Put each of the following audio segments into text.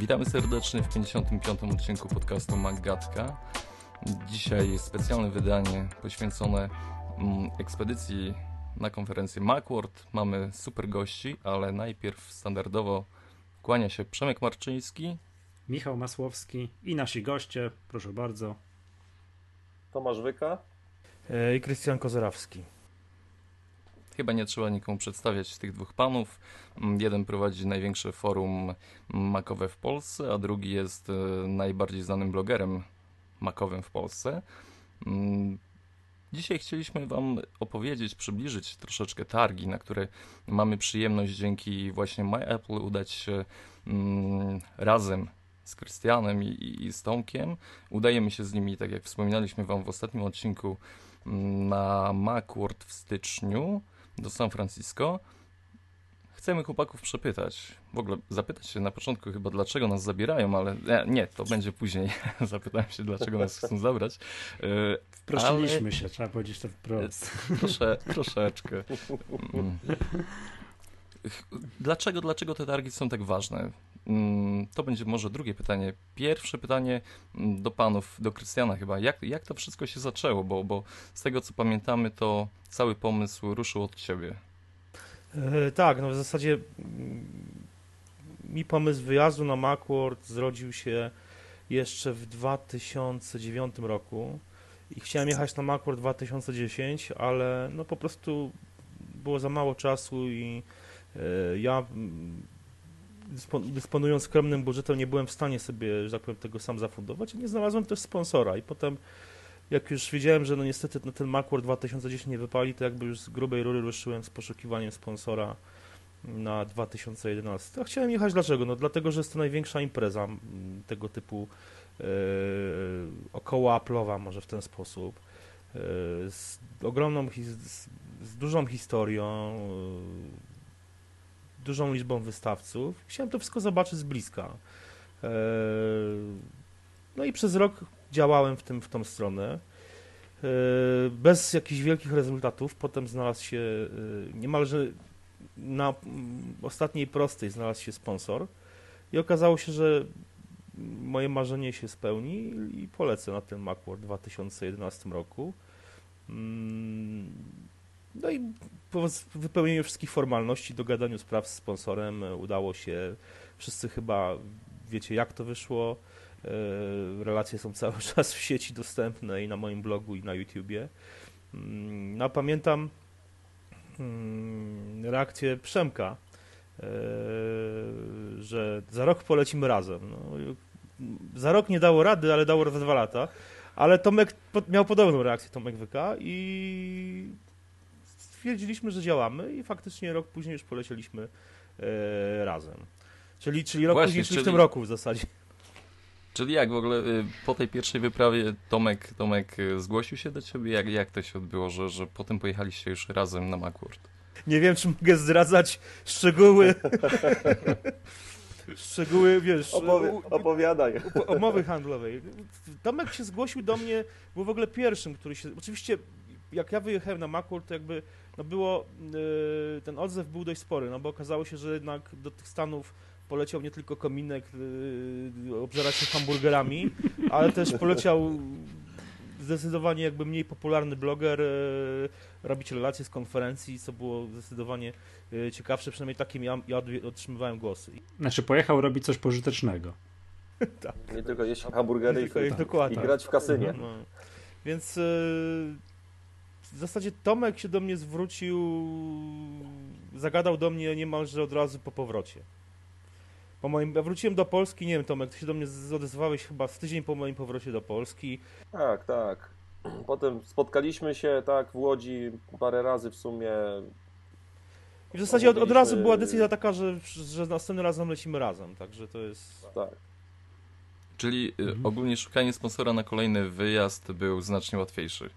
Witamy serdecznie w 55. odcinku podcastu Maggatka. Dzisiaj specjalne wydanie poświęcone mm, ekspedycji na konferencję Macworld. Mamy super gości, ale najpierw standardowo kłania się Przemek Marczyński, Michał Masłowski i nasi goście, proszę bardzo. Tomasz Wyka e, i Krystian Kozerawski. Chyba nie trzeba nikomu przedstawiać tych dwóch panów. Mm, jeden prowadzi największe forum makowe w Polsce, a drugi jest e, najbardziej znanym blogerem makowym w Polsce. Mm, dzisiaj chcieliśmy Wam opowiedzieć, przybliżyć troszeczkę targi, na które mamy przyjemność dzięki właśnie MyApple udać się mm, razem z Krystianem i, z Tomkiem. Udajemy się z nimi, tak jak wspominaliśmy Wam w ostatnim odcinku, na Macworld w styczniu do San Francisco. Chcemy chłopaków przepytać, w ogóle zapytać się na początku chyba dlaczego nas zabierają, ale nie, to będzie później. Zapytałem się dlaczego nas chcą zabrać. E, Wprosiliśmy ale... się, trzeba powiedzieć to wprost. Proszę, troszeczkę. Mm. Dlaczego, dlaczego te targi są tak ważne? Mm, to będzie może drugie pytanie. Pierwsze pytanie mm, do panów, do Krystiana chyba. Jak, jak to wszystko się zaczęło? Bo, bo z tego co pamiętamy, to cały pomysł ruszył od ciebie. E, tak, no w zasadzie mm, mi pomysł wyjazdu na Macworld zrodził się jeszcze w 2009 roku i chciałem jechać na Macworld 2010, ale no po prostu było za mało czasu i e, ja dysponując skromnym budżetem nie byłem w stanie sobie, że tak powiem, tego sam zafundować i nie znalazłem też sponsora i potem jak już wiedziałem, że no niestety no ten Macworld 2010 nie wypali, to jakby już z grubej rury ruszyłem z poszukiwaniem sponsora na 2011. Ja chciałem jechać dlaczego? No dlatego, że jest to największa impreza tego typu yy, około Apple'owa może w ten sposób. Yy, z ogromną, z, z dużą historią, yy, dużą liczbą wystawców. Chciałem to wszystko zobaczyć z bliska. E, no i przez rok działałem w, tym, w tą stronę. E, bez jakichś wielkich rezultatów. Potem znalazł się e, niemalże na ostatniej prostej znalazł się sponsor i okazało się, że moje marzenie się spełni i polecę na ten Macworld w 2011 roku. No i po wypełnieniu wszystkich formalności, dogadaniu spraw z sponsorem e, udało się. Wszyscy chyba wiecie, jak to wyszło. E, relacje są cały czas w sieci dostępne i na moim blogu, i na YouTubie. Mm, no, pamiętam mm, reakcję Przemka, e, że za rok polecimy razem. No, za rok nie dało rady, ale dało za dwa lata. Ale Tomek miał podobną reakcję, Tomek Wyka i stwierdziliśmy, że działamy i faktycznie rok później już polecieliśmy e, razem. Czyli, czyli rok Właśnie, później, czyli w tym roku w zasadzie. Czyli jak w ogóle y, po tej pierwszej wyprawie Tomek, Tomek y, zgłosił się do ciebie? Jak, jak to się odbyło, że, że potem pojechaliście już razem na Macworld? Nie wiem, czy mogę zdradzać szczegóły. szczegóły, wiesz... Opowi opowiadaj. Umowy handlowej. Tomek się zgłosił do mnie, był w ogóle pierwszym, który się... Oczywiście jak ja wyjechałem na Macworld, to jakby no było, yy, ten odzew był dość spory, no bo okazało się, że jednak do tych Stanów poleciał nie tylko kominek yy, obżerać się hamburgerami, ale też poleciał zdecydowanie jakby mniej popularny bloger yy, robić relacje z konferencji, co było zdecydowanie ciekawsze, przynajmniej takim ja, ja otrzymywałem głosy. Znaczy pojechał robić coś pożytecznego. tak. Nie tylko jeść hamburgery i, i, grać w kasynie. No. Więc yy, w zasadzie Tomek się do mnie zwrócił, zagadał do mnie niemalże od razu po powrocie. Po moim, ja wróciłem do Polski, nie wiem Tomek, ty się do mnie odezwałeś chyba z tydzień po moim powrocie do Polski. Tak, tak. Potem spotkaliśmy się tak w Łodzi parę razy w sumie. I w zasadzie od, od razu była decyzja taka, że, że następnym razem lecimy razem, także to jest... Tak. Czyli y, mhm. ogólnie szukanie sponsora na kolejny wyjazd był znacznie łatwiejszy.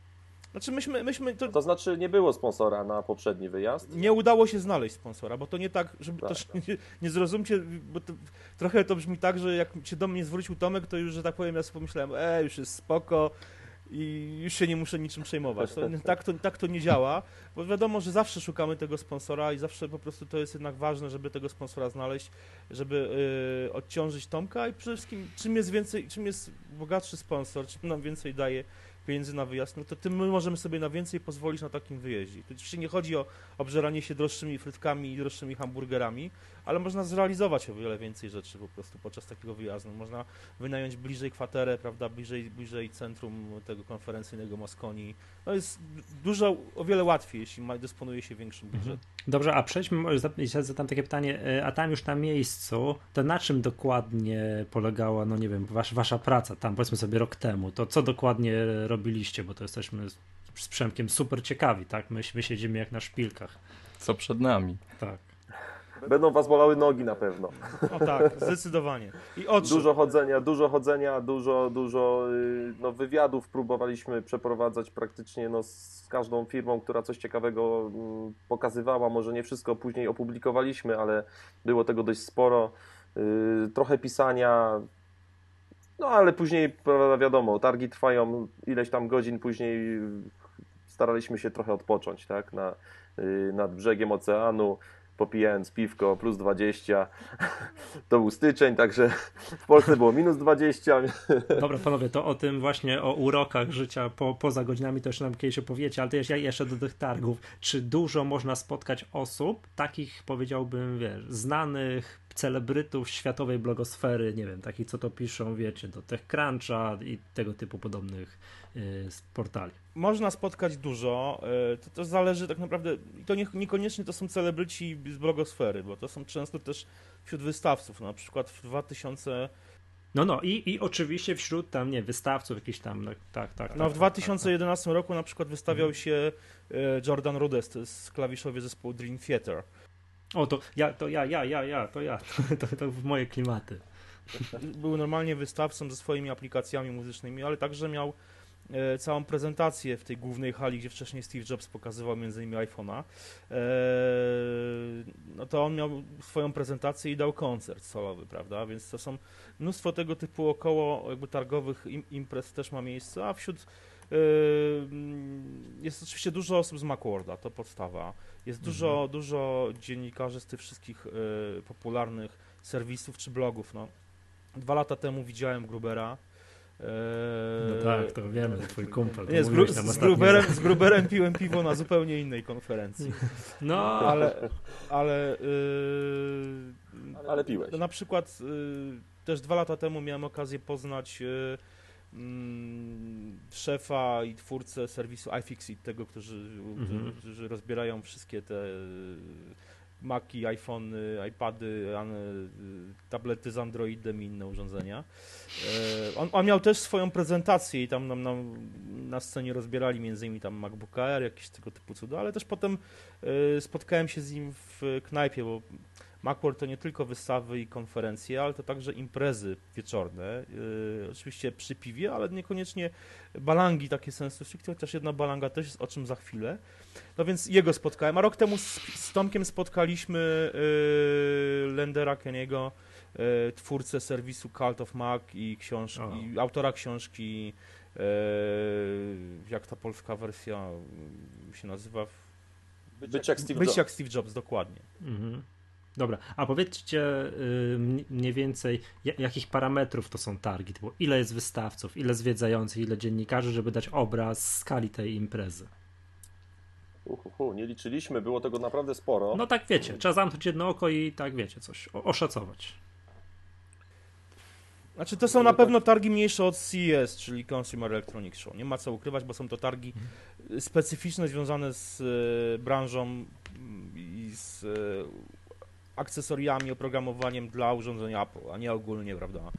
Znaczy myśmy, myśmy to... to znaczy nie było sponsora na poprzedni wyjazd? Nie udało się znaleźć sponsora, bo to nie tak, żeby tak, też. Nie, nie zrozumcie, bo to, trochę to brzmi tak, że jak się do mnie zwrócił Tomek, to już, że tak powiem, ja sobie pomyślałem, e, już jest spoko i już się nie muszę niczym przejmować. To, tak, to, tak to nie działa, bo wiadomo, że zawsze szukamy tego sponsora i zawsze po prostu to jest jednak ważne, żeby tego sponsora znaleźć, żeby y, odciążyć Tomka i przede wszystkim czym jest więcej, czym jest bogatszy sponsor, czym nam więcej daje pieniędzy na wyjazd, no to tym my możemy sobie na więcej pozwolić na takim wyjeździe. Tu oczywiście nie chodzi o obżeranie się droższymi frytkami i droższymi hamburgerami, ale można zrealizować o wiele więcej rzeczy po prostu podczas takiego wyjazdu. Można wynająć bliżej kwaterę, prawda, bliżej, bliżej centrum tego konferencyjnego Mosconi. No jest dużo, o wiele łatwiej, jeśli ma, dysponuje się większym mhm. budżetem. Dobrze, a przejdźmy, zadam takie pytanie, e, a tam już na miejscu, to na czym dokładnie polegała, no nie wiem, wasza, wasza praca tam, powiedzmy sobie rok temu, to co dokładnie robiliście, bo to jesteśmy z Przemkiem super ciekawi, tak? My, my siedzimy jak na szpilkach. Co przed nami. Tak. Będą was bolały nogi na pewno. O tak, zdecydowanie. I oczy. Dużo chodzenia, dużo chodzenia, dużo, dużo y, no, wywiadów próbowaliśmy przeprowadzać praktycznie no, z każdą firmą, która coś ciekawego mm, pokazywała. Może nie wszystko później opublikowaliśmy, ale było tego dość sporo. Y, trochę pisania, no ale później, prawda, wiadomo, targi trwają ileś tam godzin, później staraliśmy się trochę odpocząć, tak, na, y, nad brzegiem oceanu, popijając piwko plus 20. To był styczeń, także w Polsce było minus 20. Dobra, panowie, to o tym właśnie, o urokach życia po, poza godzinami to jeszcze nam kiedyś opowiecie, ale to ja jeszcze do tych targów. Czy dużo można spotkać osób, takich powiedziałbym, wiesz, znanych, celebrytów światowej blogosfery, nie wiem, takich co to piszą, wiecie, do TechCruncha i tego typu podobnych y, portali. Można spotkać dużo, y, to, to zależy tak naprawdę, to nie, niekoniecznie to są celebryci z blogosfery, bo to są często też wśród wystawców, na przykład w 2000 no, no i, i oczywiście wśród tam, nie, wystawców jakichś tam, no, tak, tak. No tak, w 2011 tak, tak. roku na przykład wystawiał mhm. się y, Jordan jest klawiszowy zespołu Dream Theater. O, to ja, to ja, ja, ja, ja, to ja. To, to w moje klimaty. Był normalnie wystawcą ze swoimi aplikacjami muzycznymi, ale także miał e, całą prezentację w tej głównej hali, gdzie wcześniej Steve Jobs pokazywał między innymi iPhone'a. E, no to on miał swoją prezentację i dał koncert solowy, prawda? Więc to są mnóstwo tego typu około jakby targowych imprez też ma miejsce, a wśród jest oczywiście dużo osób z Macworlda, to podstawa. Jest mhm. dużo, dużo dziennikarzy z tych wszystkich yy, popularnych serwisów czy blogów. No. Dwa lata temu widziałem Grubera. Yy, no tak, to wiemy, to twój kumpel. Nie, z, gru z, Gruberem, z Gruberem piłem piwo na zupełnie innej konferencji. No, ale. Ale, yy, ale piłeś. Na przykład yy, też dwa lata temu miałem okazję poznać. Yy, Mm, szefa i twórcę serwisu iFixit, tego, którzy, mhm. którzy rozbierają wszystkie te Maki, iPhony, iPady, tablety z Androidem i inne urządzenia. E, on, on miał też swoją prezentację i tam nam, nam na scenie rozbierali między innymi tam MacBook Air, jakieś tego typu cuda, ale też potem e, spotkałem się z nim w knajpie, bo Macworld to nie tylko wystawy i konferencje, ale to także imprezy wieczorne. Yy, oczywiście przy piwie, ale niekoniecznie balangi takie sensu stricte, chociaż jedna balanga też jest o czym za chwilę. No więc jego spotkałem, a rok temu z, z Tomkiem spotkaliśmy yy, Lendera Keniego, yy, twórcę serwisu Cult of Mac i książki, autora książki yy, jak ta polska wersja się nazywa? Być jak Steve Być Jobs. jak Steve Jobs, dokładnie. Mhm. Dobra, a powiedzcie y, mniej więcej, jakich parametrów to są targi? Typu ile jest wystawców, ile zwiedzających, ile dziennikarzy, żeby dać obraz skali tej imprezy? Uhuhu, nie liczyliśmy, było tego naprawdę sporo. No tak wiecie, trzeba zamknąć jedno oko i tak wiecie, coś oszacować. Znaczy to są na pewno targi mniejsze od CES, czyli Consumer Electronics Show. Nie ma co ukrywać, bo są to targi mhm. specyficzne, związane z y, branżą i z y, akcesoriami, oprogramowaniem dla urządzenia Apple, a nie ogólnie, prawda?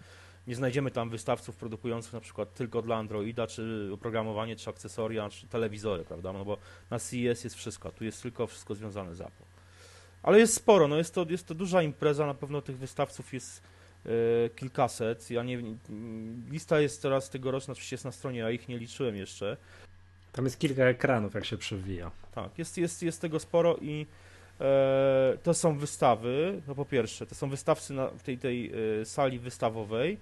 Nie znajdziemy tam wystawców produkujących na przykład tylko dla Androida, czy oprogramowanie, czy akcesoria, czy telewizory, prawda? No bo na CES jest wszystko, tu jest tylko wszystko związane z Apple. Ale jest sporo, no jest to, jest to duża impreza, na pewno tych wystawców jest e, kilkaset. Ja nie, lista jest teraz tegoroczna, oczywiście jest na stronie, ja ich nie liczyłem jeszcze. Tam jest kilka ekranów, jak się przewija. Tak, jest, jest, jest tego sporo i to są wystawy, no po pierwsze, to są wystawcy na, w tej, tej e, sali wystawowej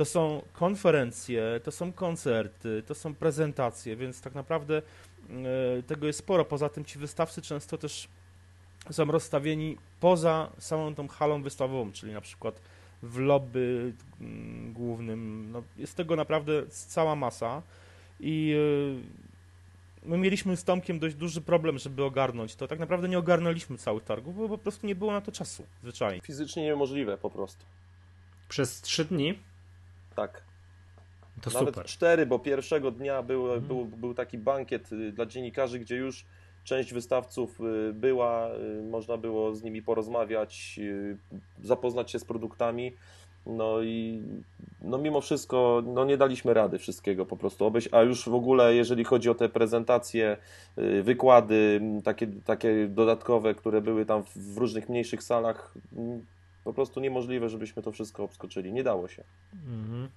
to są konferencje, to są koncerty, to są prezentacje, więc tak naprawdę e, tego jest sporo. Poza tym ci wystawcy często też są rozstawieni poza samą tą halą wystawową, czyli na przykład w lobby mm, głównym. No, jest tego naprawdę cała masa i e, my mieliśmy z Tomkiem dość duży problem, żeby ogarnąć to. Tak naprawdę nie ogarnęliśmy całych targów, bo po prostu nie było na to czasu, zwyczajnie. Fizycznie niemożliwe po prostu. Przez trzy dni? Tak. To Nawet super. cztery, bo pierwszego dnia był, Mhm. był, był taki bankiet y, dla dziennikarzy, gdzie już część wystawców y, była, y, można było z nimi porozmawiać, zapoznać się z produktami. No i no mimo wszystko no nie daliśmy rady wszystkiego po prostu obejść, a już w ogóle jeżeli chodzi o te prezentacje, y, wykłady, takie, takie dodatkowe, które były tam w- różnych mniejszych salach, po prostu niemożliwe, żebyśmy to wszystko obskoczyli. Nie dało się. Mhm.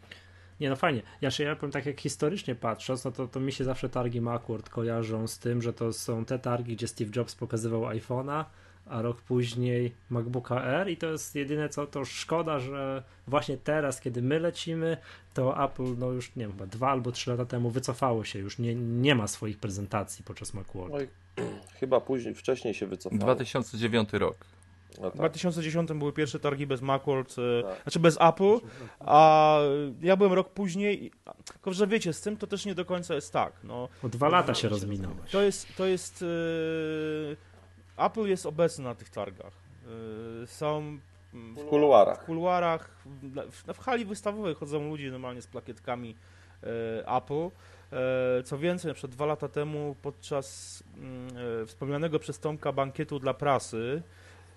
Nie no fajnie. Ja się ja powiem tak jak historycznie patrząc, no to, to mi się zawsze targi Macworld kojarzą z tym, że to są te targi, gdzie Steve Jobs pokazywał iPhone'a, a rok później MacBooka Air i to jest jedyne co, to szkoda, że właśnie teraz, kiedy my lecimy, to Apple no już nie wiem, chyba dwa albo trzy lata temu wycofało się, już nie, nie ma swoich prezentacji podczas Macworld. Oj, chyba później, wcześniej się wycofało. 2009 rok. No W tak. 2010 były pierwsze targi bez Macworld, e, Tak. znaczy bez Apple, a ja byłem rok później. Tylko, że wiecie, z tym to też nie do końca jest tak. No, O dwa lata się rozminęło. to jest, to jest e, Apple jest obecny na tych targach. E, są mm, W kuluarach. w kuluarach, w, w, hali wystawowej chodzą ludzie normalnie z plakietkami e, Apple. E, co więcej, na dwa lata temu podczas mm, wspomnianego przez Tomka bankietu dla prasy,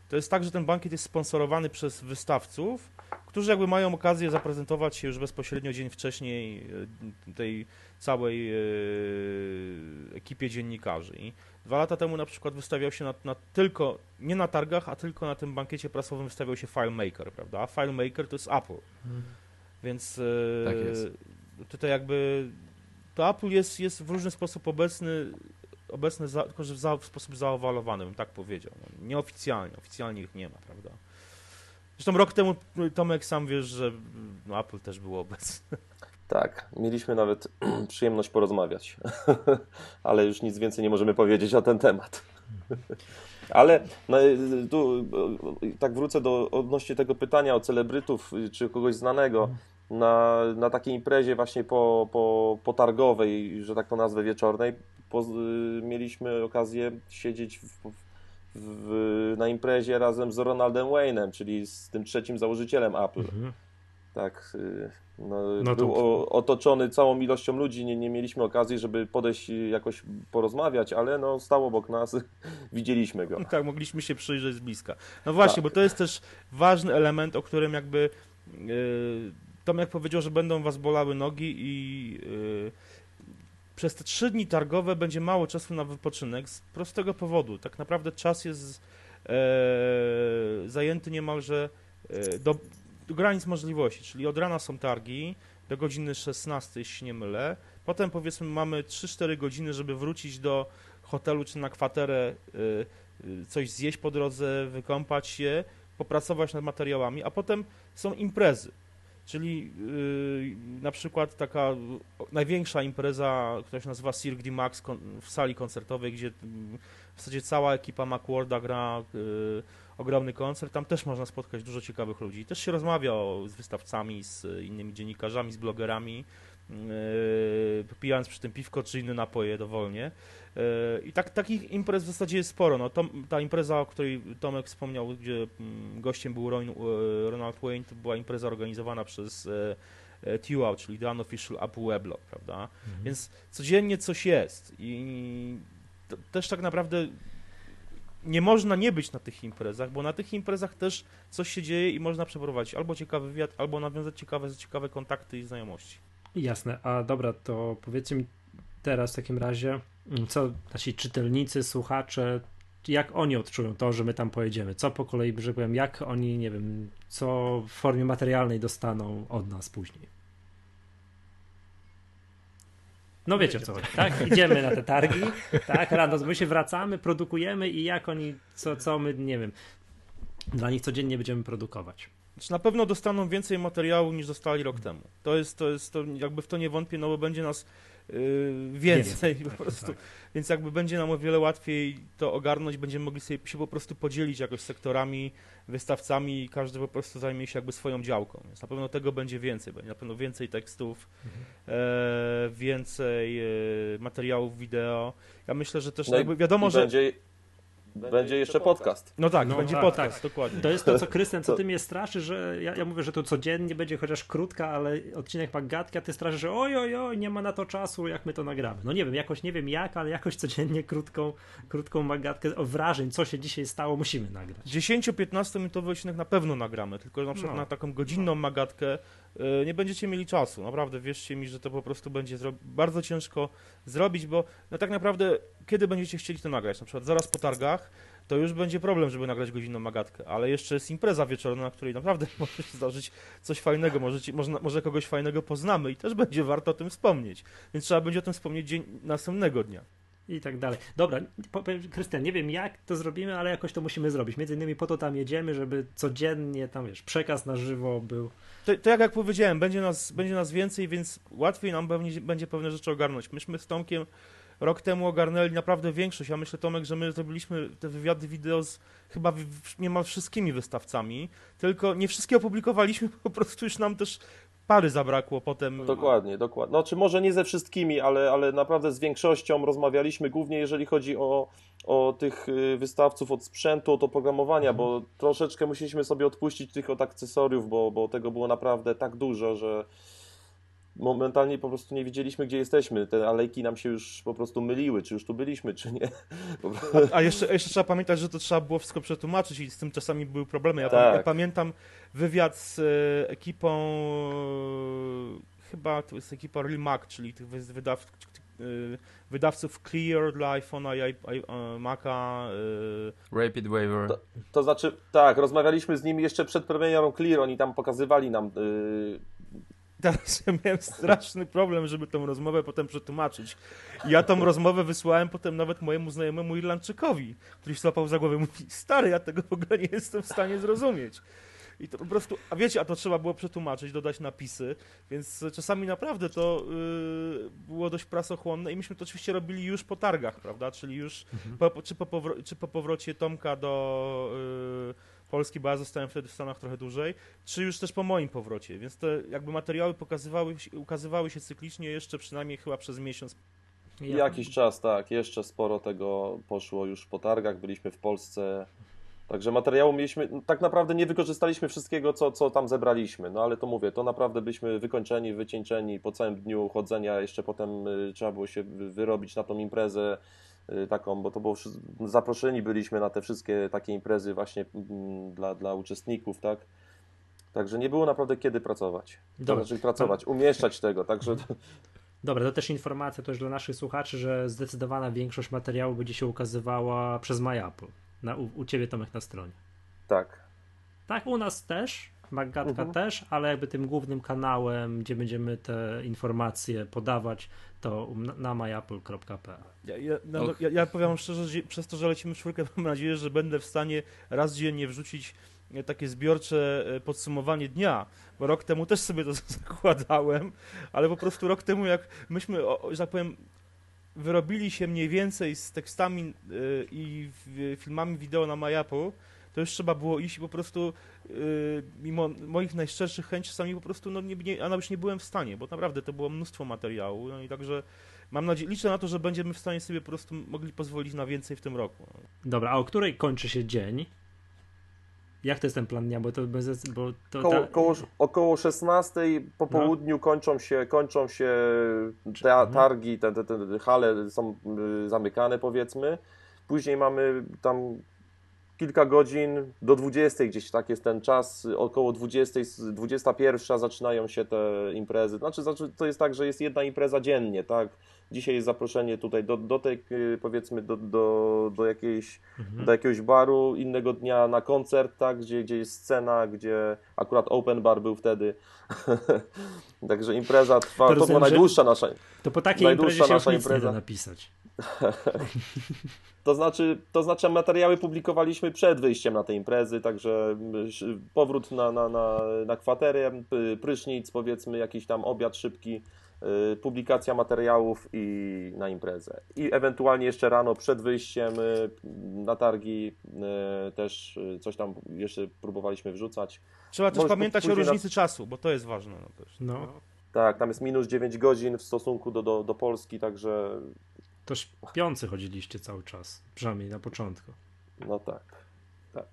to jest tak, że ten bankiet jest sponsorowany przez wystawców, którzy jakby mają okazję zaprezentować się już bezpośrednio dzień wcześniej tej całej e, ekipie dziennikarzy. I dwa lata temu na przykład wystawiał się na, na tylko, nie na targach, a tylko na tym bankiecie prasowym wystawiał się FileMaker, prawda? A FileMaker to jest Apple. Więc e, Tak jest. tutaj jakby to Apple jest, jest w różny sposób obecny, obecny za, tylko że w, za, w sposób zaowalowany, bym tak powiedział. No, nieoficjalnie, oficjalnie ich nie ma, prawda? Zresztą rok temu Tomek sam wiesz, że no, Apple też było obecny. Tak, mieliśmy nawet przyjemność porozmawiać, ale już nic więcej nie możemy powiedzieć na ten temat. Ale no, tu y, tak wrócę do odnośnie tego pytania o celebrytów y, czy kogoś znanego. Na, na takiej imprezie właśnie po, po, potargowej, że tak to nazwę, wieczornej, po, y, mieliśmy okazję siedzieć w, w, na imprezie razem z Ronaldem Wayne'em, czyli z tym trzecim założycielem Apple. Mhm. Tak, y, no, No to- był otoczony całą ilością ludzi, nie, nie mieliśmy okazji, żeby podejść i jakoś porozmawiać, ale no stał obok nas, widzieliśmy go. Tak, mogliśmy się przyjrzeć z bliska. No właśnie, Tak. bo to jest też ważny element, o którym jakby yy, Tomek powiedział, że będą was bolały nogi i yy, przez te trzy dni targowe będzie mało czasu na wypoczynek z prostego powodu. Tak naprawdę czas jest e, zajęty niemalże e, do granic możliwości, czyli od rana są targi do godziny 16, jeśli nie mylę. Potem powiedzmy mamy 3-4 godziny, żeby wrócić do hotelu czy na kwaterę, y, y, coś zjeść po drodze, wykąpać się, popracować nad materiałami, a potem są imprezy. Czyli y, na przykład taka największa impreza, która się nazywa Cirque du Max w sali koncertowej, gdzie mm, w zasadzie cała ekipa Macworlda gra ogromny koncert. Tam też można spotkać dużo ciekawych ludzi. Też się rozmawia o, z wystawcami, z innymi dziennikarzami, z blogerami, y, popijając przy tym piwko czy inne napoje dowolnie. Y, I tak, takich imprez w zasadzie jest sporo. No, Tom, ta impreza, o której Tomek wspomniał, gdzie mm, gościem był Roy, y, Ronald Wayne, to była impreza organizowana przez y, y, TUAU, czyli The Unofficial Apple Weblog, prawda? Więc codziennie coś jest i też tak naprawdę nie można nie być na tych imprezach, bo na tych imprezach też coś się dzieje i można przeprowadzić albo ciekawy wywiad, albo nawiązać ciekawe, ciekawe kontakty i znajomości. Jasne, a dobra, to powiedzcie mi teraz w takim razie, mm, co nasi czytelnicy, słuchacze, jak oni odczują to, że my tam pojedziemy? Co po kolei, że powiem, jak oni, nie wiem, co w formie materialnej dostaną od nas później? No wiecie o co chodzi, tak? Idziemy na te targi, tak? Rano my się wracamy, produkujemy i jak oni, co, co my, nie wiem, dla nich codziennie będziemy produkować. Znaczy na pewno dostaną więcej materiału niż dostali rok temu. To jest, to jest, to jakby w to nie wątpię, no bo będzie nas więcej Więcej, po tak, prostu. tak. Więc jakby będzie nam o wiele łatwiej to ogarnąć, będziemy mogli sobie się po prostu podzielić jakoś sektorami, wystawcami i każdy po prostu zajmie się jakby swoją działką. Więc na pewno tego będzie więcej, będzie na pewno więcej tekstów, e, więcej e, materiałów wideo. Ja myślę, że też No jakby wiadomo, że... będzie, będzie jeszcze podcast. No tak, No będzie tak, podcast, dokładnie. To jest to, co Krystian, co ty mnie straszy, że ja, ja mówię, że to codziennie będzie chociaż krótka, ale odcinek Magatki, a ty straszy, że oj, oj, oj, nie ma na to czasu, jak my to nagramy. No nie wiem, jakoś nie wiem jak, ale jakoś codziennie krótką, krótką Magatkę o wrażeń, co się dzisiaj stało, musimy nagrać. 10-15 minutowy odcinek na pewno nagramy, tylko na przykład No. na taką godzinną magatkę y, nie będziecie mieli czasu. Naprawdę wierzcie mi, że to po prostu będzie bardzo ciężko zrobić, bo no tak naprawdę kiedy będziecie chcieli to nagrać? Na przykład zaraz po targach to już będzie problem, żeby nagrać godzinną magatkę, ale jeszcze jest impreza wieczorna, na której naprawdę może się zdarzyć coś fajnego, może, ci, może, może kogoś fajnego poznamy i też będzie warto o tym wspomnieć. Więc trzeba będzie o tym wspomnieć dzień następnego dnia. I tak dalej. Dobra, Krystian, nie wiem jak to zrobimy, ale jakoś to musimy zrobić. Między innymi po to tam jedziemy, żeby codziennie tam, wiesz, przekaz na żywo był. To, to jak, jak powiedziałem, będzie nas, będzie nas więcej, więc łatwiej nam pewnie, będzie pewne rzeczy ogarnąć. Myśmy z Tomkiem rok temu ogarnęli naprawdę większość. Ja myślę, Tomek, że my zrobiliśmy te wywiady wideo z chyba niemal wszystkimi wystawcami, tylko nie wszystkie opublikowaliśmy, po prostu już nam też pary zabrakło potem. Dokładnie, dokładnie. No, czy może nie ze wszystkimi, ale, ale naprawdę z większością rozmawialiśmy, głównie jeżeli chodzi o, o tych y, wystawców od sprzętu, od oprogramowania, bo troszeczkę musieliśmy sobie odpuścić tych od akcesoriów, bo, bo tego było naprawdę tak dużo, że momentalnie po prostu nie wiedzieliśmy, gdzie jesteśmy. Te alejki nam się już po prostu myliły, czy już tu byliśmy, czy nie. A jeszcze, jeszcze trzeba pamiętać, że to trzeba było wszystko przetłumaczyć i z tym czasami były problemy. Ja, Tak. ja pamiętam wywiad z e, ekipą, chyba to jest ekipa Real Mac, czyli tych wydaw, e, wydawców Clear dla iPhone'a i i- e, Maca. Rapid Waiver. To- To znaczy, tak, rozmawialiśmy z nimi jeszcze przed premierą Clear, oni tam pokazywali nam y, Teraz ja miałem straszny problem, żeby tą rozmowę potem przetłumaczyć. I Ja tą rozmowę wysłałem potem nawet mojemu znajomemu Irlandczykowi, który się złapał za głowę i mówi, stary, ja tego w ogóle nie jestem w stanie zrozumieć. I to po prostu, a wiecie, a to trzeba było przetłumaczyć, dodać napisy, więc czasami naprawdę to yy, było dość prasochłonne i myśmy to oczywiście robili już po targach, prawda, czyli już po, po- czy, po powro- czy po powrocie Tomka do yy, Polski, bo ja zostałem wtedy w Stanach trochę dłużej, czy już też po moim powrocie, więc te jakby materiały pokazywały, się- ukazywały się cyklicznie jeszcze przynajmniej chyba przez miesiąc. Ja- jakiś czas, tak, jeszcze sporo tego poszło już po targach, byliśmy w Polsce. Także materiału mieliśmy, tak naprawdę nie wykorzystaliśmy wszystkiego, co, co tam zebraliśmy, no ale to mówię, to naprawdę byliśmy wykończeni, wycieńczeni po całym dniu chodzenia, jeszcze potem y, trzeba było się wy- wyrobić na tą imprezę taką, bo to było, zaproszeni byliśmy na te wszystkie takie imprezy właśnie mm, dla, dla uczestników, tak. Także nie było naprawdę kiedy pracować. Dobra. Znaczy pracować, umieszczać tego, także Dobra, to też informacja też dla naszych słuchaczy, że zdecydowana większość materiału będzie się ukazywała przez MyApple. Na, u, u ciebie Tomek na stronie. tak. Tak, u nas też, Magatka Mhm. też, ale jakby tym głównym kanałem, gdzie będziemy te informacje podawać, to na, myapple.pl. Ja, ja, no, Och. ja, ja powiem szczerze, że przez to, że lecimy w czwórkę, mam nadzieję, że będę w stanie raz dziennie wrzucić e, takie zbiorcze e, podsumowanie dnia, bo rok temu też sobie to zakładałem, ale po prostu rok temu, jak myśmy, że tak powiem, wyrobili się mniej więcej z tekstami e, i filmami wideo na MyApple, to już trzeba było iść i po prostu e, mimo moich najszczerszych chęci czasami po prostu, no nie, nie, a już nie byłem w stanie, bo naprawdę to było mnóstwo materiału, no i także mam nadzieję, liczę na to, że będziemy w stanie sobie po prostu mogli pozwolić na więcej w tym roku. Dobra, a o której kończy się dzień? Jak to jest ten plan dnia? Bo to bez. Bo to Koło, ta- koło, około 16 po No. południu kończą się, kończą się te Mhm. targi, te, te, te hale są y, zamykane powiedzmy. Później mamy tam kilka godzin do 20 gdzieś tak jest ten czas, około 20, z 21 zaczynają się te imprezy. Znaczy, znaczy to jest tak, że jest jedna impreza dziennie, tak? Dzisiaj jest zaproszenie tutaj do, do tej, y, powiedzmy, do, do, do, jakiejś, Mhm. do jakiegoś baru, innego dnia na koncert, tak? Gdzie, gdzie jest scena, gdzie akurat open bar był wtedy. Także impreza trwa, to, rozumiem, była najdłuższa nasza. To po takiej imprezie się już impreza. napisać. To znaczy, to znaczy materiały publikowaliśmy przed wyjściem na te imprezy, także powrót na, na, na, na kwaterę, prysznic, powiedzmy jakiś tam obiad szybki, y, publikacja materiałów i na imprezę. I ewentualnie jeszcze rano przed wyjściem y, na targi y, też coś tam jeszcze próbowaliśmy wrzucać. Trzeba też Może pamiętać o różnicy na... czasu, bo to jest ważne. No, też. no. Tak, tam jest minus 9 godzin w stosunku do, do, do Polski, także to śpiący chodziliście cały czas, przynajmniej na początku. No tak, tak.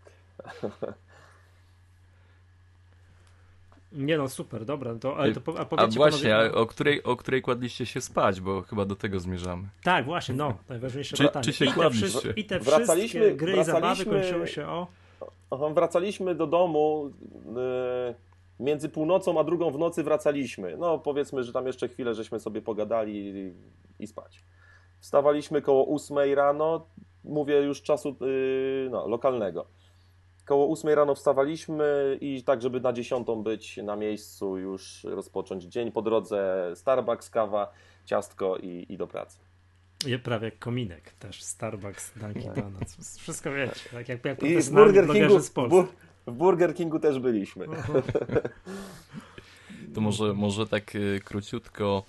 Nie no, super, dobra. To, ale to, a, a właśnie, panowie, o, której, o której kładliście się spać, bo chyba do tego zmierzamy. Tak, właśnie, no, najważniejsze czy, pytanie. Czy się I kładliście? I te wracaliśmy, gry i zabawy kończyły się o... Wracaliśmy do domu, yy, między północą a drugą w nocy wracaliśmy. No powiedzmy, że tam jeszcze chwilę żeśmy sobie pogadali i, i spać. Wstawaliśmy koło 8 rano, mówię już czasu yy, no, lokalnego. Koło 8 rano wstawaliśmy i tak, żeby na 10 być na miejscu, już rozpocząć dzień. Po drodze Starbucks, kawa, ciastko i, i do pracy. Je prawie jak kominek też, Starbucks, Dunkin Donuts, wszystko wiecie, tak jak, jak I w Burger, Kingu, w Burger Kingu też byliśmy. To może, może tak y, króciutko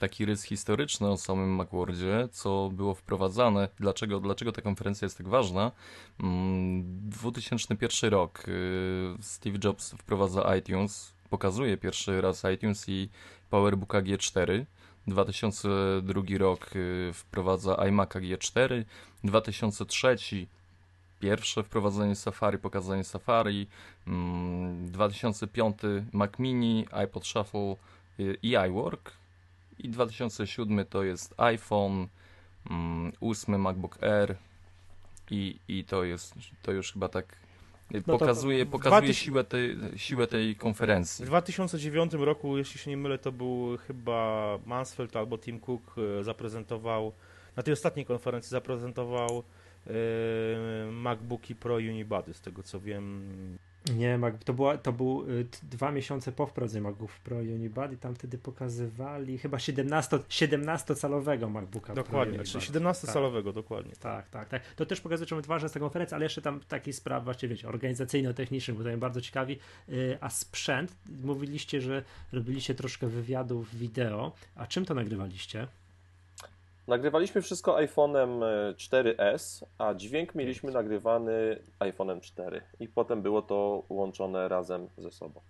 taki rys historyczny o samym Macworldzie, co było wprowadzane, dlaczego, dlaczego ta konferencja jest tak ważna. 2001 mm, rok y, Steve Jobs wprowadza iTunes, pokazuje pierwszy raz iTunes i PowerBooka G4. 2002 rok y, wprowadza iMac'a G4, 2003 pierwsze wprowadzenie Safari, pokazanie Safari, 2005 mm, Mac Mini, iPod Shuffle y, i iWork, i 2007 to jest iPhone, 8 mm, MacBook Air i, i to jest, to już chyba tak no pokazuje, pokazuje siłę, tej, siłę tej konferencji. W 2009 roku, jeśli się nie mylę, to był chyba Mansfield albo Tim Cook e, zaprezentował, na tej ostatniej konferencji zaprezentował yy, MacBooki Pro Unibody, z tego co wiem. Nie, to, była, to był y, dwa miesiące po wprowadzeniu MacBook Pro i tam wtedy pokazywali chyba 17, 17-calowego MacBooka Dokładnie, Pro czyli 17-calowego, tak. dokładnie. Tak, tak, tak. To też pokazuje, czemu ważna jest ta konferencja, ale jeszcze tam taki spraw właśnie, wiecie, organizacyjno-technicznych, bo to mnie bardzo ciekawi. Y, a sprzęt, mówiliście, że robiliście troszkę wywiadów wideo, a czym to nagrywaliście? Nagrywaliśmy wszystko iPhone'em 4S, e, a dźwięk mieliśmy nagrywany iPhone'em 4 i potem było to łączone razem ze sobą.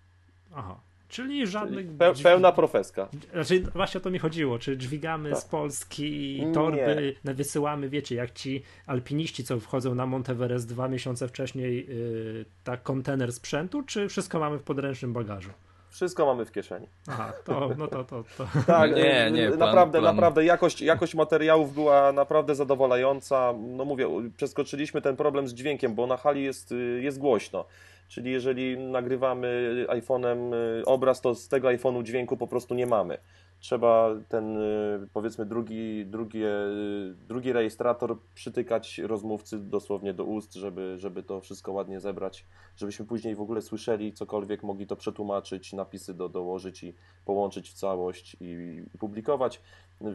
Aha, czyli żadnych... Czyli pe pełna profeska. Znaczy, właśnie o to mi chodziło, czy dźwigamy tak. z Polski torby, Nie. wysyłamy, wiecie, jak ci alpiniści, co wchodzą na Monteverest dwa miesiące wcześniej, yy, tak kontener sprzętu, czy wszystko mamy w podręcznym bagażu? Wszystko mamy w kieszeni. Aha, to, no to, to, to. Tak, nie, nie, plan, naprawdę, plan. naprawdę jakość, jakość materiałów była naprawdę zadowalająca. No mówię, przeskoczyliśmy ten problem z dźwiękiem, bo na hali jest, jest głośno. Czyli jeżeli nagrywamy iPhone'em y, obraz, to z tego iPhone'u dźwięku po prostu nie mamy trzeba ten y, powiedzmy drugi, drugi, y, drugi rejestrator przytykać rozmówcy dosłownie do ust, żeby, żeby to wszystko ładnie zebrać, żebyśmy później w ogóle słyszeli cokolwiek, mogli to przetłumaczyć, napisy do, dołożyć i połączyć w całość i, i publikować.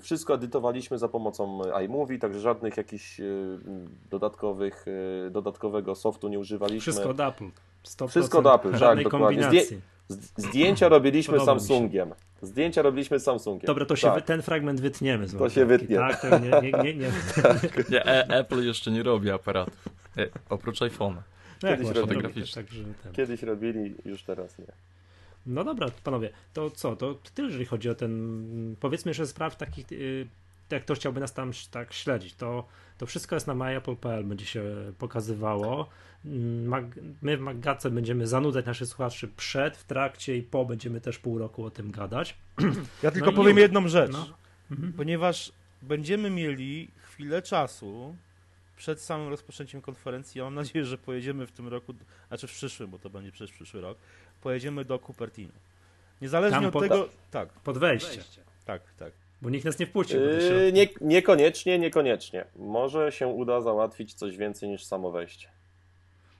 Wszystko edytowaliśmy za pomocą iMovie, także żadnych jakichś y, dodatkowych, dodatkowego softu nie używaliśmy. Wszystko od Apple. 100%. Wszystko od Apple, tak, dokładnie. Zdję zdjęcia robiliśmy Samsungiem. Zdjęcia robiliśmy z Samsungiem. Dobra, to się tak. ten fragment wytniemy. Z to się wytnie. Tak, to nie, nie, nie, nie. nie e Apple jeszcze nie robi aparatów. E oprócz iPhone'a. No Kiedyś, robili, także Kiedyś robili, już teraz nie. No dobra, panowie, to co? To tyle, jeżeli chodzi o ten, powiedzmy, że spraw takich, y, jak ktoś chciałby nas tam tak śledzić, to, to wszystko jest na myapple.pl, będzie się pokazywało. My w Maggace będziemy zanudzać naszych słuchaczy przed, w trakcie i po będziemy też pół roku o tym gadać. Ja tylko no powiem jedną rzecz, no. Mhm. ponieważ będziemy mieli chwilę czasu przed samym rozpoczęciem konferencji. Ja mam nadzieję, że pojedziemy w tym roku, znaczy w przyszłym, bo to będzie przecież przyszły rok, pojedziemy do Cupertino. Niezależnie Tam od pod, tego. Tak. Pod wejście. Tak, tak. Bo nikt nas nie wpuścił. Yy, nie, niekoniecznie, niekoniecznie. Może się uda załatwić coś więcej niż samo wejście.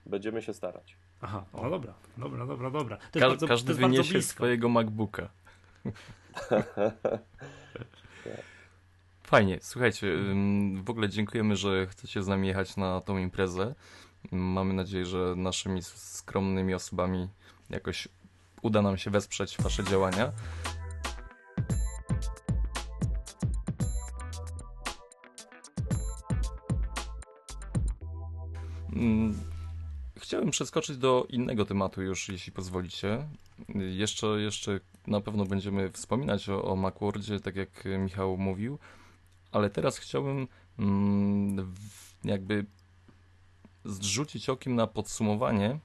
Będziemy się starać. Aha, no dobra, dobra, dobra, dobra. Ka bardzo, każdy wyniesie swojego MacBooka. Fajnie, słuchajcie, w ogóle dziękujemy, że chcecie z nami jechać na tą imprezę. Mamy nadzieję, że naszymi skromnymi osobami jakoś uda nam się wesprzeć Wasze działania. Chciałem przeskoczyć do innego tematu już, jeśli pozwolicie. Jeszcze, jeszcze na pewno będziemy wspominać o, o Macworldzie, tak jak Michał mówił, ale teraz chciałbym mm, jakby zrzucić okiem na podsumowanie,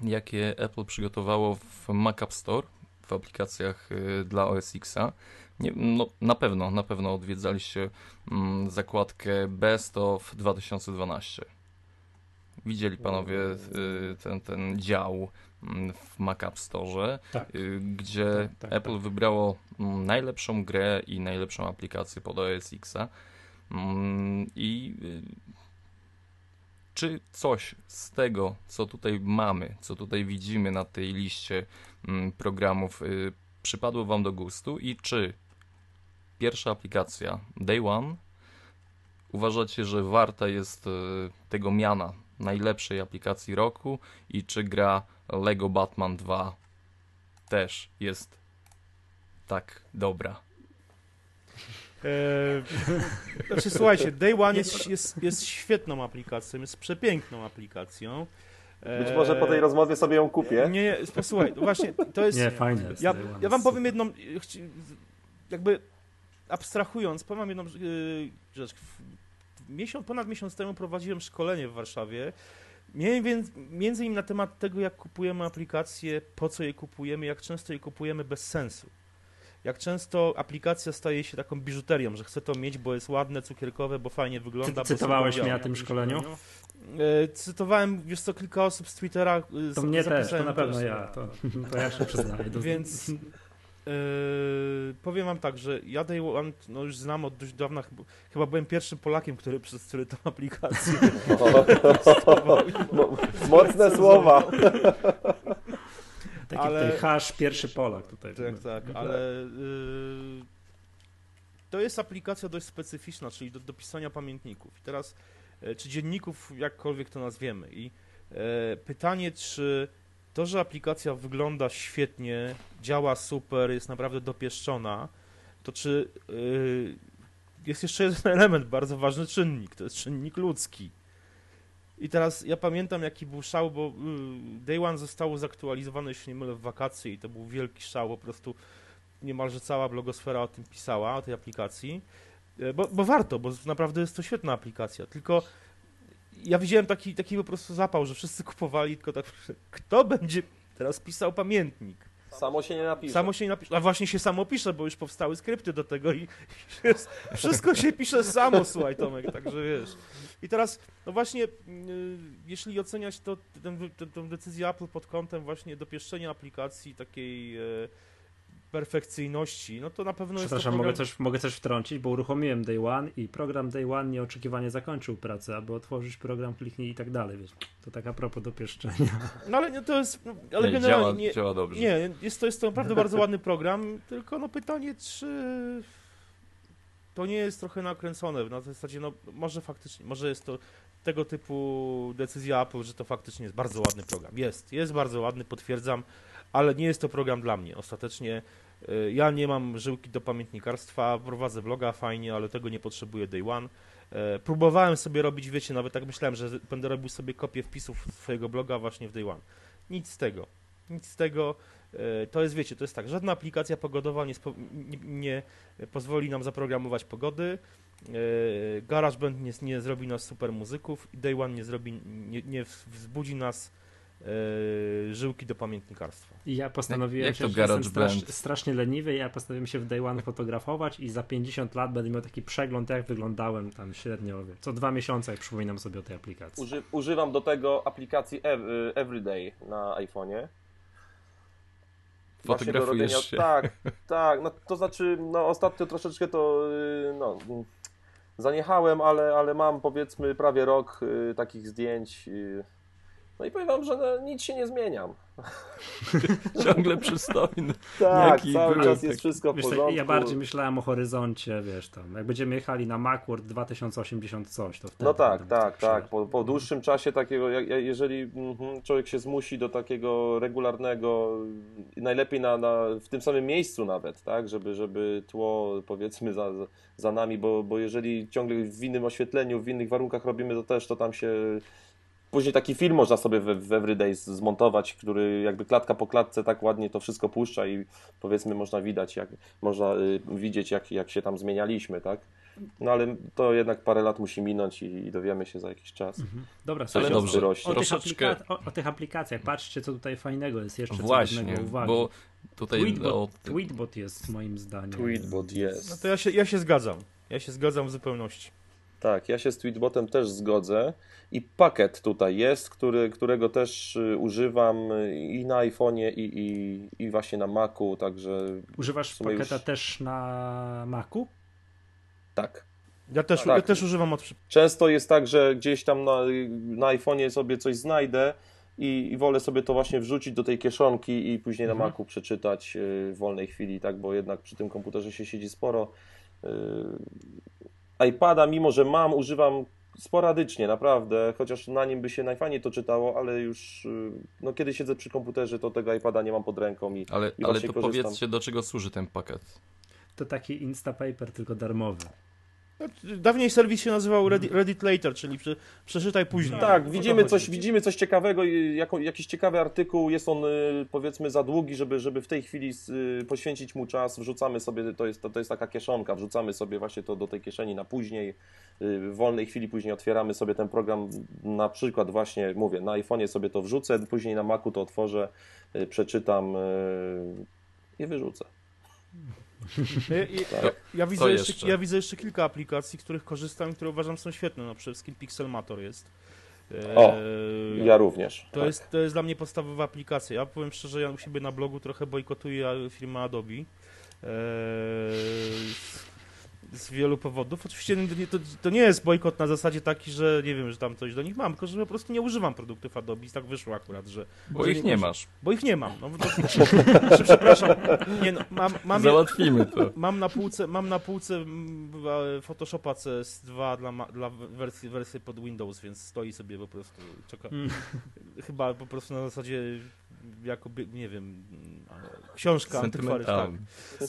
jakie Apple przygotowało w Mac App Store, w aplikacjach y, dla OS Xa. Nie, no, na pewno, na pewno odwiedzaliście mm, zakładkę Best of 2012. Widzieli panowie y, ten, ten dział mm, w Mac App Store, tak. Y, gdzie tak, tak, Apple tak. wybrało mm, najlepszą grę i najlepszą aplikację pod OS Xa. I czy coś z tego, co tutaj mamy, co tutaj widzimy na tej liście mm, programów, y, przypadło Wam do gustu i czy pierwsza aplikacja Day One uważacie, że warta jest y, tego miana najlepszej aplikacji roku i czy gra Lego Batman 2 też jest tak dobra? Eee, znaczy, słuchajcie, Day One jest, jest, jest świetną aplikacją, jest przepiękną aplikacją. Być może po tej rozmowie sobie ją kupię. Nie, nie, posłuchaj, właśnie to jest. Nie, fajnie. Jest ja, ja wam powiem jedną, jakby abstrahując, powiem wam jedną yy, rzecz. Miesiąc, ponad miesiąc temu prowadziłem szkolenie w Warszawie. Między innymi na temat tego, jak kupujemy aplikacje, po co je kupujemy, jak często je kupujemy bez sensu jak często aplikacja staje się taką biżuterią, że chcę to mieć, bo jest ładne, cukierkowe, bo fajnie wygląda. Ty, cytowałeś mnie na tym szkoleniu? E, cytowałem, wiesz co, kilka osób z Twittera. E, to mnie też, to na pewno też. ja, to, to ja się przyznaję. Więc yy, powiem wam tak, że ja Day One no już znam od dość dawna, chyba, chyba byłem pierwszym Polakiem, który przez który tą aplikację Mocne słowa. Taki ale... tutaj hash pierwszy Polak tutaj. Tak, tak, ale y, to jest aplikacja dość specyficzna, czyli do, do pisania pamiętników. I teraz, y, czy dzienników, jakkolwiek to nazwiemy. I y, pytanie, czy to, że aplikacja wygląda świetnie, działa super, jest naprawdę dopieszczona, to czy jest jeszcze jeden element, bardzo ważny czynnik, to jest czynnik ludzki. I teraz ja pamiętam jaki był szał, bo y, Day One zostało zaktualizowane, jeśli nie mylę, w wakacje i to był wielki szał, po prostu niemalże cała blogosfera o tym pisała, o tej aplikacji. E, bo, bo warto, bo naprawdę jest to świetna aplikacja, tylko ja widziałem taki, taki po prostu zapał, że wszyscy kupowali, tylko tak, kto będzie teraz pisał pamiętnik? Samo się nie napisze. Samo się nie napisze. A właśnie się samo pisze, bo już powstały skrypty do tego i jest, wszystko się pisze samo, słuchaj Tomek, także wiesz. I teraz, no właśnie, y, jeśli oceniać to, tę decyzję Apple pod kątem właśnie dopieszczenia aplikacji takiej e, perfekcyjności, no to na pewno jest Przepraszam, program... mogę, coś, mogę coś wtrącić, bo uruchomiłem Day One i program Day One nieoczekiwanie zakończył pracę, aby otworzyć program, kliknij i tak dalej, wiesz. To tak a propos dopieszczenia. No ale nie, to jest, no, ale nie, generalnie... Działa, nie, działa dobrze. Nie, jest to, jest to naprawdę bardzo ładny program, tylko no pytanie, czy to nie jest trochę nakręcone, na zasadzie, no może faktycznie, może jest to tego typu decyzja Apple, że to faktycznie jest bardzo ładny program. Jest, jest bardzo ładny, potwierdzam, ale nie jest to program dla mnie. Ostatecznie y, ja nie mam żyłki do pamiętnikarstwa, prowadzę vloga fajnie, ale tego nie potrzebuję day one. Y, próbowałem sobie robić, wiecie, nawet tak myślałem, że będę robił sobie kopię wpisów swojego bloga właśnie w day one. Nic z tego. Nic z tego. Y, to jest, wiecie, to jest tak, żadna aplikacja pogodowa nie, nie, nie pozwoli nam zaprogramować pogody. GarageBand nie, nie zrobi nas super muzyków i Day One nie zrobi, nie, nie wzbudzi nas Yy, żyłki do pamiętnikarstwa. I ja postanowiłem jak, jak się, że jestem strasz, strasznie leniwy, ja postanowiłem się w Day One fotografować i za 50 lat będę miał taki przegląd, jak wyglądałem tam średnio, co dwa miesiące, jak przypominam sobie o tej aplikacji. Uży, używam do tego aplikacji y, Everyday na iPhone'ie. Fotografujesz się. Tak, tak, no to znaczy, no ostatnio troszeczkę to, y, no, zaniechałem, ale, ale mam powiedzmy prawie rok y, takich zdjęć No i powiem wam, że no, nic się nie zmieniam. Ciągle przystojny. Tak, Jaki cały byłem, czas tak. jest wszystko w Wiesz, porządku. ja bardziej myślałem o horyzoncie, wiesz tam, jak będziemy jechali na Macworld 2080 coś, to wtedy No tak, tak, tak. Po, po dłuższym czasie takiego, jeżeli mhm, człowiek się zmusi do takiego regularnego, najlepiej na, na, w tym samym miejscu nawet, tak, żeby, żeby tło powiedzmy za, za nami, bo, bo jeżeli ciągle w innym oświetleniu, w innych warunkach robimy to też, to tam się Później taki film można sobie w, w Everydays zmontować, który jakby klatka po klatce tak ładnie to wszystko puszcza i powiedzmy można widać, jak, można y, widzieć jak, jak się tam zmienialiśmy, tak? No ale to jednak parę lat musi minąć i, i dowiemy się za jakiś czas. Mhm. Dobra, Ale słuchajcie, dobrze, rośnie. o, tych troszeczkę... aplika- o, o tych aplikacjach, patrzcie co tutaj fajnego jest jeszcze, Właśnie, uwagi. bo tutaj Tweetbot, o, Tweetbot jest moim zdaniem. Tweetbot jest. No to ja się, ja się zgadzam. Ja się zgadzam w zupełności. Tak, ja się z Tweetbotem też zgodzę. I pakiet tutaj jest, który, którego też y, używam y, i na iPhone'ie, i, i, i właśnie na Macu, także Używasz paketa już- też na Macu? tak. Ja też, Tak. ja też używam od Często jest tak, że gdzieś tam na, na iPhone'ie sobie coś znajdę i, i wolę sobie to właśnie wrzucić do tej kieszonki i później Mhm. na Macu przeczytać y, w wolnej chwili, tak, bo jednak przy tym komputerze się siedzi sporo. IPada, mimo że mam, używam sporadycznie, naprawdę, chociaż na nim by się najfajniej to czytało, ale już y, no, kiedy siedzę przy komputerze, to tego iPada nie mam pod ręką i, ale, i ale to korzystam. powiedzcie, do czego służy ten pakiet? To taki Instapaper, tylko darmowy. Dawniej serwis się nazywał Reddit, Reddit Later, czyli prze, przeczytaj później. Tak, widzimy coś, widzimy coś ciekawego, jako, jakiś ciekawy artykuł, jest on y, powiedzmy za długi, żeby, żeby w tej chwili y, poświęcić mu czas, wrzucamy sobie, to jest, to, to jest taka kieszonka, wrzucamy sobie właśnie to do tej kieszeni na później, y, w wolnej chwili później otwieramy sobie ten program, na przykład właśnie, mówię, na iPhone'ie sobie to wrzucę, później na Macu to otworzę, przeczytam i wyrzucę. Ja, ja, ja, widzę jeszcze, jeszcze? ja widzę jeszcze kilka aplikacji, których korzystam i które uważam są świetne. No przede wszystkim Pixelmator jest. E, O, Ja również. To, tak. jest, to jest dla mnie podstawowa aplikacja. Ja powiem szczerze, ja u siebie na blogu trochę bojkotuję firmę Adobe. Eee, z, wielu powodów. Oczywiście nie- to, to nie jest bojkot na zasadzie taki, że nie wiem, że tam coś do nich mam, tylko że po prostu nie używam produktów Adobe. Tak wyszło akurat, że. Bo że ich nie masz. Bo ich nie mam. No, to, przepraszam. Nie, no, mam, mam, Załatwimy to. Mam na półce, mam na półce mm, e, Photoshopa CS2 dla, dla wersji, wersji pod Windows, więc stoi sobie po prostu, czeka. Mm. Chyba po prostu na zasadzie jakoby, nie wiem, książka antykwariusz, tak.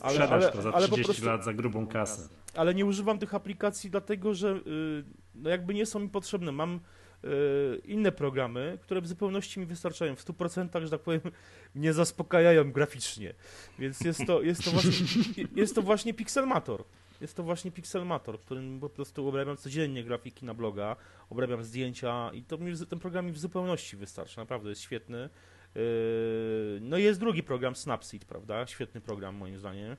Ale- ale- to za ale po 30 prostu- lat za grubą kasę. Ale nie używam tych aplikacji dlatego, że y, no jakby nie są mi potrzebne. Mam y, inne programy, które w zupełności mi wystarczają. W 100%, że tak powiem, mnie zaspokajają graficznie. Więc jest to, jest to, właśnie, jest to właśnie Pixelmator. Jest to właśnie Pixelmator, którym po prostu obrabiam codziennie grafiki na bloga, obrabiam zdjęcia i to mi, ten program mi w zupełności wystarczy. Naprawdę jest świetny. Yy, No i jest drugi program, Snapseed, prawda? Świetny program moim zdaniem.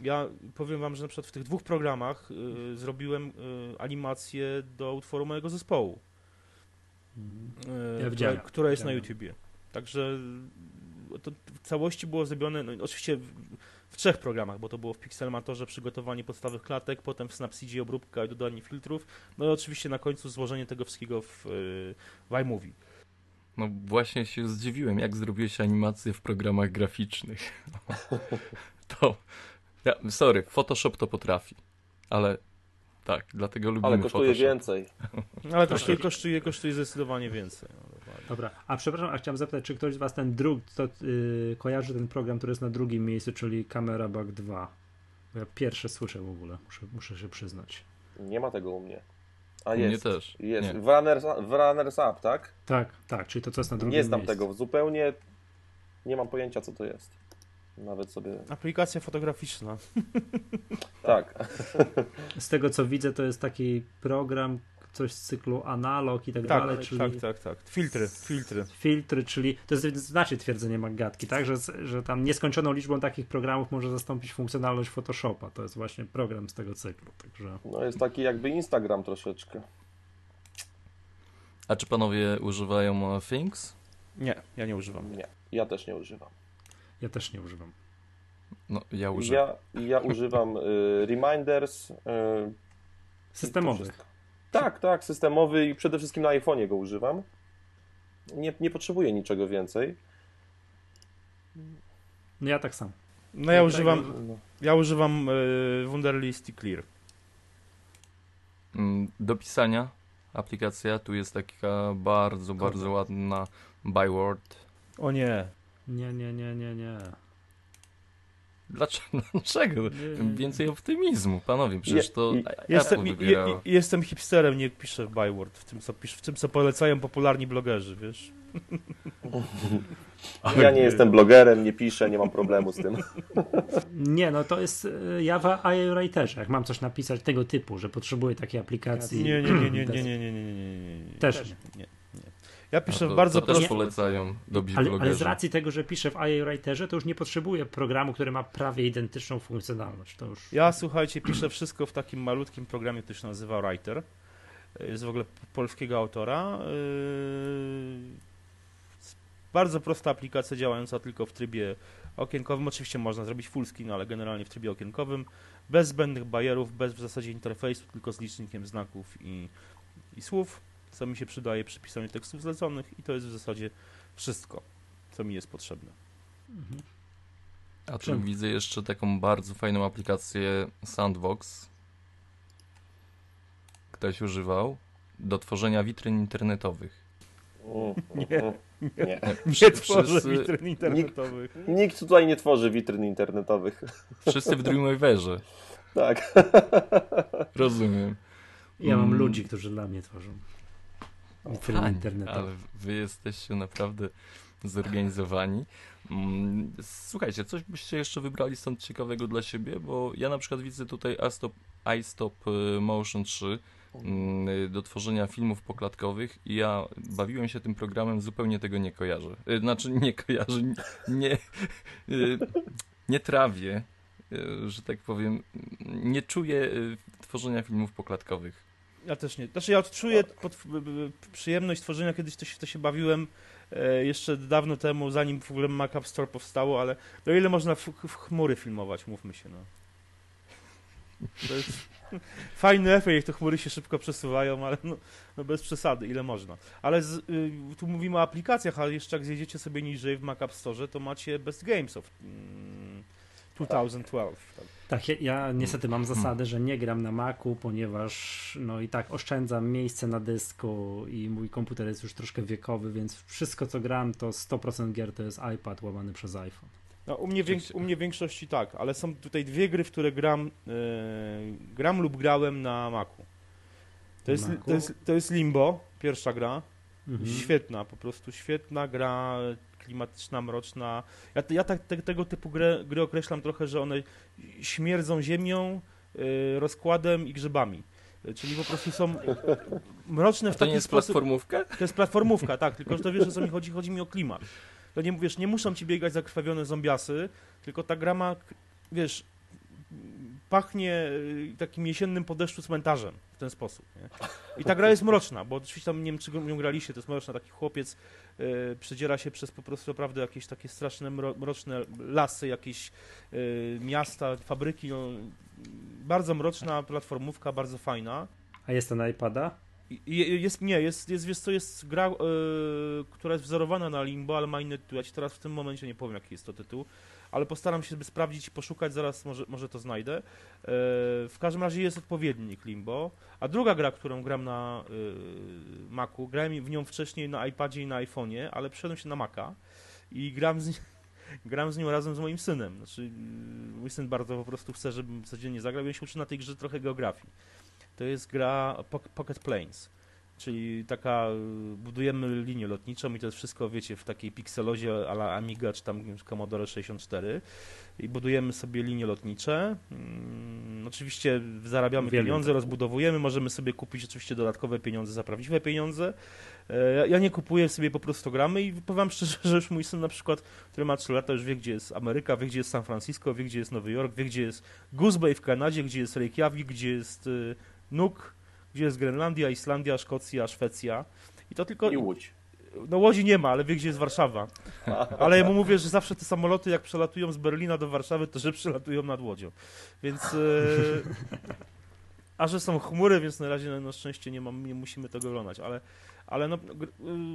Ja powiem wam, że na przykład w tych dwóch programach yy, zrobiłem yy, animację do utworu mojego zespołu, yy, Ja która, która jest na Widziałem. YouTubie. Także to w całości było zrobione, no, oczywiście w, w trzech programach, bo to było w Pixelmatorze przygotowanie podstawowych klatek, potem w Snapseedzie obróbka i dodanie filtrów, no i oczywiście na końcu złożenie tego wszystkiego w, w iMovie. No właśnie się zdziwiłem, jak zrobiłeś animację w programach graficznych. To, ja, sorry, Photoshop to potrafi, ale tak, dlatego lubimy Ale kosztuje Photoshop. więcej. Ale kosztuje, kosztuje, kosztuje zdecydowanie więcej. No, dokładnie. Dobra, a przepraszam, a chciałem zapytać, czy ktoś z Was ten drugi, to yy, kojarzy ten program, który jest na drugim miejscu, czyli Camera Bug 2? Bo ja pierwsze słyszę w ogóle, muszę, muszę się przyznać. Nie ma tego u mnie. A U mnie jest. też. Jest. Nie. W Runners, w Runners Up, tak? Tak, tak, czyli to co jest na drugim Nie znam miejscu. tego zupełnie. Nie mam pojęcia, co to jest. Nawet sobie. Aplikacja fotograficzna. Tak. Z tego co widzę, to jest taki program, coś z cyklu analog i tak, Tak, dalej, czyli tak, tak, tak. Filtry, filtry. filtry, czyli to jest znaczy twierdzenie Maggatki, tak, że, że tam nieskończoną liczbą takich programów może zastąpić funkcjonalność Photoshopa. To jest właśnie program z tego cyklu, także No jest taki jakby Instagram troszeczkę. A czy panowie używają e, Things? Nie, ja nie używam. Nie. Ja też nie używam. ja też nie używam. No, ja używam. Ja, ja używam y, reminders. Y, Systemowych. Tak, tak, systemowy i przede wszystkim na iPhone'ie go używam. Nie, nie potrzebuję niczego więcej. No ja tak sam. No ja Tak, używam, No. ja używam y, Wunderlist i Clear. Mm, Do pisania aplikacja, tu jest taka bardzo, bardzo ładna Byword. O nie. Nie, nie, nie, nie, nie. Dlaczego? Dlaczego? Nie, nie. Więcej optymizmu, panowie, przecież to Apple Jestem, jestem hipsterem, nie piszę w Byword, w tym, co, pisz, w tym, co polecają popularni blogerzy, wiesz? Ja nie jestem blogerem, nie piszę, nie mam problemu z tym. Nie, no to jest e, ja w iWriterze, jak mam coś napisać tego typu, że potrzebuję takiej aplikacji. Nie, nie, nie, nie, bez- nie, nie, nie, nie, nie, nie, nie, nie. Też nie. Ja piszę to, w bardzo to też polecają do Ale, ale z racji tego, że piszę w iWriterze, to już nie potrzebuję programu, który ma prawie identyczną funkcjonalność. To już. Ja, słuchajcie, piszę wszystko w takim malutkim programie, który się nazywa Writer. Jest w ogóle polskiego autora. Yy, Bardzo prosta aplikacja działająca tylko w trybie okienkowym. Oczywiście można zrobić full screen, ale generalnie w trybie okienkowym. Bez zbędnych bajerów, bez w zasadzie interfejsu, tylko z licznikiem znaków i, i słów, co mi się przydaje przy pisaniu tekstów zleconych i to jest w zasadzie wszystko, co mi jest potrzebne. Mhm. A tu Czym? widzę jeszcze taką bardzo fajną aplikację Sandbox. Ktoś używał do tworzenia witryn internetowych. Mm, Nie. nie. Nie tworzę wszyscy, witryn internetowych. Nikt tutaj nie tworzy witryn internetowych. wszyscy w Dreamweaverze. Tak. Rozumiem. Ja mam Mm. ludzi, którzy dla mnie tworzą. Witryny internetowe. Ale wy jesteście naprawdę zorganizowani. Mm, Słuchajcie, coś byście jeszcze wybrali stąd ciekawego dla siebie, bo ja na przykład widzę tutaj iStop, iStop y, Motion 3 mm, y, do tworzenia filmów poklatkowych i ja bawiłem się tym programem, zupełnie tego nie kojarzę. Y, Znaczy nie kojarzę, nie, nie, nie trawię, że tak powiem, nie czuję tworzenia filmów poklatkowych. Ja też nie. Znaczy ja odczuję pod, przyjemność tworzenia, kiedyś to się, to się bawiłem e, jeszcze dawno temu, zanim w ogóle Mac App Store powstało, ale no ile można w, w chmury filmować, mówmy się, no. To jest fajny efekt, jak te chmury się szybko przesuwają, ale no, no bez przesady, ile można. Ale z, y, tu mówimy o aplikacjach, ale jeszcze jak zjedziecie sobie niżej w Mac App Store, to macie Best Games of mm, 2012. Tak. Tak, ja, ja niestety mam Hmm. zasadę, że nie gram na Macu, ponieważ no i tak oszczędzam miejsce na dysku i mój komputer jest już troszkę wiekowy, więc wszystko co gram to 100% gier to jest iPad łamany przez iPhone. No, u, mnie wiek, u mnie w większości tak, ale są tutaj dwie gry, w które gram, e, gram lub grałem na Macu. To jest, Macu? to, jest, to jest Limbo, pierwsza gra. Mhm. Świetna, po prostu świetna gra, klimatyczna, mroczna. Ja, ja tak, te, tego typu grę, gry określam trochę, że one śmierdzą ziemią, e, rozkładem i grzybami. E, Czyli po prostu są mroczne w to nie taki jest sposób. platformówka? To jest platformówka, tak, tylko że to wiesz o co mi chodzi, chodzi mi o klimat. To nie mówisz, nie muszą ci biegać zakrwawione zombiasy, tylko ta gra ma, wiesz, pachnie y, takim jesiennym po deszczu cmentarzem w ten sposób. Nie? I ta gra jest mroczna, bo oczywiście tam nie wiem, czy ją graliście, to jest mroczna, taki chłopiec y, przedziera się przez po prostu naprawdę jakieś takie straszne mro, mroczne lasy, jakieś y, miasta, fabryki, no, bardzo mroczna platformówka, bardzo fajna. A jest to na iPada? Jest, nie, jest, jest, wiesz co, jest gra, e, która jest wzorowana na Limbo, ale ma inny tytuł. Ja ci teraz w tym momencie nie powiem, jaki jest to tytuł, ale postaram się sprawdzić i poszukać, zaraz może, może to znajdę. E, w każdym razie jest odpowiednik Limbo. A druga gra, którą gram na e, Macu, grałem w nią wcześniej na iPadzie i na iPhone'ie, ale przeszedłem się na Maca i gram z, gram z nią razem z moim synem. Znaczy, mój syn bardzo po prostu chce, żebym codziennie zagrał, i on się uczy na tej grze trochę geografii. To jest gra Poc- Pocket Planes, czyli taka, y, budujemy linię lotniczą i to jest wszystko, wiecie, w takiej pikselozie a la Amiga czy tam Commodore 64 i budujemy sobie linie lotnicze. Mm, oczywiście zarabiamy Uwielbiam pieniądze, rozbudowujemy, możemy sobie kupić oczywiście dodatkowe pieniądze za prawdziwe pieniądze. E, ja- Ja nie kupuję sobie po prostu gramy i powiem szczerze, że już mój syn na przykład, który ma 3 lata, już wie gdzie jest Ameryka, wie gdzie jest San Francisco, wie gdzie jest Nowy Jork, wie gdzie jest Goose Bay w Kanadzie, gdzie jest Reykjavik, gdzie jest y, Nuk, gdzie jest Grenlandia, Islandia, Szkocja, Szwecja. I to tylko. I Łódź. No Łodzi nie ma, ale wie gdzie jest Warszawa. Ale ja mu mówię, że zawsze te samoloty jak przelatują z Berlina do Warszawy, to że przelatują nad Łodzią. Więc. y, a że są chmury, więc na razie na szczęście nie, mam, nie musimy tego oglądać, ale, ale no, gr-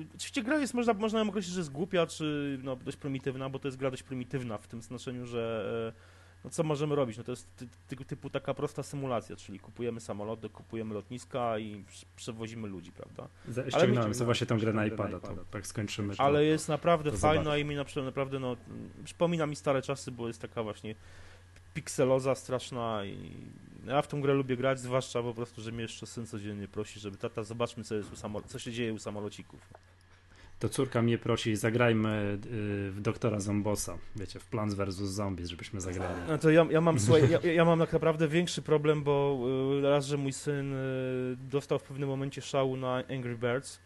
y, oczywiście gra jest, można, można ją określić, że jest głupia, czy no, dość prymitywna, bo to jest gra dość prymitywna w tym znaczeniu, że e, no, co możemy robić? No, to jest ty, ty, typu taka prosta symulacja, czyli kupujemy samoloty, kupujemy lotniska i prze- przewozimy ludzi, prawda? Ale Ściągnąłem sobie właśnie tą grę na iPada, to jak skończymy to... Ale jest naprawdę fajna i mi naprawdę, no, przypomina mi stare czasy, bo jest taka właśnie pikseloza straszna i ja w tą grę lubię grać, zwłaszcza po prostu, że mnie jeszcze syn codziennie prosi, żeby tata, zobaczmy co, jest u samolo- co się dzieje u samolocików. To córka mnie prosi, zagrajmy y, w Doktora Zombosa, wiecie, w Plants vs. Zombies, żebyśmy zagrali. No to ja, ja mam, słuchaj, ja, ja mam tak naprawdę większy problem, bo y, raz, że mój syn y, dostał w pewnym momencie szału na Angry Birds,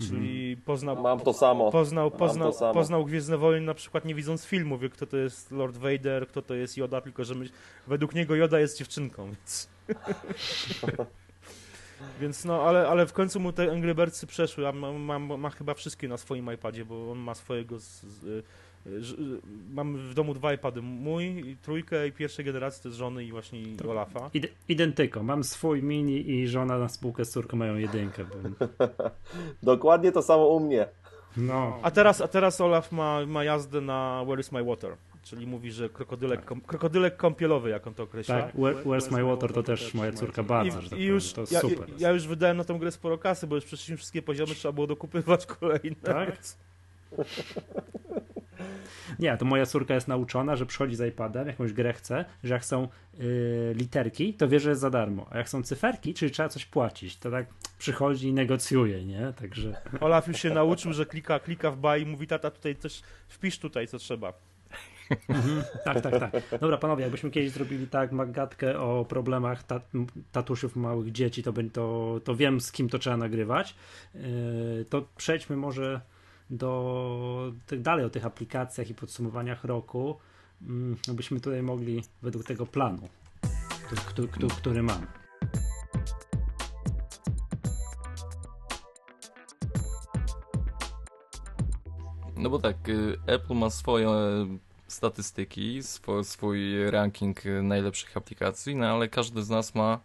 czyli poznał... Mam to samo. Poznał, poznał, to samo. poznał Gwiezdne Wojny na przykład nie widząc filmu, wie kto to jest Lord Vader, kto to jest Yoda, tylko że my, według niego Yoda jest dziewczynką, więc... więc no, ale, ale w końcu mu te Angry Birdsy przeszły, a ma, ma, ma chyba wszystkie na swoim iPadzie, bo on ma swojego... Z, z, y, y, mam w domu dwa iPady, mój, i trójkę i pierwszej generacji to jest żony i właśnie To- Olafa. Id- identyko, mam swój mini i żona na spółkę z córką mają jedynkę, bo... Dokładnie to samo u mnie. No, A teraz, a teraz Olaf ma, ma jazdę na Where is my water? Czyli mówi, że krokodylek, kom, krokodylek kąpielowy, jak on to określa. tak, Where, Where's My Water to też moja córka bardzo, że tak już, powiem, to ja, super. ja już wydałem na tą grę sporo kasy, bo już przeszliśmy wszystkie poziomy, trzeba było dokupywać kolejne. Tak? Nie, to moja córka jest nauczona, że przychodzi z iPadem, jakąś grę chce, że jak są y, literki, to wie, że jest za darmo, a jak są cyferki, czyli trzeba coś płacić, to tak przychodzi i negocjuje, nie? Także Olaf już się nauczył, że klika, klika w baj i mówi, tata tutaj coś, wpisz tutaj, co trzeba. Tak, tak, tak. Dobra, panowie, jakbyśmy kiedyś zrobili tak magatkę o problemach tat, tatusiów małych dzieci, to, to, to wiem, z kim to trzeba nagrywać. Yy, to przejdźmy może do tych, dalej o tych aplikacjach i podsumowaniach roku. Mm, Byśmy tutaj mogli według tego planu, który, który, który mam. No bo tak, y, Apple ma swoje statystyki, swój ranking y, najlepszych aplikacji, no ale każdy z nas ma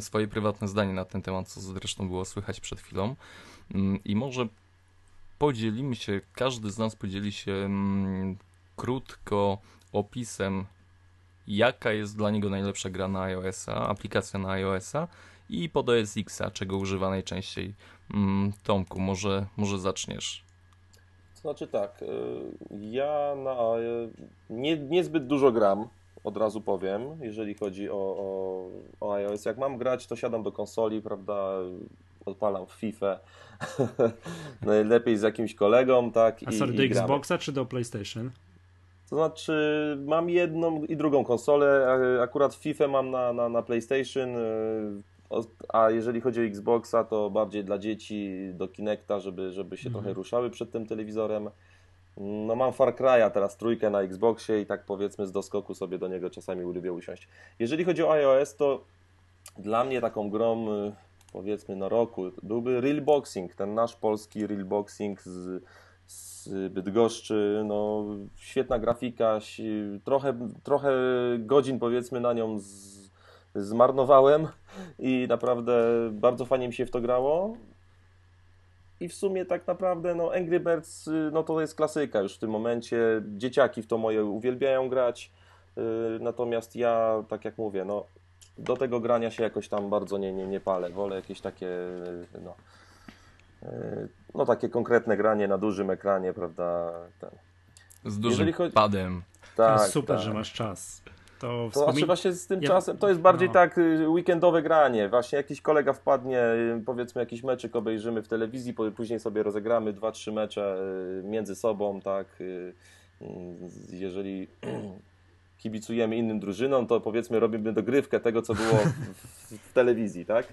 swoje prywatne zdanie na ten temat, co zresztą było słychać przed chwilą. Mm, I może podzielimy się, każdy z nas podzieli się mm, krótko opisem, jaka jest dla niego najlepsza gra na iOS-a, aplikacja na iOS-a i pod OS X-a, czego używa najczęściej. Mm, Tomku, może, może zaczniesz. Znaczy tak, y, ja na, y, nie, niezbyt dużo gram, od razu powiem, jeżeli chodzi o, o, o iOS. Jak mam grać, to siadam do konsoli, prawda, odpalam FIFA, najlepiej z jakimś kolegą, tak, A i, sorry, do i. Xboxa czy do PlayStation? To znaczy, mam jedną i drugą konsolę. Akurat FIFA mam na, na, na PlayStation, y, a jeżeli chodzi o Xboxa, to bardziej dla dzieci do Kinecta, żeby, żeby się Mhm. trochę ruszały przed tym telewizorem. No mam Far Cry'a teraz trójkę na Xboxie i tak powiedzmy z doskoku sobie do niego czasami lubię usiąść. Jeżeli chodzi o iOS, to dla mnie taką grą y, powiedzmy no roku byłby Real Boxing, ten nasz polski Real Boxing z, z Bydgoszczy, no świetna grafika, trochę, trochę godzin powiedzmy na nią z, zmarnowałem i naprawdę bardzo fajnie mi się w to grało. I w sumie tak naprawdę no Angry Birds y, no to jest klasyka już w tym momencie. Dzieciaki w to moje uwielbiają grać. y, Natomiast ja, tak jak mówię, no do tego grania się jakoś tam bardzo nie, nie, nie palę. Wolę jakieś takie y, no, no takie konkretne granie na dużym ekranie, prawda? Ten. Z dużym chodzi- padem. To Tak, jest super, tak. że masz czas. To, To znaczy właśnie z tym Ja- czasem, to jest bardziej no. tak y, weekendowe granie. Właśnie jakiś kolega wpadnie, y, powiedzmy jakiś meczyk obejrzymy w telewizji, później sobie rozegramy dwa, trzy mecze y, między sobą, tak. Jeżeli kibicujemy innym drużynom, to powiedzmy robimy dogrywkę tego, co było w, w telewizji, tak.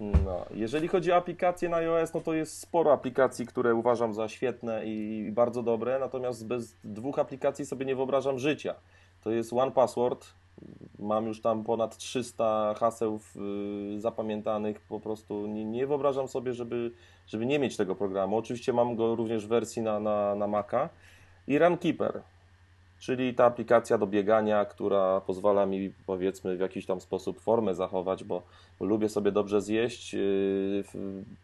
No. Jeżeli chodzi o aplikacje na iOS, no to jest sporo aplikacji, które uważam za świetne i bardzo dobre, natomiast bez dwóch aplikacji sobie nie wyobrażam życia. To jest One Password. Mam już tam ponad 300 haseł y, zapamiętanych. Po prostu nie, nie wyobrażam sobie, żeby, żeby nie mieć tego programu. Oczywiście mam go również w wersji na, na, na Maca. I Runkeeper, czyli ta aplikacja do biegania, która pozwala mi powiedzmy w jakiś tam sposób formę zachować, bo, bo lubię sobie dobrze zjeść. Yy,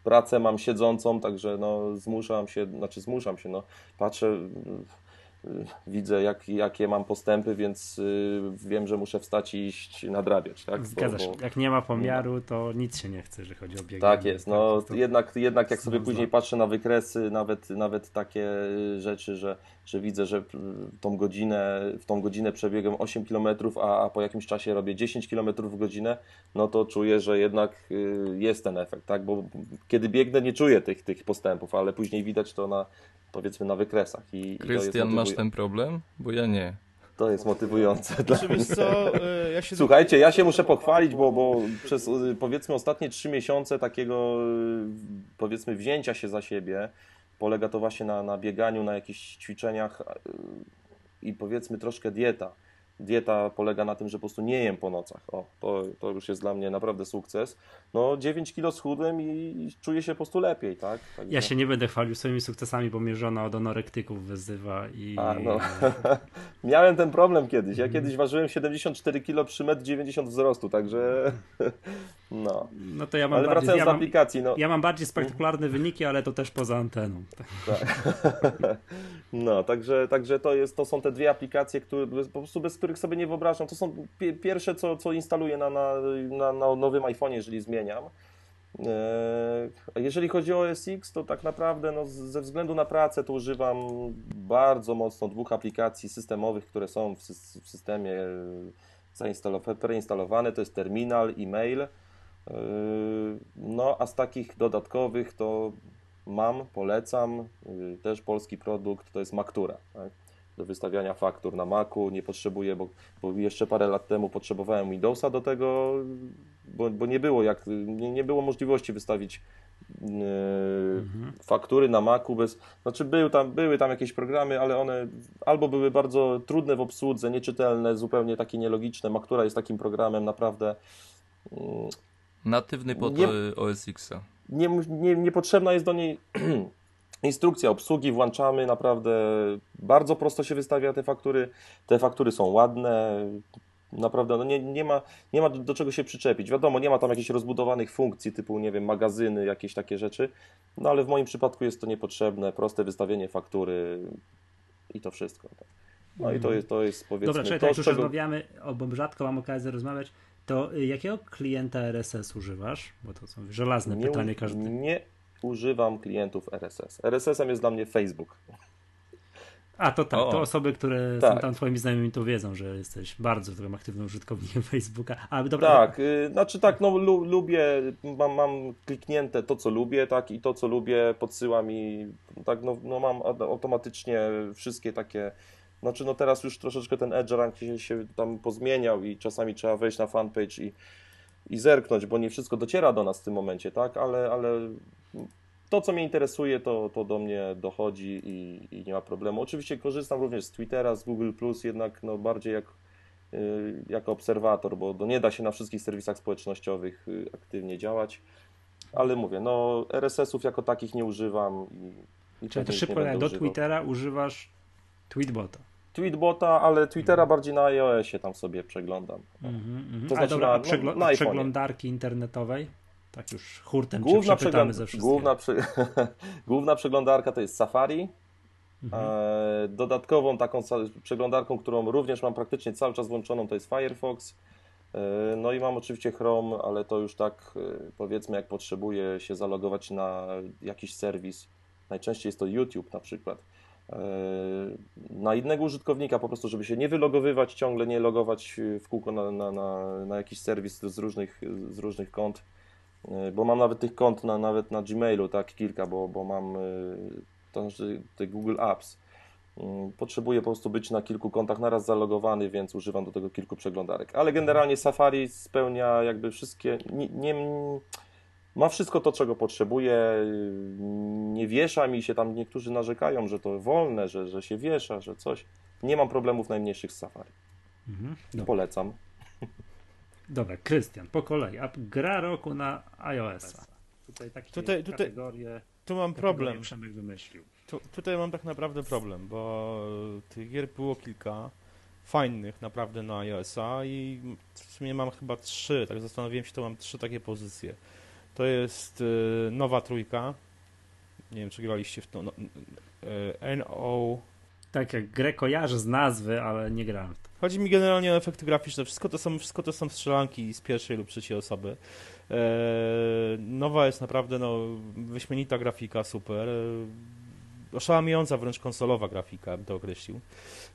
pracę mam siedzącą, także no, zmuszam się, znaczy zmuszam się, no, patrzę. Yy, widzę, jak, jakie mam postępy, więc yy, wiem, że muszę wstać i iść nadrabiać. Tak? Zgadza się. Jak nie ma pomiaru, to nic się nie chce, jeżeli chodzi o bieganie. Tak jest. No, to jednak, jednak jak sobie później patrzę na wykresy, nawet, nawet takie rzeczy, że, że widzę, że tą godzinę, w tą godzinę przebiegam 8 km, a, a po jakimś czasie robię 10 km w godzinę, no to czuję, że jednak y, jest ten efekt, tak? Bo kiedy biegnę, nie czuję tych, tych postępów, ale później widać to na, powiedzmy na wykresach. I, Krystian, masz ten problem? Bo ja nie. To jest motywujące dla mnie. Co, y, ja się Słuchajcie, ja się muszę pochwalić, bo, bo przez y, powiedzmy ostatnie trzy miesiące takiego powiedzmy wzięcia się za siebie polega to właśnie na, na bieganiu, na jakichś ćwiczeniach i powiedzmy troszkę dieta dieta polega na tym, że po prostu nie jem po nocach. O, to, to już jest dla mnie naprawdę sukces. No 9 kilo schudłem i czuję się po prostu lepiej, tak? Także... Ja się nie będę chwalił swoimi sukcesami, bo mnie żona od anorektyków wyzywa i... A, no. Miałem ten problem kiedyś. Ja kiedyś ważyłem 74 kilo przy 1,90 m wzrostu, także no. No to ja mam ale bardziej, wracając ja do mam, aplikacji, no. Ja mam bardziej spektakularne wyniki, ale to też poza anteną. Tak. no, także, także to, jest, to są te dwie aplikacje, które po prostu bez których sobie nie wyobrażam. To są pierwsze, co, co instaluję na, na, na, na nowym iPhone, jeżeli zmieniam. E, jeżeli chodzi o SX, to tak naprawdę no, ze względu na pracę to używam bardzo mocno dwóch aplikacji systemowych, które są w, systemie preinstalowane. To jest terminal i mail. E, no a z takich dodatkowych to mam, polecam, też polski produkt, to jest Maktura. Tak? Do wystawiania faktur na Macu, nie potrzebuję, bo, bo jeszcze parę lat temu potrzebowałem Windowsa do tego, bo, bo nie było jak, nie, nie było możliwości wystawić yy, mhm. faktury na Macu bez, znaczy były tam, były tam jakieś programy, ale one albo były bardzo trudne w obsłudze, nieczytelne, zupełnie takie nielogiczne. Maktura jest takim programem naprawdę yy, natywny pod OS X-a. Nie, nie, niepotrzebna jest do niej Instrukcja obsługi włączamy, naprawdę bardzo prosto się wystawia te faktury. Te faktury są ładne, naprawdę no nie, nie, ma, nie ma do, do, czego się przyczepić. Wiadomo, nie ma tam jakichś rozbudowanych funkcji typu, nie wiem, magazyny, jakieś takie rzeczy, no ale w moim przypadku jest to niepotrzebne, proste wystawienie faktury i to wszystko. No i to jest, to jest powiedzmy... Dobra, czekaj, to, jak już czego... rozmawiamy, o, bo rzadko mam okazję rozmawiać, to jakiego klienta RSS używasz? Bo to są żelazne nie, pytanie każdy. Nie używam klientów RSS. RSS-em jest dla mnie Facebook. A, to tak, o. to osoby, które tak. są tam twoimi znajomymi, to wiedzą, że jesteś bardzo takim aktywnym użytkownikiem Facebooka. A, dobra, tak, y, znaczy tak, no lu, lubię, mam, mam kliknięte to, co lubię, tak, i to, co lubię podsyła mi, tak, no, no mam automatycznie wszystkie takie, znaczy no teraz już troszeczkę ten edge rank się, się tam pozmieniał i czasami trzeba wejść na fanpage i i zerknąć, bo nie wszystko dociera do nas w tym momencie, tak? Ale, ale to, co mnie interesuje, to, to do mnie dochodzi i, i nie ma problemu. Oczywiście korzystam również z Twittera, z Google, jednak no, bardziej jak, y, jako obserwator, bo no, nie da się na wszystkich serwisach społecznościowych y, aktywnie działać. Ale mówię, no RSS-ów jako takich nie używam. I, i Czyli to szybko, do używał. Twittera używasz Tweetbota. Tweetbota, ale Twittera mhm. bardziej na iOSie tam sobie przeglądam. Mm-hmm, to znaczy dobra, na, a, przegl- na, przeglądarki internetowej? Tak już hurtem główna przegląd- ze główna, prze- główna przeglądarka to jest Safari. Mhm. E, dodatkową taką przeglądarką, którą również mam praktycznie cały czas włączoną, to jest Firefox. E, no i mam oczywiście Chrome, ale to już tak e, powiedzmy, jak potrzebuję się zalogować na jakiś serwis. Najczęściej jest to YouTube na przykład na innego użytkownika, po prostu, żeby się nie wylogowywać, ciągle nie logować w kółko na, na, na, na jakiś serwis z różnych, z różnych kont, e, bo mam nawet tych kont na, nawet na Gmailu, tak, kilka, bo, bo mam to znaczy te Google Apps. Potrzebuję po prostu być na kilku kontach naraz zalogowany, więc używam do tego kilku przeglądarek. Ale generalnie Safari spełnia jakby wszystkie. Nie, nie, ma wszystko to, czego potrzebuje, nie wiesza mi się, tam niektórzy narzekają, że to wolne, że, że się wiesza, że coś. Nie mam problemów najmniejszych z Safari. Mhm, Polecam. Dobra, Krystian, po kolei. A gra roku na iOS-a. Tutaj takie tutaj, tutaj, tu mam problem. Przemek wymyślił. Tu, tutaj mam tak naprawdę problem, bo tych gier było kilka fajnych naprawdę na iOS-a i w sumie mam chyba trzy, tak zastanowiłem się, to mam trzy takie pozycje. To jest y, nowa trójka, nie wiem czy graliście w to, no, NO... Tak, jak grę kojarzę z nazwy, ale nie grałem w to. Chodzi mi generalnie o efekty graficzne, wszystko to są, wszystko to są strzelanki z pierwszej lub trzeciej osoby. E, nowa jest naprawdę no, wyśmienita grafika, super. E, oszałamiająca wręcz konsolowa grafika, bym to określił.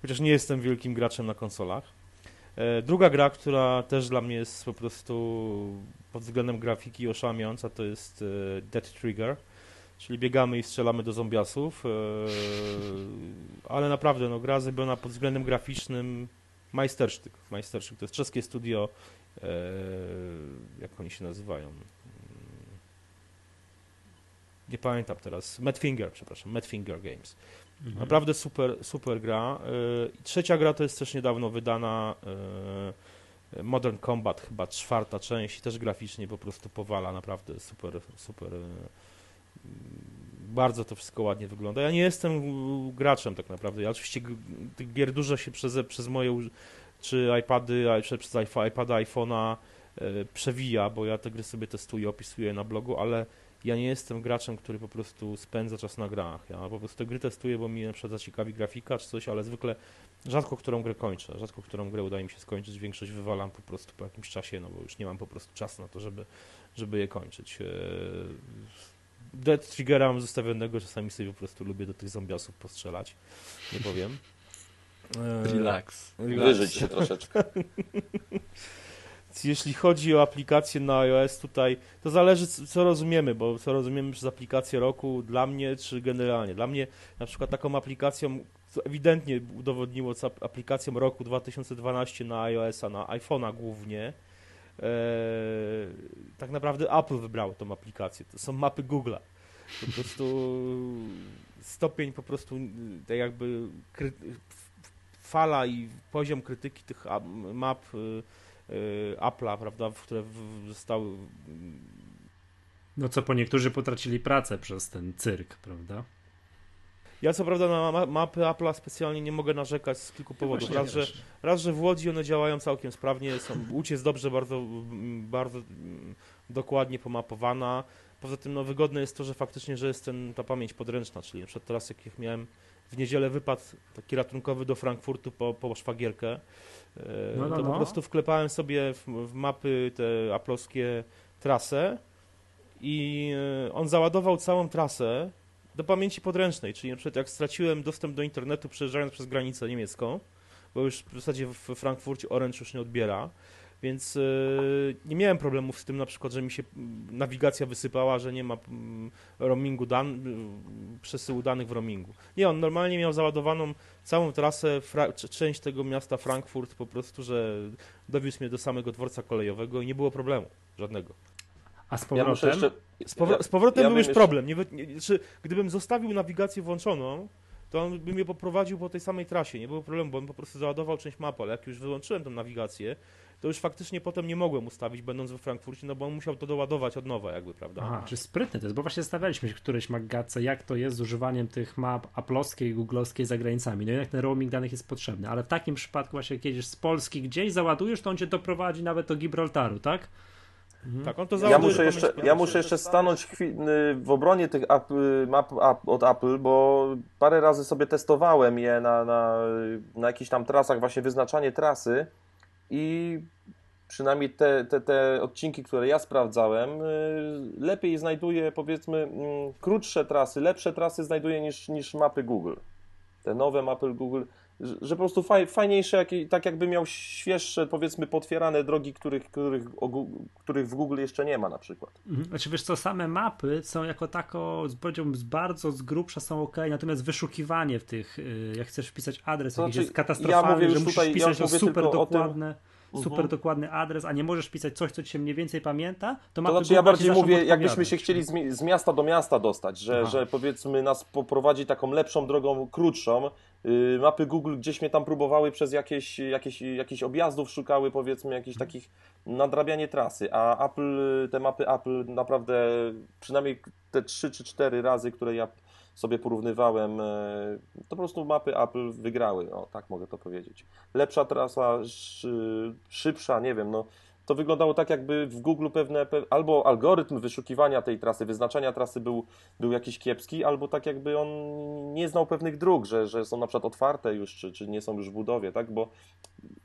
Chociaż nie jestem wielkim graczem na konsolach. E, druga gra, która też dla mnie jest po prostu pod względem grafiki oszałamiająca, to jest e, Dead Trigger. Czyli biegamy i strzelamy do zombiasów, e, ale naprawdę no, gra zrobiona pod względem graficznym majstersztyk. Majstersztyk to jest czeskie studio, jak oni się nazywają? Nie pamiętam teraz. Madfinger, przepraszam, Madfinger Games. Mhm. Naprawdę super, super gra. E, trzecia gra to jest też niedawno wydana e, Modern Combat, chyba czwarta część, też graficznie po prostu powala, naprawdę super, super. Bardzo to wszystko ładnie wygląda. Ja nie jestem graczem tak naprawdę. Ja oczywiście tych gier dużo się przez, przez moje czy iPady, czy przez iPada, iPhone'a przewija, bo ja te gry sobie testuję, opisuję na blogu, ale ja nie jestem graczem, który po prostu spędza czas na grach. Ja po prostu te gry testuję, bo mi na przykład zaciekawi grafika czy coś, ale zwykle rzadko którą grę kończę. Rzadko którą grę udaje mi się skończyć. Większość wywalam po prostu po jakimś czasie, no bo już nie mam po prostu czasu na to, żeby, żeby je kończyć. E, Dead Triggera mam zostawionego, czasami sobie po prostu lubię do tych zombiasów postrzelać. Nie powiem. Relax. Relax. Wyżyć się troszeczkę. Jeśli chodzi o aplikacje na iOS tutaj, to zależy co rozumiemy, bo co rozumiemy przez aplikację roku dla mnie, czy generalnie. Dla mnie na przykład taką aplikacją, co ewidentnie udowodniło co aplikacją roku 2012 na iOS-a, na iPhone'a głównie, e, tak naprawdę Apple wybrało tą aplikację. To są mapy Google'a. Po prostu stopień po prostu tak jakby fala i poziom krytyki tych map y, Apple'a, prawda, które zostały no co po niektórzy potracili pracę przez ten cyrk, prawda? Ja co prawda na mapy Apple'a specjalnie nie mogę narzekać z kilku powodów. Raz że, raz, że w Łodzi one działają całkiem sprawnie, są, Łódź jest dobrze, bardzo, bardzo dokładnie pomapowana. Poza tym no, wygodne jest to, że faktycznie, że jest ten, ta pamięć podręczna, czyli na przykład teraz jak miałem w niedzielę wypad taki ratunkowy do Frankfurtu po, po szwagierkę, e, no, no, to no. po prostu wklepałem sobie w, w mapy te aploskie trasę i e, on załadował całą trasę do pamięci podręcznej, czyli na przykład jak straciłem dostęp do internetu przejeżdżając przez granicę niemiecką, bo już w zasadzie w Frankfurcie Orange już nie odbiera, więc yy, nie miałem problemów z tym na przykład, że mi się nawigacja wysypała, że nie ma roamingu dan przesyłu danych w roamingu. Nie, on normalnie miał załadowaną całą trasę, część tego miasta Frankfurt po prostu, że dowiózł mnie do samego dworca kolejowego i nie było problemu żadnego. A z powrotem? Ja jeszcze... z, powro z, powrotem ja był już jeszcze... problem. Nie, nie, znaczy, gdybym zostawił nawigację włączoną, to on by mnie poprowadził po tej samej trasie. Nie było problemu, bo on po prostu załadował część mapy, ale jak już wyłączyłem tą nawigację, to już faktycznie potem nie mogłem ustawić, będąc we Frankfurcie, no bo on musiał to doładować od nowa, jakby, prawda? Aha, czy sprytny to jest, bo właśnie stawialiśmy się któreś magatce, jak to jest z używaniem tych map aplowskiej i googlowskiej za granicami. No jednak ten roaming danych jest potrzebny, ale w takim przypadku właśnie jedziesz z Polski gdzieś, załadujesz, to on cię doprowadzi nawet do Gibraltaru, tak? Mhm. Tak, on to ja muszę jeszcze, ja muszę jeszcze stanąć w obronie tych map od Apple, bo parę razy sobie testowałem je na, na, na jakichś tam trasach, właśnie wyznaczanie trasy i przynajmniej te, te, te odcinki, które ja sprawdzałem, y, lepiej znajduje powiedzmy mm, krótsze trasy, lepsze trasy znajduje niż, niż mapy Google. Te nowe mapy Google, że po prostu faj, fajniejsze, tak jakby miał świeższe, powiedzmy potwierane drogi, których, których, których w Google jeszcze nie ma na przykład. Mhm. Znaczy wiesz co, same mapy są jako tako, powiedziałbym, bardzo z grubsza są ok, natomiast wyszukiwanie w tych, y, jak chcesz wpisać adres, to znaczy, jest katastrofalny, ja mówię że musisz tutaj, pisać ja super dokładne super mhm. -huh. dokładny adres, a nie możesz pisać coś, co ci się mniej więcej pamięta, to, to znaczy ja bardziej mówię, jakbyśmy się chcieli z, z, miasta do miasta dostać, że, że powiedzmy nas poprowadzi taką lepszą drogą, krótszą. Yy, mapy Google gdzieś mnie tam próbowały przez jakieś, jakieś, jakieś objazdów, szukały powiedzmy jakichś mhm. takich nadrabianie trasy, a Apple, te mapy Apple naprawdę przynajmniej te trzy czy cztery razy, które ja sobie porównywałem, e, to po prostu mapy Apple wygrały, o tak mogę to powiedzieć. Lepsza trasa, szy, szybsza, nie wiem, no to wyglądało tak, jakby w Google pewne, albo algorytm wyszukiwania tej trasy, wyznaczania trasy był, był jakiś kiepski, albo tak jakby on nie znał pewnych dróg, że, że są na przykład otwarte już, czy, czy nie są już w budowie, tak, bo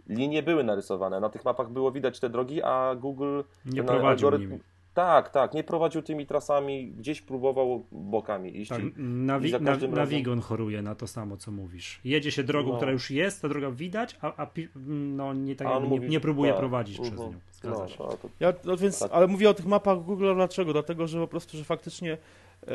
linie były narysowane, na tych mapach było widać te drogi, a Google nie prowadził algorytm, nimi. Tak, tak, nie prowadził tymi trasami, gdzieś próbował bokami iść. Tak, i- nawi- razem- choruje na to samo, co mówisz. Jedzie się drogą, No. która już jest, ta droga widać, a, a no, nie, tak jakby mówi, nie próbuje tak, prowadzić przez mhm. nią. Zgadza No, się. no, to Ja, no więc, Tak. ale mówię o tych mapach Google dlaczego? Dlatego, że po prostu, że faktycznie e,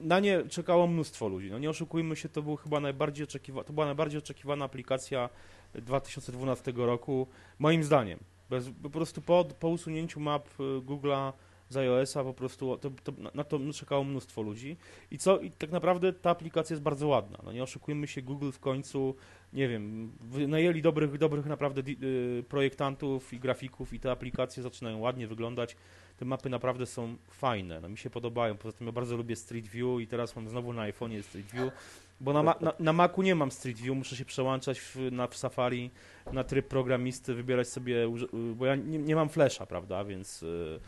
na nie czekało mnóstwo ludzi. No nie oszukujmy się, to był chyba najbardziej oczekiwa- to była najbardziej oczekiwana aplikacja 2012 roku, moim zdaniem. Bez, po prostu po, po usunięciu map e, Google'a z iOS-a po prostu to, to, na to czekało mnóstwo ludzi. I co? I tak naprawdę ta aplikacja jest bardzo ładna. No nie oszukujmy się, Google w końcu, nie wiem, wynajęli dobrych, dobrych naprawdę y, projektantów i grafików i te aplikacje zaczynają ładnie wyglądać. Te mapy naprawdę są fajne, no mi się podobają. Poza tym ja bardzo lubię Street View i teraz mam znowu na iPhone'ie Street View, bo na, na, na Macu nie mam Street View, muszę się przełączać w, na, w Safari na tryb programisty, wybierać sobie, y, bo ja nie, nie mam Flasha, prawda, więc y,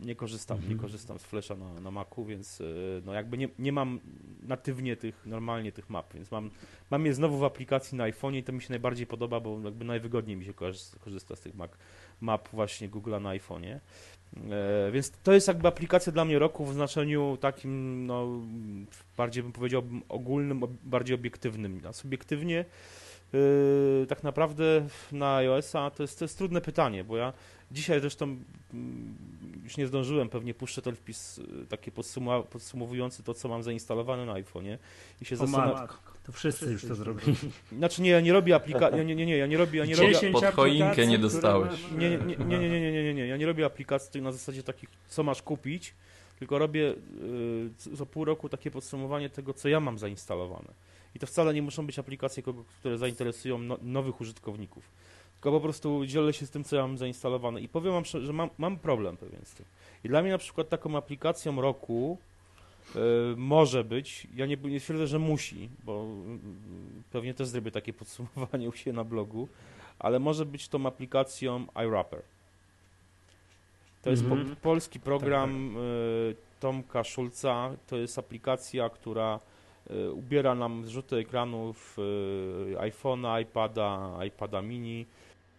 nie korzystam, nie korzystam z Flasha na, na Macu, więc y, no jakby nie, nie mam natywnie tych, normalnie tych map, więc mam, mam je znowu w aplikacji na iPhone'ie i to mi się najbardziej podoba, bo jakby najwygodniej mi się korzysta, korzysta z tych map, map właśnie Google'a na iPhone'ie. E, więc to jest jakby aplikacja dla mnie roku w znaczeniu takim, no, bardziej bym powiedział ogólnym, bardziej obiektywnym. A subiektywnie yy, tak naprawdę na iOS-a to jest, to jest trudne pytanie, bo ja dzisiaj zresztą już nie zdążyłem, pewnie puszczę ten wpis yy, taki podsumowujący to, co mam zainstalowane na iPhone'ie i się zastanawiam. To wszyscy już to zrobili. Znaczy nie, ja nie robię aplikacji. Nie, nie, nie, ja nie robię. Ja nie robię... Pod choinkę nie dostałeś. Nie, nie, nie, nie, nie, nie, nie, nie, ja nie robię aplikacji na zasadzie takich, co masz kupić, tylko robię y, za pół roku takie podsumowanie tego, co ja mam zainstalowane. I to wcale nie muszą być aplikacje, które zainteresują no, nowych użytkowników. Tylko po prostu dzielę się z tym, co ja mam zainstalowane. I powiem wam, że mam, mam problem pewien z tym. I dla mnie na przykład taką aplikacją roku może być, ja nie, nie twierdzę, że musi, bo y, pewnie też zrobię takie podsumowanie u siebie na blogu, ale może być tą aplikacją iWrapper. To jest Mhm. po, polski program y, Tomka Szulca. To jest aplikacja, która y, ubiera nam zrzuty ekranów iPhone'a, iPada, iPada mini.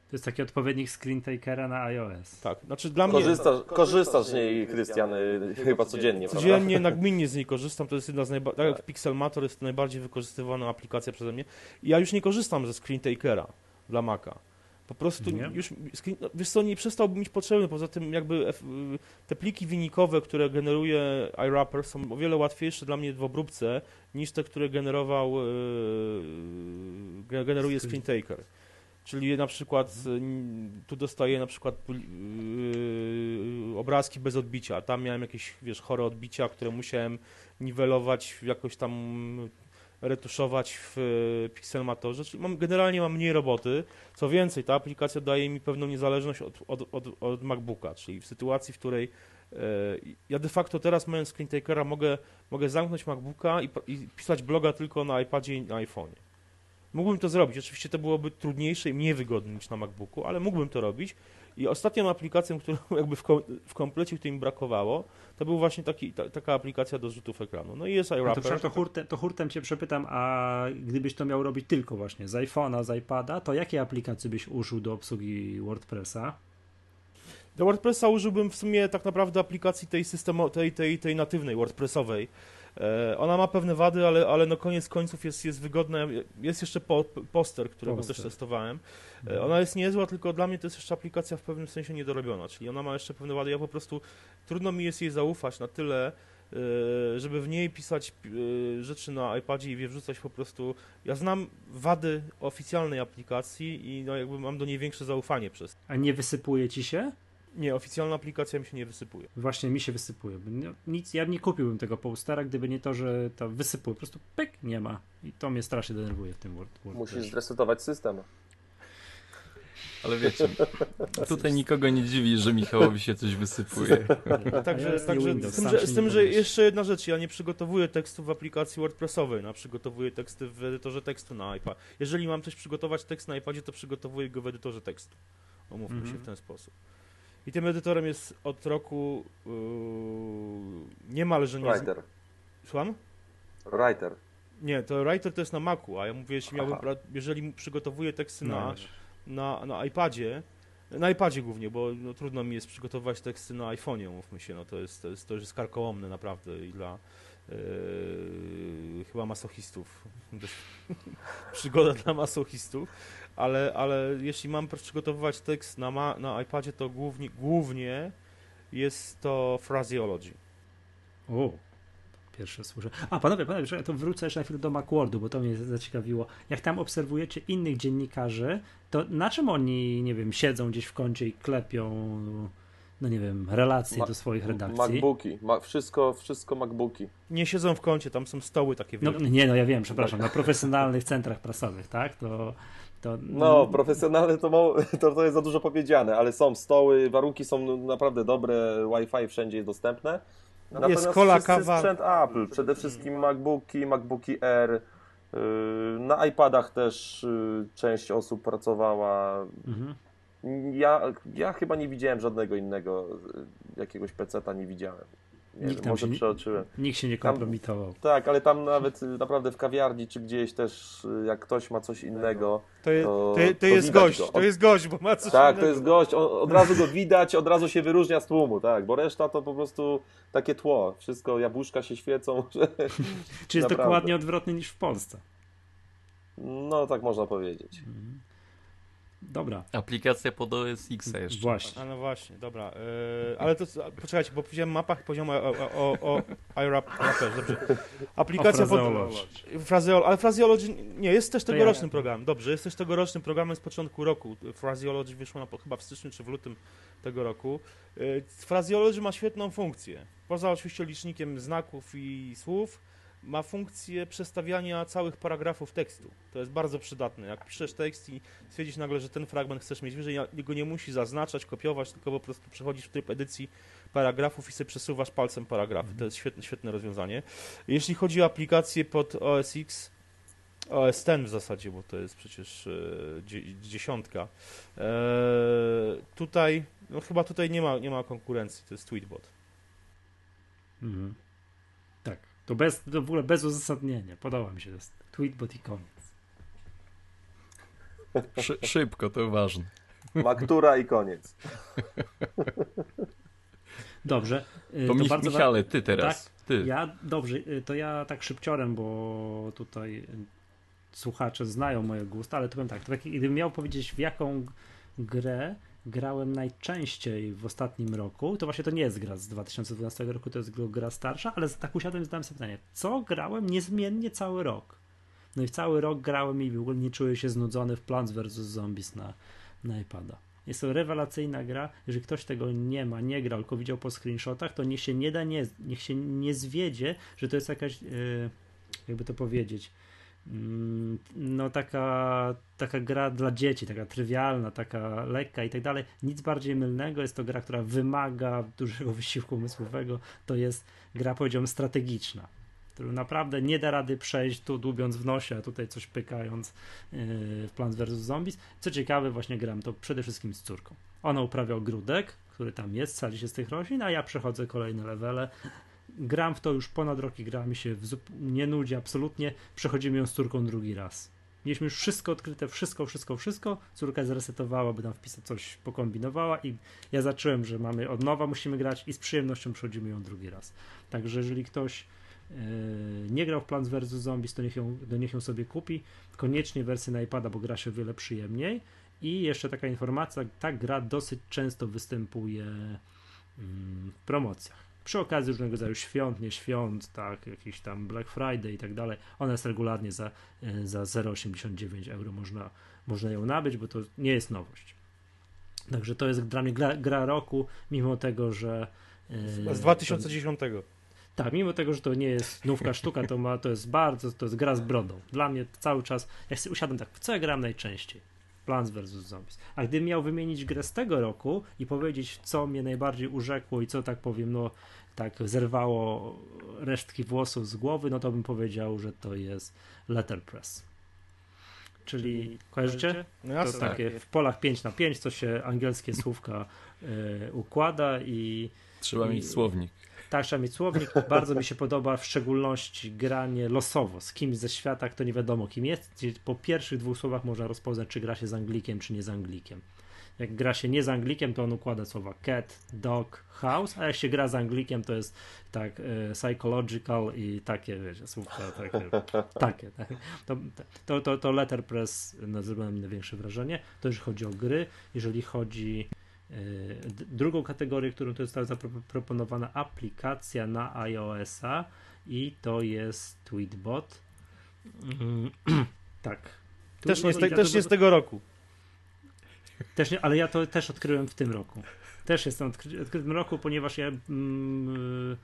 To jest taki odpowiednik screen takera na iOS. Tak, znaczy dla mnie korzystasz, korzystasz z niej, Krystian, y, chyba codziennie, prawda? codziennie nagminnie z niej korzystam. To jest jedna z najbardziej, tak jak Pixelmator jest to najbardziej wykorzystywana aplikacja przeze mnie. Ja już nie korzystam ze screen takera dla Maca. Po prostu Nie? już, screen, no, wiesz co, nie przestałby mieć potrzebny, poza tym jakby F- y, te pliki wynikowe, które generuje iWrapper są o wiele łatwiejsze dla mnie w obróbce niż te, które generował, ge- generuje Screen- Screen Taker. Czyli na przykład tu dostaję na przykład yy, obrazki bez odbicia. Tam miałem jakieś, wiesz, chore odbicia, które musiałem niwelować, jakoś tam retuszować w y, Pixelmatorze. Czyli mam, generalnie mam mniej roboty. Co więcej, ta aplikacja daje mi pewną niezależność od, od, od, od MacBooka, czyli w sytuacji, w której e, ja de facto teraz mając screen takera mogę, mogę zamknąć MacBooka i, i pisać bloga tylko na iPadzie i na iPhone'ie. Mógłbym to zrobić. Oczywiście to byłoby trudniejsze i mniej wygodne niż na MacBooku, ale mógłbym to robić. I ostatnią aplikacją, którą jakby w, kom, w komplecie, której mi brakowało, to był właśnie taki, ta, taka aplikacja do rzutów ekranu. No i jest No to, iWrapper. przepraszam, to, hurtem, to hurtem cię przepytam, a gdybyś to miał robić tylko właśnie z iPhone'a, z iPada, to jakie aplikacje byś użył do obsługi WordPressa? Do WordPressa użyłbym w sumie tak naprawdę aplikacji tej systemo, tej, tej, tej natywnej WordPressowej. E, ona ma pewne wady, ale, ale no koniec końców jest, jest wygodna. Jest jeszcze po, poster, którego Poster. też testowałem. E, Mhm. ona jest niezła, tylko dla mnie to jest jeszcze aplikacja w pewnym sensie niedorobiona, czyli ona ma jeszcze pewne wady. Ja po prostu trudno mi jest jej zaufać na tyle, e, żeby w niej pisać rzeczy na iPadzie i je wrzucać po prostu. Ja znam wady oficjalnej aplikacji i no jakby mam do niej większe zaufanie przez. A nie wysypuje ci się? Nie, oficjalna aplikacja mi się nie wysypuje. Właśnie mi się wysypuje. nie- Nic, ja nie kupiłbym tego postera, gdyby nie to, że to wysypuje. Po prostu pyk, nie ma. I to mnie strasznie denerwuje w tym Word. Musisz zresetować system. Ale wiecie, tutaj nikogo nie dziwi, że Michałowi się coś wysypuje. Także, także z tym, że, z tym, że jeszcze jedna rzecz, ja nie przygotowuję tekstów w aplikacji WordPressowej, no, przygotowuję teksty w edytorze tekstu na iPad. Jeżeli mam coś przygotować tekst na iPadzie, to przygotowuję go w edytorze tekstu. Omówmy mm -hmm. się mhm. w ten sposób. I tym edytorem jest od roku yy, niemalże nie... Writer. Słucham? Writer. Nie, to Writer to jest na Macu, a ja mówię, jeśli miałbym, jeżeli przygotowuję teksty no, na, na, na iPadzie, na iPadzie głównie, bo no, trudno mi jest przygotować teksty na iPhone'ie, mówmy się, no to jest, to jest, to jest karkołomne naprawdę i dla yy, chyba masochistów. Przygoda dla masochistów, ale, ale jeśli mam przygotowywać tekst na, ma, na iPadzie, to głównie, głównie jest to phraseology. O, pierwsze słyszę. A panowie, panowie, to wrócę jeszcze na chwilę do Macworldu, bo to mnie zaciekawiło. Jak tam obserwujecie innych dziennikarzy, to na czym oni, nie wiem, siedzą gdzieś w kącie i klepią, no nie wiem, relacje Ma do swoich redakcji? MacBooki, Ma wszystko, wszystko MacBooki. Nie siedzą w kącie, tam są stoły takie no, Nie, no ja wiem, przepraszam, na profesjonalnych centrach prasowych, tak? To to... No, profesjonalne to, to, to jest za dużo powiedziane, ale są stoły, warunki są naprawdę dobre, Wi-Fi wszędzie jest dostępne. Natomiast jest kola, kawa. sprzęt Apple, przede wszystkim MacBooki, MacBooki Air, yy, na iPadach też yy, część osób pracowała. Mhm. Ja, ja chyba nie widziałem żadnego innego yy, jakiegoś PC-ta, nie widziałem. Nie nikt wiem, może się, przeoczyłem. Nikt się nie kompromitował. Tam, tak, ale tam nawet y, naprawdę w kawiarni czy gdzieś też, y, jak ktoś ma coś innego. To, je, to, to, to jest gość, go. to jest gość, bo ma coś Tak, innego. to jest gość, od, od razu go widać, od razu się wyróżnia z tłumu, tak, bo reszta to po prostu takie tło. Wszystko, jabłuszka się świecą. Że... Czy jest dokładnie odwrotny niż w Polsce? No, tak można powiedzieć. Mhm. Dobra. Aplikacja pod OS X jeszcze. Właśnie. A no właśnie, dobra. Yy, ale to poczekajcie, bo powiedziałem mapach poziomu o, o, o, o iRap, dobrze. Aplikacja pod... Frazeol, ale Phraseology, nie, jest też tegorocznym ja. programem. Dobrze, jest też tegorocznym programem z początku roku. Phraseology wyszło na, chyba w styczniu czy w lutym tego roku. Yy, Phraseology ma świetną funkcję. Poza oczywiście licznikiem znaków i słów, ma funkcję przestawiania całych paragrafów tekstu. To jest bardzo przydatne. Jak piszesz tekst i stwierdzisz nagle, że ten fragment chcesz mieć wyżej, go nie musi zaznaczać, kopiować, tylko po prostu przechodzisz w tryb edycji paragrafów i sobie przesuwasz palcem paragrafy. To jest świetne, świetne rozwiązanie. Jeśli chodzi o aplikację pod OS X, OS X w zasadzie, bo to jest przecież e, dziesiątka. E, tutaj, no chyba tutaj nie ma, nie ma konkurencji, to jest Tweetbot. Mhm. To, bez, to w ogóle bez uzasadnienia. Podoba mi się. To jest tweetbot i koniec. Szy, szybko, to ważne. Maktura i koniec. Dobrze. Y, to, to bardzo Michale, ty teraz. Tak, ty. Ja, dobrze, y, to ja tak szybciorem, bo tutaj słuchacze znają moje gusty, ale to powiem tak, to gdybym miał powiedzieć w jaką grę grałem najczęściej w ostatnim roku, to właśnie to nie jest gra z 2012 roku, to jest gra starsza, ale tak usiadłem i zadałem sobie pytanie, co grałem niezmiennie cały rok? No i cały rok grałem i w ogóle nie czuję się znudzony w Plants vs. Zombies na, na iPada. Jest to rewelacyjna gra. Jeżeli ktoś tego nie ma, nie grał, tylko widział po screenshotach, to niech się nie da, nie, niech się nie zwiedzie, że to jest jakaś, yy, jakby to powiedzieć, no taka, taka gra dla dzieci, taka trywialna, taka lekka i tak dalej. Nic bardziej mylnego. Jest to gra, która wymaga dużego wysiłku umysłowego. To jest gra, powiedziałbym, strategiczna, którą naprawdę nie da rady przejść tu dłubiąc w nosie, a tutaj coś pykając yy, w Plants vs. Zombies. Co ciekawe, właśnie gram to przede wszystkim z córką. Ona uprawia ogródek, który tam jest, sadzi się z tych roślin, a ja przechodzę kolejne levele gram w to już ponad rok i gra mi się nie nudzi absolutnie. Przechodzimy ją z córką drugi raz. Mieliśmy już wszystko odkryte, wszystko, wszystko, wszystko. Córka zresetowała, by tam wpisać coś, pokombinowała i ja zacząłem, że mamy od nowa, musimy grać i z przyjemnością przechodzimy ją drugi raz. Także jeżeli ktoś yy, nie grał w Plants vs. Zombies, to niech, ją, to niech ją sobie kupi. Koniecznie wersję na iPada, bo gra się o wiele przyjemniej. I jeszcze taka informacja, ta gra dosyć często występuje mm, w promocjach przy okazji różnego rodzaju świąt, nie świąt, tak, jakiś tam Black Friday i tak dalej, ona jest regularnie za, e, za 0,89 euro można, można ją nabyć, bo to nie jest nowość. Także to jest dla mnie gra, gra roku, mimo tego, że. E, z 2010. tak, mimo tego, że to nie jest nówka sztuka, to, ma, to jest bardzo, to jest gra z brodą. Dla mnie cały czas, jak usiadłem tak, w co ja gram najczęściej? Plants vs. Zombies. A gdybym miał wymienić grę z tego roku i powiedzieć, co mnie najbardziej urzekło i co, tak powiem, no tak zerwało resztki włosów z głowy, no to bym powiedział, że to jest Letterpress. Czyli kojarzycie? No To jasne. takie w polach 5 na 5, co się angielskie słówka y, układa i Trzeba I- mieć słownik. Tak, trzeba mieć słownik. Bardzo mi się podoba w szczególności granie losowo z kimś ze świata, kto nie wiadomo kim jest. Gdzie po pierwszych dwóch słowach można rozpoznać, czy gra się z Anglikiem, czy nie z Anglikiem. Jak gra się nie z Anglikiem, to on układa słowa cat, dog, house, a jak się gra z Anglikiem, to jest tak e, psychological i takie, wiecie, słówka takie, takie tak. To, to, to, to Letterpress no, zrobiło największe wrażenie. To jeżeli chodzi o gry, jeżeli chodzi drugą kategorię, którą to została zaproponowana aplikacja na iOS-a i to jest Tweetbot. Mm, tak. Też nie, z te, też nie z tego roku. też nie, ale ja to też odkryłem w tym roku. Też jestem odkry, odkrył w tym roku, ponieważ ja mm,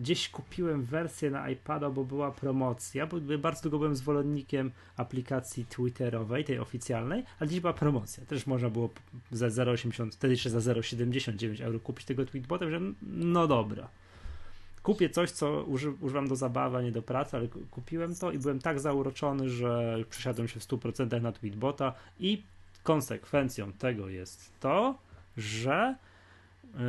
gdzieś kupiłem wersję na iPada, bo była promocja, bo bardzo długo byłem zwolennikiem aplikacji Twitterowej, tej oficjalnej, ale gdzieś była promocja. Też można było za 0,80, wtedy jeszcze za 0,79 euro kupić tego tweetbota, że no dobra. Kupię coś, co uży, używam do zabawy, a nie do pracy, ale ku- kupiłem to i byłem tak zauroczony, że przesiadłem się w 100% na tweetbota i konsekwencją tego jest to, że yy,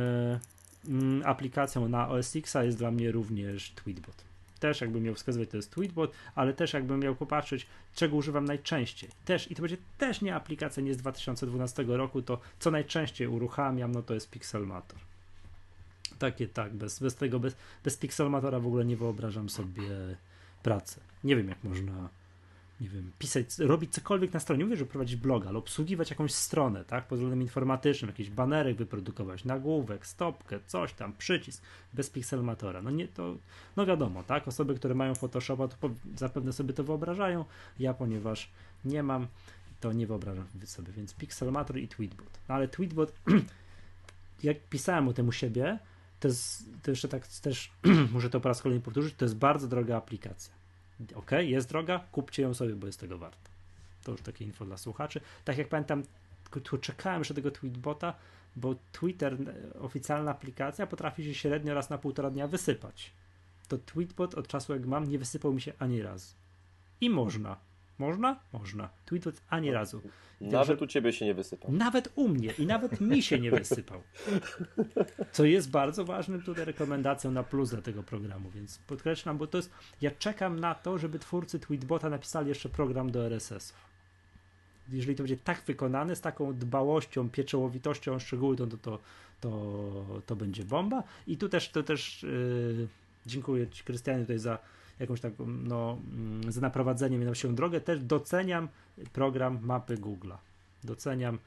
aplikacją na OS Xa jest dla mnie również Tweetbot. Też jakbym miał wskazywać, to jest Tweetbot, ale też jakbym miał popatrzeć, czego używam najczęściej. Też, i to będzie też nie aplikacja nie z 2012 roku, to co najczęściej uruchamiam, no to jest Pixelmator. Takie tak, bez, bez tego, bez, bez Pixelmatora w ogóle nie wyobrażam sobie pracy. Nie wiem, jak można nie wiem, pisać, robić cokolwiek na stronie. Mówię, że prowadzić bloga, ale obsługiwać jakąś stronę, tak, pod względem informatycznym, jakiś banerek wyprodukować, nagłówek, stopkę, coś tam, przycisk, bez Pixelmatora. No nie, to, no wiadomo, tak, osoby, które mają Photoshopa, to zapewne sobie to wyobrażają. Ja, ponieważ nie mam, to nie wyobrażam sobie, więc Pixelmator i Tweetbot. No ale Tweetbot, jak pisałem o tym u siebie, to jest, to jeszcze tak też, muszę to po raz kolejny powtórzyć, to jest bardzo droga aplikacja. Ok, jest droga, kupcie ją sobie, bo jest tego warto. To już takie info dla słuchaczy. Tak jak pamiętam, tu czekałem jeszcze tego tweetbota, bo Twitter, oficjalna aplikacja, potrafi się średnio raz na półtora dnia wysypać. To tweetbot od czasu jak mam nie wysypał mi się ani razu. I można. Można? Można. Tweetbot ani razu. Nawet u ciebie się nie wysypał. Nawet u mnie i nawet mi się nie wysypał. Co jest bardzo ważnym tutaj rekomendacją na plus dla tego programu, więc podkreślam, bo to jest. Ja czekam na to, żeby twórcy Tweetbota napisali jeszcze program do RSS-ów. Jeżeli to będzie tak wykonane, z taką dbałością, pieczołowitością o szczegóły, to, to, to, to, to będzie bomba. I tu też, to też yy, dziękuję Ci, Krystianie, tutaj za jakąś taką, no, mm, za naprowadzenie mnie na się drogę. Też doceniam program mapy Google'a. Doceniam.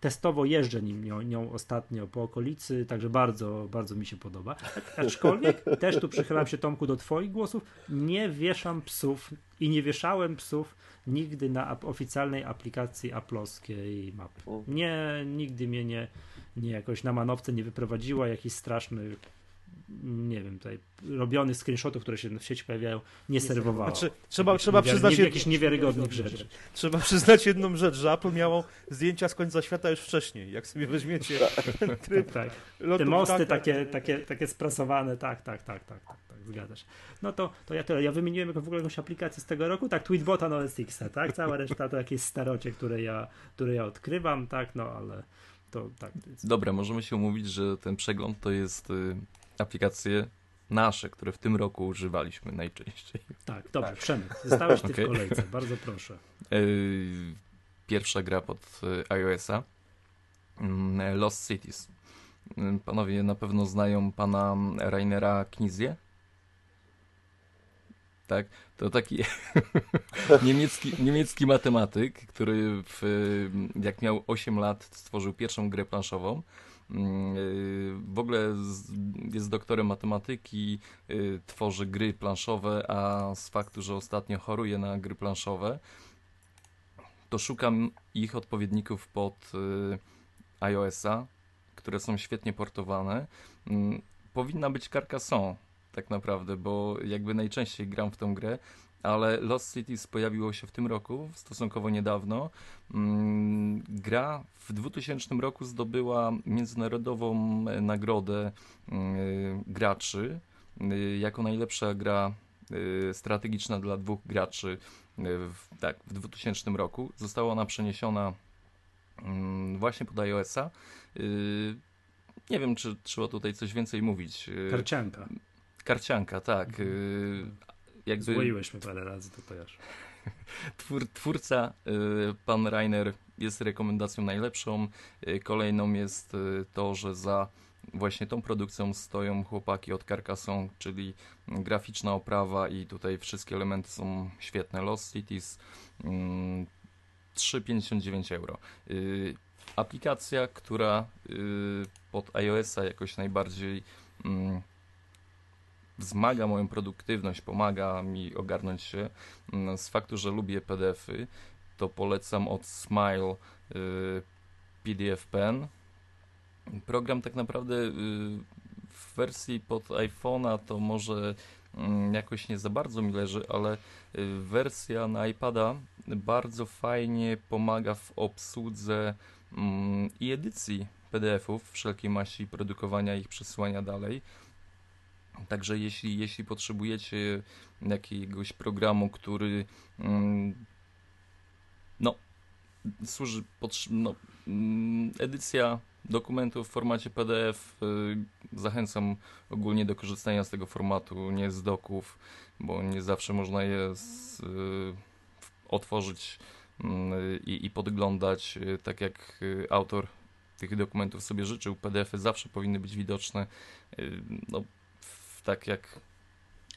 Testowo jeżdżę nim, nią, nią ostatnio po okolicy, także bardzo, bardzo mi się podoba. Aczkolwiek też tu przychylam się Tomku do Twoich głosów. Nie wieszam psów i nie wieszałem psów nigdy na oficjalnej aplikacji aplowskiej mapy. Nie, nigdy mnie nie, nie jakoś na manowce nie wyprowadziła jakichś strasznych nie wiem, tutaj robionych screenshotów, które się w sieci pojawiają, nie serwowała. Znaczy, trzeba, trzeba, Niewiar- przyznać, nie, jakichś niewiarygodnych rzeczy. trzeba przyznać jedną rzecz, że Apple miało zdjęcia z końca świata już wcześniej. Jak sobie weźmiecie ten tryb Tak. lotu Te mosty ptaka, takie, takie, takie sprasowane, tak, tak, tak, tak, tak, tak zgadzasz. No to, to ja tyle. Ja wymieniłem w ogóle jakąś aplikację z tego roku, tak, Tweetbota X, tak, cała reszta to jakieś starocie, które ja, które ja odkrywam, tak, no ale to tak. Dobra, możemy się umówić, że ten przegląd to jest y, aplikacje nasze, które w tym roku używaliśmy najczęściej. Tak, dobrze, Przemek, zostałeś ty Okej. w kolejce, bardzo proszę. Yy, Pierwsza gra pod y, iOS-a. Mm, Lost Cities. Mm, Panowie na pewno znają pana Rainera Knizję. Tak, to taki niemiecki, niemiecki matematyk, który w, jak miał 8 lat stworzył pierwszą grę planszową. Mm, yy, W ogóle jest doktorem matematyki, yy, tworzy gry planszowe, a z faktu, że ostatnio choruje na gry planszowe, to szukam ich odpowiedników pod y, iOS-a, które są świetnie portowane. Mm, powinna być Carcassonne, tak naprawdę, bo jakby najczęściej gram w tą grę ale Lost Cities pojawiło się w tym roku, stosunkowo niedawno. Mm, gra w 2000 roku zdobyła międzynarodową e, nagrodę mm, graczy jako najlepsza gra strategiczna dla dwóch graczy w, tak, w 2000 roku. Została ona przeniesiona mm, właśnie pod iOS-a. Nie wiem, czy trzeba tutaj coś więcej mówić. Karcianka. Karcianka, tak. Jakby... Mnie parę razy, to kojarzę. Twór, twórca, y, pan Rainer, jest rekomendacją najlepszą. Y, kolejną jest y, to, że za właśnie tą produkcją stoją chłopaki od Carcassonne, czyli graficzna oprawa i tutaj wszystkie elementy są świetne. Lost Cities 3,59 euro. Aplikacja, która pod iOS-a jakoś najbardziej mm, wzmaga moją produktywność, pomaga mi ogarnąć się. Mm, z faktu, że lubię PDFy, to polecam od Smile y, PDF Pen. Program tak naprawdę y, w wersji pod iPhone'a to może mm, jakoś nie za bardzo mi leży, ale y, wersja na iPada bardzo fajnie pomaga w obsłudze mm, i edycji PDF-ów wszelkiej maści, produkowania ich, przesyłania dalej. Także jeśli, jeśli potrzebujecie jakiegoś programu, który mm, no, służy, no, mm, edycja dokumentów w formacie PDF, y, zachęcam ogólnie do korzystania z tego formatu, nie z doków, bo nie zawsze można je z, y, otworzyć mm, i, i podglądać y, tak jak autor tych dokumentów sobie życzył. PDFy zawsze powinny być widoczne. No, tak jak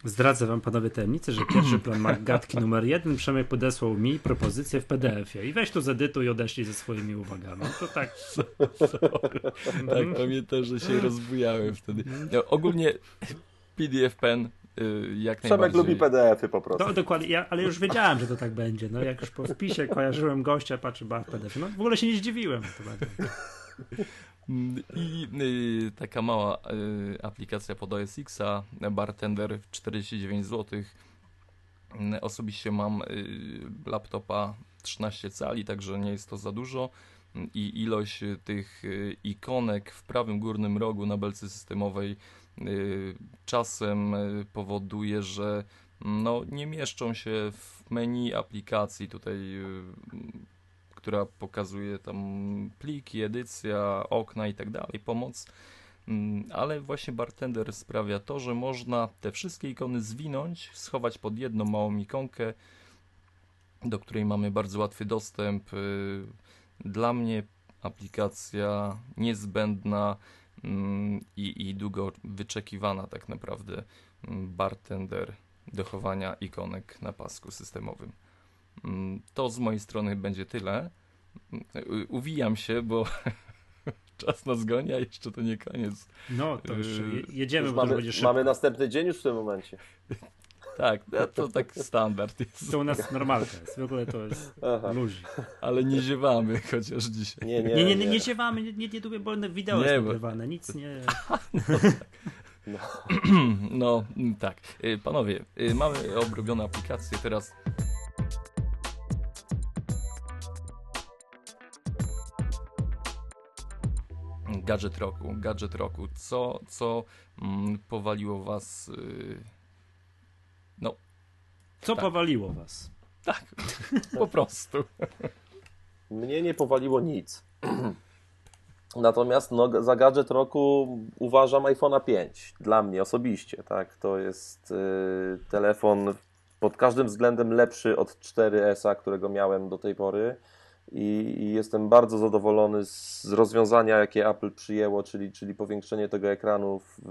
Zdradzę wam panowie tajemnicę, że pierwszy plan Magatki numer jeden Przemek podesłał mi propozycję w PDF-ie i weź tu zedytuj i odeślij ze swoimi uwagami. To tak. tak, pamiętam, że się rozbujałem wtedy. No, ogólnie PDF Pen y, jak Przemek najbardziej. lubi PDF-y po prostu. To, dokładnie, ja, ale już wiedziałem, że to tak będzie. No jak już po wpisie kojarzyłem gościa, patrzy, bar PDF. No w ogóle się nie zdziwiłem. I y, taka mała y, aplikacja pod OS Xa, Bartender 49 zł. Osobiście mam y, laptopa 13 cali, także nie jest to za dużo. I ilość tych y, ikonek w prawym górnym rogu na belce systemowej y, czasem powoduje, że no, nie mieszczą się w menu aplikacji. Tutaj która pokazuje tam pliki, edycja, okna i tak dalej, pomoc. Mm, ale właśnie bartender sprawia to, że można te wszystkie ikony zwinąć, schować pod jedną małą ikonkę, do której mamy bardzo łatwy dostęp. Y, dla mnie aplikacja niezbędna mm, i, i długo wyczekiwana tak naprawdę mm, bartender do chowania ikonek na pasku systemowym. Mm, to z mojej strony będzie tyle. Uwijam się, bo czas nas goni, a jeszcze to nie koniec. No, to już y, jedziemy, już bo mamy, mamy następny dzień już w tym momencie. Tak, to tak standard jest. To u nas normalka jest, w ogóle to jest luź. Ale nie ziewamy chociaż dzisiaj. Nie, nie, nie, nie, nie, nie ziewamy, nie, nie, nie bo wideo nie, jest nagrywane, nic nie... No, no, tak. Y, panowie, y, mamy obrobione aplikacje, teraz gadżet roku, gadżet roku. Co, co mm, powaliło was? Yy... No. Co tak. powaliło was? Tak, po prostu. Mnie nie powaliło nic. Natomiast no, za gadżet roku uważam iPhone'a 5. Dla mnie osobiście, tak. To jest yy, telefon pod każdym względem lepszy od 4S, którego miałem do tej pory i, i jestem bardzo zadowolony z rozwiązania, jakie Apple przyjęło, czyli, czyli powiększenie tego ekranu w,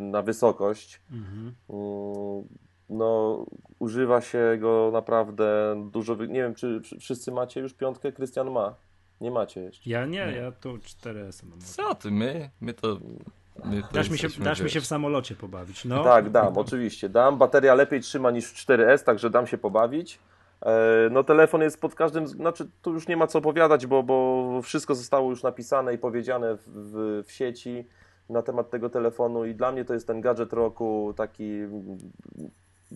na wysokość. Mhm. Mm, no, używa się go naprawdę dużo. Nie wiem, czy wszyscy macie już piątkę? Krystian ma. Nie macie jeszcze. Ja nie, ja tu 4S mam. Co ty, my? My to. My to dasz mi, się, dasz mi się w samolocie pobawić. No. Tak, dam, oczywiście. Dam. Bateria lepiej trzyma niż 4S, także dam się pobawić. E, no telefon jest pod każdym, znaczy tu już nie ma co opowiadać, bo, bo wszystko zostało już napisane i powiedziane w, w, w sieci na temat tego telefonu i dla mnie to jest ten gadżet roku, taki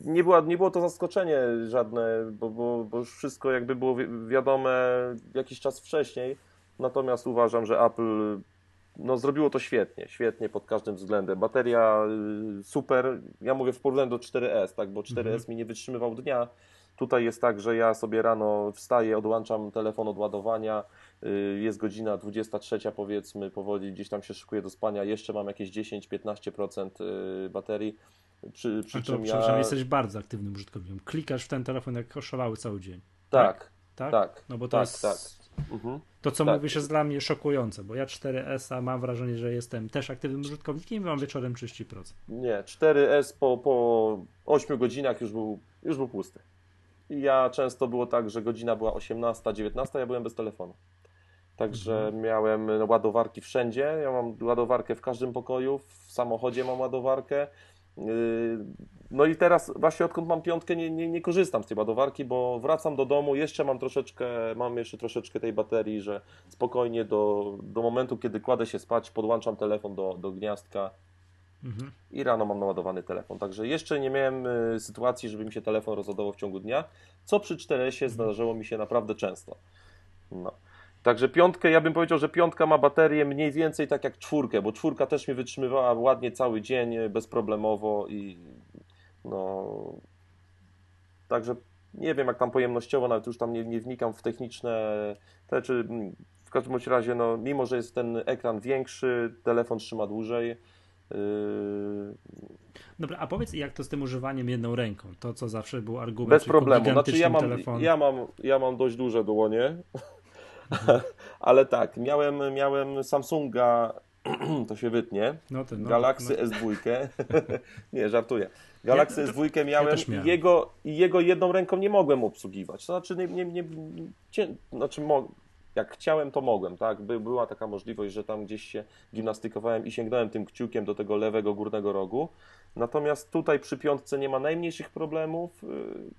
nie, była, nie było to zaskoczenie żadne, bo, bo, bo już wszystko jakby było wi- wiadome jakiś czas wcześniej. Natomiast uważam, że Apple no, zrobiło to świetnie, świetnie pod każdym względem. Bateria y, super, ja mówię w porównaniu do 4S, tak, bo 4S Mhm. mi nie wytrzymywał dnia. Tutaj jest tak, że ja sobie rano wstaję, odłączam telefon od ładowania, y, jest godzina 23 powiedzmy, powoli gdzieś tam się szykuję do spania, jeszcze mam jakieś 10-15% y, baterii, przy, przy A to czym ja... jesteś bardzo aktywnym użytkownikiem. Klikasz w ten telefon jak oszalały cały dzień. Tak, Tak? tak, No bo to tak, jest... tak. Mhm. To, co Tak. mówisz, jest dla mnie szokujące, bo ja 4S-a mam wrażenie, że jestem też aktywnym użytkownikiem i mam wieczorem 30%. Nie, 4S po, po 8 godzinach już był, już był pusty. I ja często było tak, że godzina była 18, 19, ja byłem bez telefonu. Także miałem ładowarki wszędzie. Ja mam ładowarkę w każdym pokoju, w samochodzie mam ładowarkę. Yy, No i teraz właśnie odkąd mam piątkę nie, nie, nie korzystam z tej ładowarki, bo wracam do domu, jeszcze mam troszeczkę, mam jeszcze troszeczkę tej baterii, że spokojnie do, do momentu, kiedy kładę się spać, podłączam telefon do, do gniazdka, Mhm. i rano mam naładowany telefon. Także jeszcze nie miałem y, sytuacji, żeby mi się telefon rozładował w ciągu dnia, co przy 4S zdarzyło mi się naprawdę często. No. Także piątkę, ja bym powiedział, że piątka ma baterię mniej więcej tak jak czwórkę, bo czwórka też mi wytrzymywała ładnie cały dzień, y, bezproblemowo i no... Także nie wiem jak tam pojemnościowo, nawet już tam nie, nie wnikam w techniczne rzeczy. W każdym razie, no, mimo że jest ten ekran większy, telefon trzyma dłużej, Dobra, a powiedz jak to z tym używaniem jedną ręką? To, co zawsze był argument. Bez problemu. Znaczy ja mam, ja mam, ja mam dość duże dłonie, ale tak, miałem, miałem Samsunga, to się wytnie, No ten, no, Galaxy no. S2, nie, żartuję. Galaxy Ja- S2 miałem miałem. i jego, jego jedną ręką nie mogłem obsługiwać. To znaczy, nie, nie, nie, znaczy mo, jak chciałem, to mogłem, tak? By, była taka możliwość, że tam gdzieś się gimnastykowałem i sięgnąłem tym kciukiem do tego lewego górnego rogu. Natomiast tutaj przy piątce nie ma najmniejszych problemów. Yy,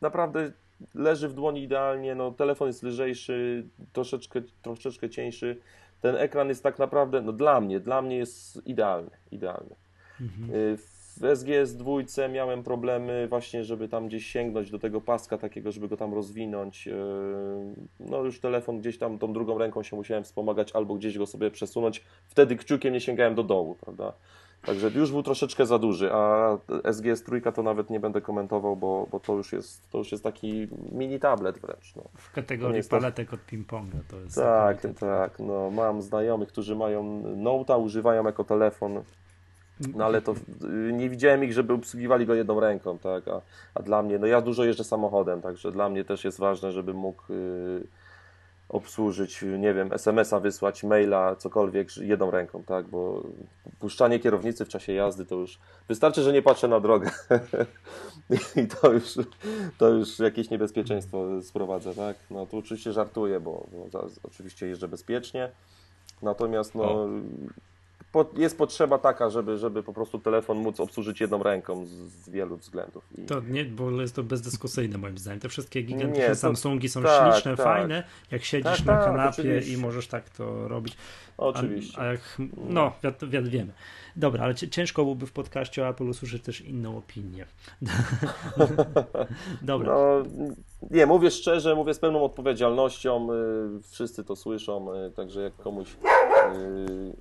Naprawdę leży w dłoni idealnie, no, telefon jest lżejszy, troszeczkę, troszeczkę cieńszy. Ten ekran jest tak naprawdę, no dla mnie, dla mnie jest idealny, idealny. Mhm. W SGS dwójce miałem problemy właśnie, żeby tam gdzieś sięgnąć do tego paska takiego, żeby go tam rozwinąć. Yy, No już telefon gdzieś tam tą drugą ręką się musiałem wspomagać albo gdzieś go sobie przesunąć. Wtedy kciukiem nie sięgałem do dołu, prawda? Także już był troszeczkę za duży, a SGS trójka to nawet nie będę komentował, bo, bo to, już jest, to już jest taki mini tablet wręcz. No. W To kategorii tak- paletek od ping-ponga to jest. Tak, tak. No, mam znajomych, którzy mają Note'a, używają jako telefon. No ale to nie widziałem ich, żeby obsługiwali go jedną ręką, tak? A, a dla mnie, no ja dużo jeżdżę samochodem, także dla mnie też jest ważne, żebym mógł y, obsłużyć, nie wiem, SMS-a wysłać, maila, cokolwiek jedną ręką, tak? Bo puszczanie kierownicy w czasie jazdy to już wystarczy, że nie patrzę na drogę. I to już, to już jakieś niebezpieczeństwo sprowadza, tak? No tu oczywiście żartuję, bo, bo oczywiście jeżdżę bezpiecznie. Natomiast no, O. jest potrzeba taka, żeby, żeby po prostu telefon móc obsłużyć jedną ręką z, z wielu względów. I, To nie, bo jest to bezdyskusyjne moim zdaniem. Te wszystkie gigantyczne to- Samsungi są tak, śliczne, tak. fajne, jak siedzisz Tak, na tak, kanapie oczywiście. i możesz tak to robić. A, oczywiście. a jak, no, wi- wi- wiemy. Dobra, ale ciężko byłoby w podcaście o Apple usłyszeć też inną opinię. Dobra. No, nie, mówię szczerze, mówię z pełną odpowiedzialnością. Y, wszyscy to słyszą, y, także jak komuś. Y,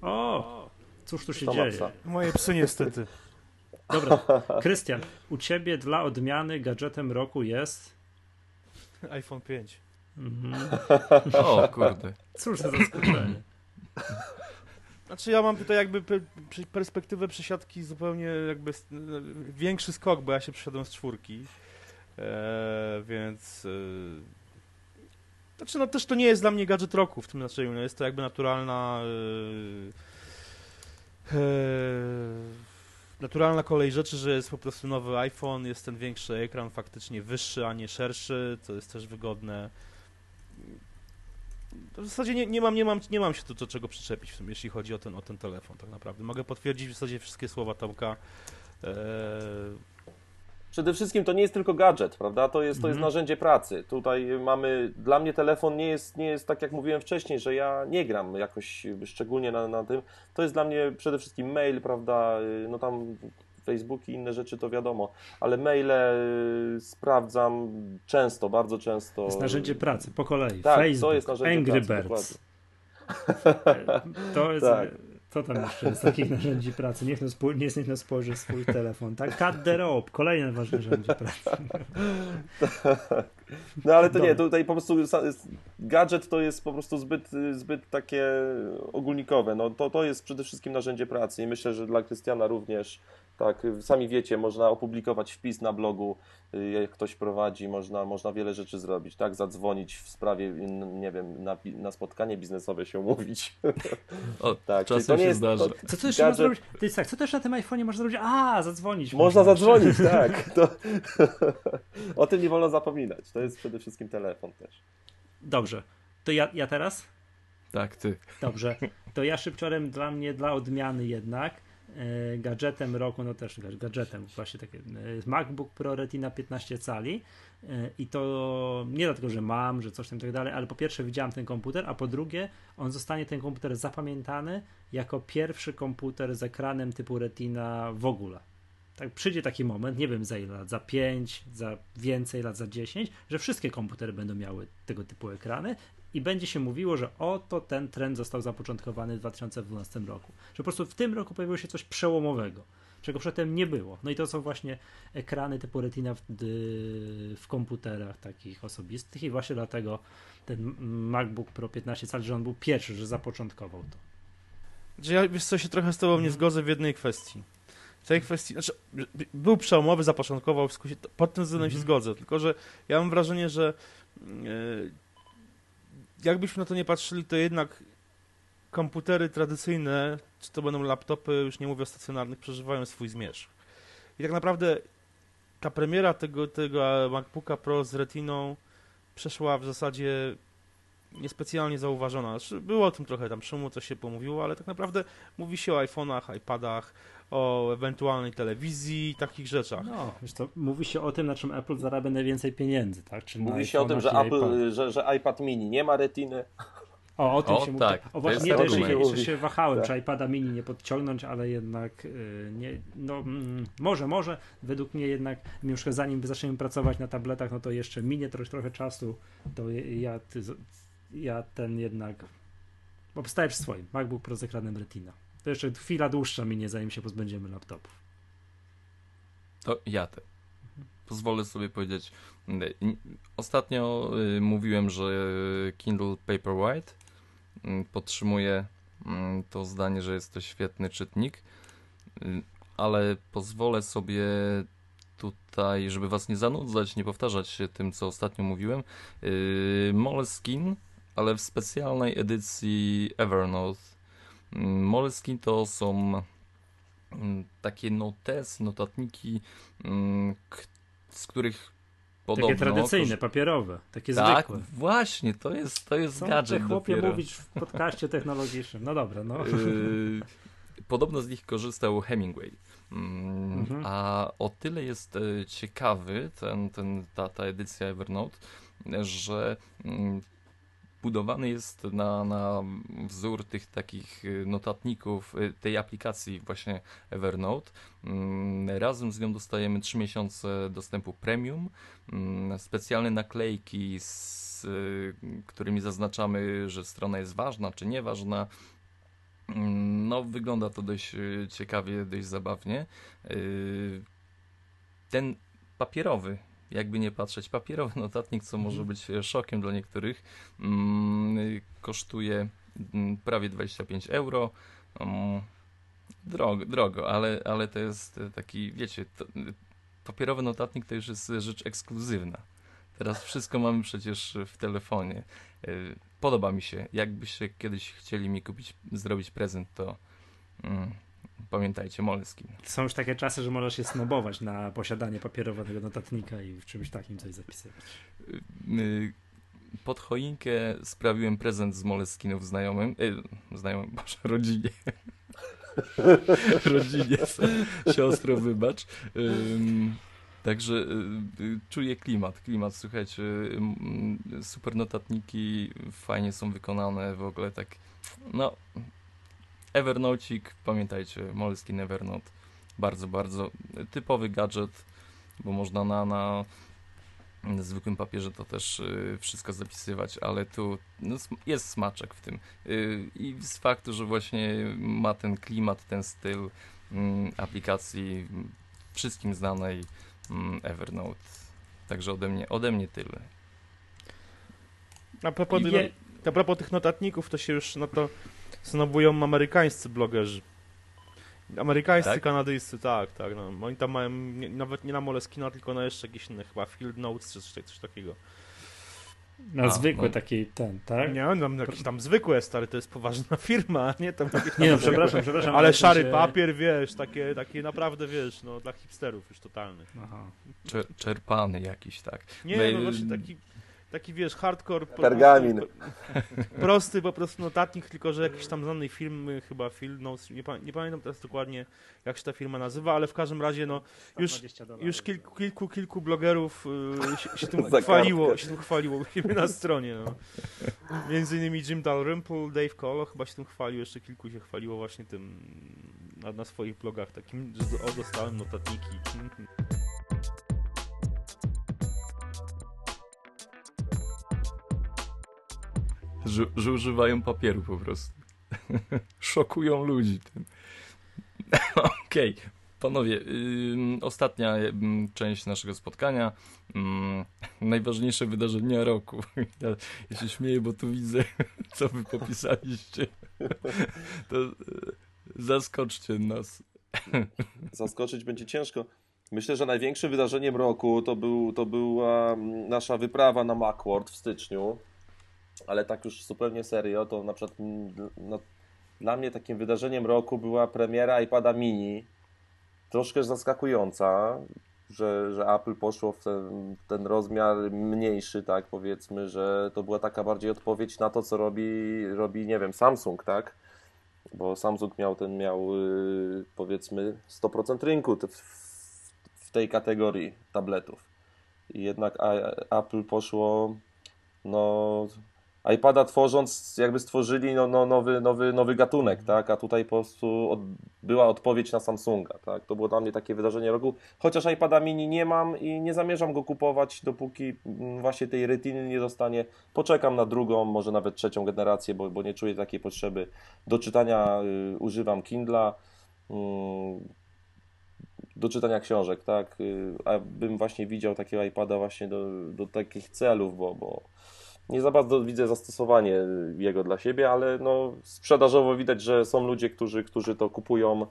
O, cóż tu się dzieje? psa. Moje psy niestety. Dobra, Krystian, u ciebie dla odmiany gadżetem roku jest. iPhone 5. Mhm. O kurde. Cóż za zaskoczenie. Znaczy ja mam tutaj jakby perspektywę przesiadki zupełnie jakby większy skok, bo ja się przesiadłem z czwórki, e, więc e, znaczy no też to nie jest dla mnie gadżet roku w tym znaczeniu, no jest to jakby naturalna e, naturalna kolej rzeczy, że jest po prostu nowy iPhone, jest ten większy ekran, faktycznie wyższy, a nie szerszy, to jest też wygodne. W zasadzie nie, nie, mam, nie, mam, nie mam się tu do czego przyczepić, w jeśli chodzi o ten, o ten telefon, tak naprawdę. Mogę potwierdzić w zasadzie wszystkie słowa Tomka. Eee, Przede wszystkim to nie jest tylko gadżet, prawda? To jest, to jest Mhm. narzędzie pracy. Tutaj mamy, dla mnie telefon nie jest, nie jest tak jak mówiłem wcześniej, że ja nie gram jakoś szczególnie na, na tym. To jest dla mnie przede wszystkim mail, prawda? No tam Facebook i inne rzeczy to wiadomo, ale maile y, sprawdzam często, bardzo często. To jest narzędzie pracy, po kolei. Tak, Facebook, to jest narzędzie Angry pracy, Birds. To jest... Tak. Co tam jeszcze z takich narzędzi pracy? Niech no, spój- nie niech no spojrzy swój telefon. Tak, cut the rope, kolejne ważne narzędzie pracy. No ale to nie, tutaj po prostu gadżet to jest po prostu zbyt, zbyt takie ogólnikowe. No to, to jest przede wszystkim narzędzie pracy i myślę, że dla Krystiana również. Tak, sami wiecie, można opublikować wpis na blogu, y, jak ktoś prowadzi, można, można wiele rzeczy zrobić, tak? Zadzwonić w sprawie, nie wiem, na, na spotkanie biznesowe się umówić. O, Tak, czasem to nie się jest, zdarza. to, Co tu jeszcze Gadżet- można zrobić? To jest tak, co też na tym iPhone'ie można zrobić? A, zadzwonić. Można zadzwonić, tak. To, o tym nie wolno zapominać. To jest przede wszystkim telefon też. Dobrze. To ja, ja teraz? Tak, ty. Dobrze. To ja szybciorem dla mnie, dla odmiany jednak, gadżetem roku, no też ga- gadżetem, właśnie takie e, MacBook Pro Retina 15 cali e, i to nie dlatego, że mam, że coś tam i tak dalej, ale po pierwsze widziałem ten komputer, a po drugie on zostanie ten komputer zapamiętany jako pierwszy komputer z ekranem typu Retina w ogóle. Tak, przyjdzie taki moment, nie wiem za ile lat, za 5, za więcej lat, za 10, że wszystkie komputery będą miały tego typu ekrany i będzie się mówiło, że oto ten trend został zapoczątkowany w 2012 roku. Że po prostu w tym roku pojawiło się coś przełomowego, czego przedtem nie było. No i to są właśnie ekrany typu Retina w, w komputerach takich osobistych i właśnie dlatego ten MacBook Pro 15 cali, że on był pierwszy, że zapoczątkował to. Że ja, wiesz co, się trochę z tobą nie zgodzę w jednej kwestii. W tej kwestii, znaczy, był przełomowy, zapoczątkował, wszystko się, pod tym względem się Mhm. zgodzę, tylko że ja mam wrażenie, że e, jakbyśmy na to nie patrzyli, to jednak komputery tradycyjne, czy to będą laptopy, już nie mówię o stacjonarnych, przeżywają swój zmierzch. I tak naprawdę ta premiera tego, tego MacBooka Pro z Retiną przeszła w zasadzie niespecjalnie zauważona. Znaczy, Było o tym trochę tam szumu, coś się pomówiło, ale tak naprawdę mówi się o iPhone'ach, iPadach, o ewentualnej telewizji i takich rzeczach. No, wiesz to mówi się o tym, na czym Apple zarabia najwięcej pieniędzy, tak? Czy Mówi się o tym, że. Apple, że, że iPad mini nie ma retiny. O, o tym O, się mówi. tak, O właśnie, nie, to jeszcze, się wahałem, Tak. czy iPada mini nie podciągnąć, ale jednak y, nie, no mm, może, może. Według mnie jednak, mimo że zanim zaczniemy pracować na tabletach, no to jeszcze minie trochę, trochę czasu, to ja, ty, ja ten jednak obstaję przy swoim. MacBook Pro z ekranem Retina. To jeszcze chwila dłuższa minie, zanim się pozbędziemy laptopów. To ja te. Pozwolę sobie powiedzieć. Ostatnio y, mówiłem, że Kindle Paperwhite mm, podtrzymuje to zdanie, że jest to świetny czytnik, y, ale pozwolę sobie tutaj, żeby was nie zanudzać, nie powtarzać się tym, co ostatnio mówiłem, Moleskine, ale w specjalnej edycji Evernote. Moleskine to są mm, takie notes, notatniki, mm, z których podobno... Takie tradycyjne, papierowe, takie Tak, zwykłe. właśnie, to jest, to jest gadżet chłopie, dopiero. mówić w podcaście technologicznym? No dobra, no. Yy, Podobno z nich korzystał Hemingway. Mm, Mhm. A o tyle jest e, ciekawy ten, ten, ta, ta edycja Evernote, że budowany jest na, na wzór tych takich e, notatników, e, tej aplikacji właśnie Evernote. Mm, Razem z nią dostajemy 3 miesiące dostępu premium, mm, specjalne naklejki, z e, którymi zaznaczamy, że strona jest ważna czy nieważna. Mm, No, wygląda to dość ciekawie, dość zabawnie. Ten papierowy, jakby nie patrzeć, papierowy notatnik, co może Mhm. być e, szokiem dla niektórych, mm, y, kosztuje mm, prawie 25 euro. Mm, Drogo, drogo ale, ale to jest e, taki, wiecie, to, y, papierowy notatnik to już jest rzecz ekskluzywna. Teraz wszystko mamy przecież w telefonie. Podoba mi się. Jakbyście kiedyś chcieli mi kupić, zrobić prezent, to pamiętajcie, Moleskine. Są już takie czasy, że możesz się snobować na posiadanie papierowego notatnika i w czymś takim coś zapisywać. Y, Pod choinkę sprawiłem prezent z Moleskinów znajomym, y, znajomym, boże, rodzinie. rodzinie, siostro, wybacz. Ym, Także y, y, czuję klimat, klimat, słuchajcie, y, super notatniki, fajnie są wykonane, w ogóle tak, no, Evernocik, pamiętajcie, Moleskine Evernote, bardzo, bardzo typowy gadżet, bo można na, na zwykłym papierze to też y, wszystko zapisywać, ale tu no, jest smaczek w tym. Y, I z faktu, że właśnie ma ten klimat, ten styl y, aplikacji wszystkim znanej mm, Evernote. Także ode mnie, ode mnie tyle. A propos, Je... a propos tych notatników, to się już na to snowują amerykańscy blogerzy. Amerykańscy, tak? kanadyjscy, tak, tak. No. Oni tam mają nie, nawet nie na Moleskina, tylko na jeszcze jakieś inne, chyba Field Notes czy coś, coś takiego. Na A, zwykły no. taki ten, tak? Nie, on tam jakiś tam zwykłe, stary, to jest poważna firma, nie? Tam nie no, przepraszam, przepraszam. Ale szary się... papier, wiesz, takie, takie naprawdę, wiesz, no dla hipsterów już totalnych. Aha. Czer czerpany jakiś, tak. Nie, no, no właśnie taki taki wiesz, hardcore. Pergamin. prosty po prostu notatnik, tylko że jakiś tam znany film, chyba film, no, nie, nie, pamiętam teraz dokładnie jak się ta firma nazywa, ale w każdym razie no już, już kilku, kilku, kilku blogerów y, się, się, tym chwaliło, się tym chwaliło na stronie. No. Między innymi Jim Dalrymple, Dave Colo chyba się tym chwalił, jeszcze kilku się chwaliło właśnie tym na, na swoich blogach takim, że o, dostałem notatniki. Że, że używają papieru po prostu. Szokują ludzi. Okej, okay. panowie, yy, ostatnia yy, część naszego spotkania. Yy, najważniejsze wydarzenia roku. Ja, ja, się śmieję, bo tu widzę, co wy popisaliście. To y, zaskoczcie nas. Zaskoczyć będzie ciężko. Myślę, że największym wydarzeniem roku to, był, to była nasza wyprawa na Macworld w styczniu ale tak już zupełnie serio, to na przykład no, dla mnie takim wydarzeniem roku była premiera iPada mini. Troszkę zaskakująca, że, że Apple poszło w ten, ten rozmiar mniejszy, tak powiedzmy, że to była taka bardziej odpowiedź na to, co robi, robi nie wiem, Samsung, tak? Bo Samsung miał ten, miał y, powiedzmy 100% rynku w, w tej kategorii tabletów. I jednak Apple poszło no iPada tworząc, jakby stworzyli no, no, nowy, nowy, nowy gatunek, tak? A tutaj po prostu od, była odpowiedź na Samsunga, tak? To było dla mnie takie wydarzenie roku. Chociaż iPada mini nie mam i nie zamierzam go kupować, dopóki mm, właśnie tej retiny nie dostanie. Poczekam na drugą, może nawet trzecią generację, bo, bo nie czuję takiej potrzeby. Do czytania y, używam Kindla. Y, do czytania książek, tak? Y, a bym właśnie widział takiego iPada właśnie do, do takich celów, bo, bo nie za bardzo widzę zastosowanie jego dla siebie, ale no, sprzedażowo widać, że są ludzie, którzy, którzy to kupują.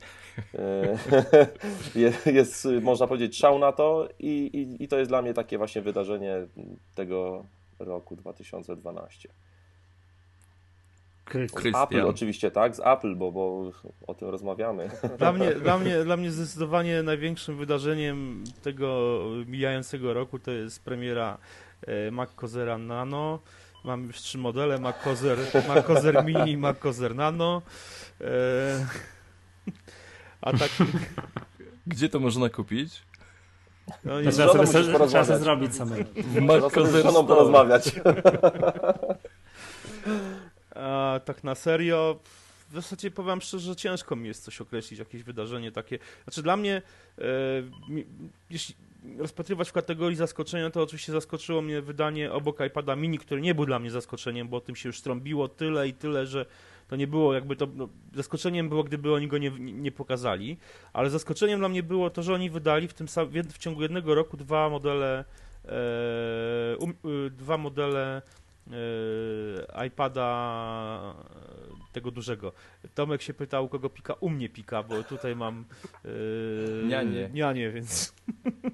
E, jest, można powiedzieć, szał na to i, i, i to jest dla mnie takie właśnie wydarzenie tego roku 2012. Z Apple oczywiście, tak, z Apple, bo, bo o tym rozmawiamy. Dla mnie, dla, mnie, dla mnie zdecydowanie największym wydarzeniem tego mijającego roku to jest premiera Mac Cozera Nano. Mam już trzy modele, Mac Cozer, Mac Cozer Mini i Mac Cozer Nano. E, a tak... Gdzie to można kupić? No, nie, trzeba, sobie, sobie, trzeba sobie zrobić samemu. Mac Cozer porozmawiać. A tak na serio, w zasadzie powiem szczerze, że ciężko mi jest coś określić, jakieś wydarzenie takie. Znaczy dla mnie, e, jeśli rozpatrywać w kategorii zaskoczenia, to oczywiście zaskoczyło mnie wydanie obok iPada mini, który nie był dla mnie zaskoczeniem, bo o tym się już strąbiło tyle i tyle, że to nie było jakby to, no, zaskoczeniem było, gdyby oni go nie, nie pokazali, ale zaskoczeniem dla mnie było to, że oni wydali w tym w ciągu jednego roku dwa modele e, um, y, dwa modele e, iPada tego dużego. Tomek się pytał, kogo pika. U mnie pika, bo tutaj mam yy, nianie. nianie, więc...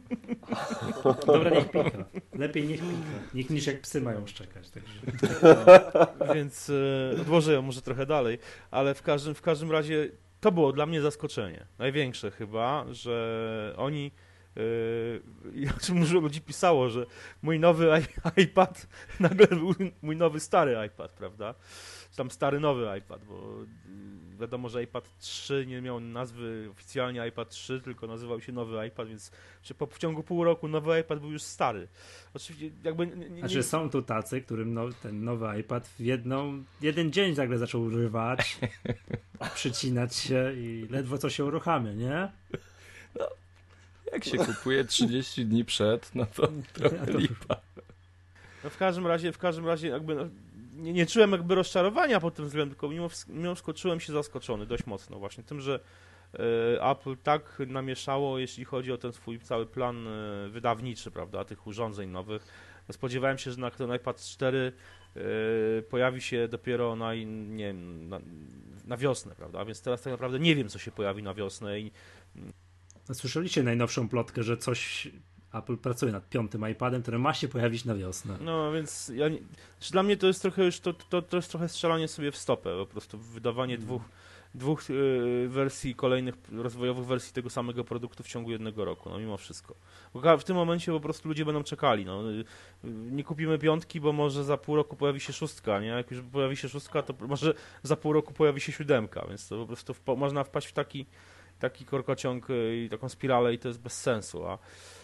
Dobra, niech pika. Lepiej niech pika. Niech niż jak psy mają szczekać. Także. No, więc yy, odłożę ją może trochę dalej, ale w każdym, w każdym razie to było dla mnie zaskoczenie. Największe chyba, że oni Yy, czym dużo ludzi pisało, że mój nowy iPad nagle był mój nowy stary iPad, prawda? Tam stary nowy iPad, bo y, wiadomo, że iPad 3 nie miał nazwy oficjalnie iPad 3, tylko nazywał się nowy iPad, więc po, w ciągu pół roku nowy iPad był już stary. Oczywiście jakby... Nie, nie... Znaczy są tu tacy, którym no, ten nowy iPad w jedną, jeden dzień nagle zaczął używać, przycinać się i ledwo co się uruchamia, nie? Jak się kupuje 30 dni przed, no to trochę lipa. No w każdym razie, w każdym razie jakby no, nie, nie czułem jakby rozczarowania pod tym względem, tylko mimo, mimo wszystko czułem się zaskoczony dość mocno właśnie tym, że e, Apple tak namieszało, jeśli chodzi o ten swój cały plan e, wydawniczy, prawda, tych urządzeń nowych. No, spodziewałem się, że na ten iPad 4 e, pojawi się dopiero na, nie na, na wiosnę, prawda, więc teraz tak naprawdę nie wiem, co się pojawi na wiosnę i Słyszeliście najnowszą plotkę, że coś Apple pracuje nad piątym iPadem, który ma się pojawić na wiosnę. No więc ja znaczy dla mnie to jest trochę już to, to, to jest trochę strzelanie sobie w stopę, po prostu wydawanie mm. dwóch, dwóch y, wersji, kolejnych rozwojowych wersji tego samego produktu w ciągu jednego roku, no mimo wszystko. Bo w tym momencie po prostu ludzie będą czekali, no. Y, nie kupimy piątki, bo może za pół roku pojawi się szóstka, nie? Jak już pojawi się szóstka, to może za pół roku pojawi się siódemka, więc to po prostu w, można wpaść w taki, taki korkociąg y, i taką spiralę i to jest bez sensu, a Yy,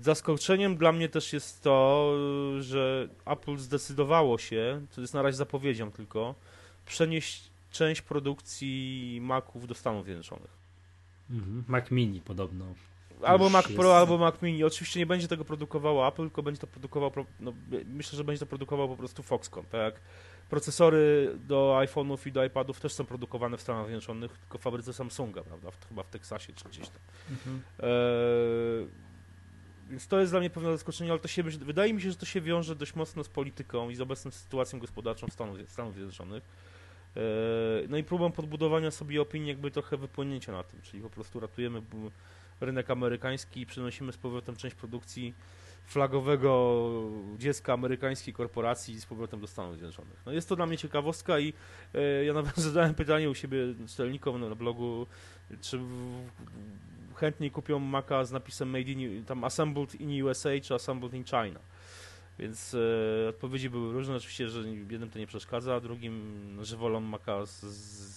zaskoczeniem dla mnie też jest to, że Apple zdecydowało się, to jest na razie zapowiedzią tylko, przenieść część produkcji Maców do Stanów Zjednoczonych. Mhm. Mac Mini podobno. Albo Mac jest... Pro, albo Mac Mini. Oczywiście nie będzie tego produkowało Apple, tylko będzie to produkował, no, myślę, że będzie to produkował po prostu Foxconn, tak procesory do iPhone'ów i do iPadów też są produkowane w Stanach Zjednoczonych, tylko w fabryce Samsunga, prawda, chyba w Teksasie czy gdzieś tam. Mhm. E więc to jest dla mnie pewne zaskoczenie, ale to się, wydaje mi się, że to się wiąże dość mocno z polityką i z obecną sytuacją gospodarczą Stanów, Stanów Zjednoczonych. E, no i próbą podbudowania sobie opinii, jakby trochę wypłynięcia na tym, czyli po prostu ratujemy rynek amerykański i przenosimy z powrotem część produkcji flagowego dziecka amerykańskiej korporacji z powrotem do Stanów Zjednoczonych. No jest to dla mnie ciekawostka i e, ja nawet zadałem pytanie u siebie czytelnikom na blogu, czy chętniej kupią Maca z napisem Made in, tam Assembled in USA czy Assembled in China. Więc e, odpowiedzi były różne. Oczywiście, że jednym to nie przeszkadza, a drugim, że wolą Maca z,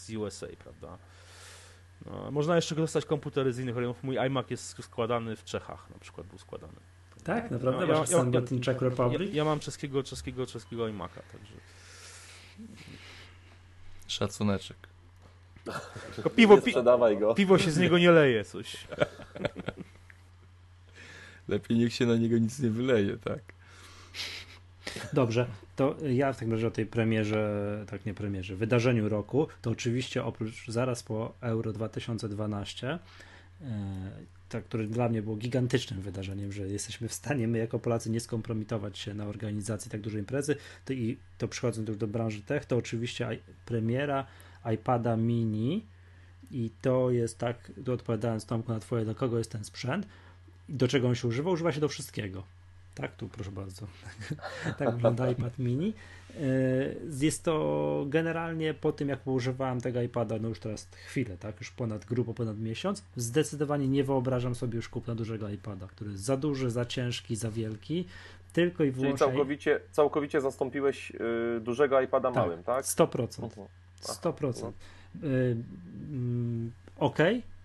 z USA, prawda. No, można jeszcze dostać komputery z innych rejonów. Mój iMac jest składany w Czechach, na przykład był składany. Tak, naprawdę? No, ja, Assembled in Czech Republic? Ja, ja, mam czeskiego, czeskiego, czeskiego iMac'a, także... Szacuneczek. Tylko piwo, pi go. piwo się z niego nie leje, coś. Lepiej niech się na niego nic nie wyleje, tak. Dobrze, to ja w takim razie o tej premierze, tak nie premierze, wydarzeniu roku, to oczywiście oprócz zaraz po Euro 2012, tak, które dla mnie było gigantycznym wydarzeniem, że jesteśmy w stanie my jako Polacy nie skompromitować się na organizacji tak dużej imprezy, to i to przychodząc już do branży tech, to oczywiście premiera iPada mini i to jest tak, tu odpowiadając Tomku na twoje, do kogo jest ten sprzęt do czego on się używa, używa się do wszystkiego. Tak, tu proszę bardzo. tak wygląda iPad mini. E, jest to generalnie po tym, jak używałem tego iPada, no już teraz chwilę, tak, już ponad grubo, ponad miesiąc, zdecydowanie nie wyobrażam sobie już kupna dużego iPada, który jest za duży, za ciężki, za wielki, tylko i wyłącznie... Czyli całkowicie, całkowicie zastąpiłeś y, dużego iPada tak, małym, tak? 100%. Uh -huh. 100%. Y, mm, ok,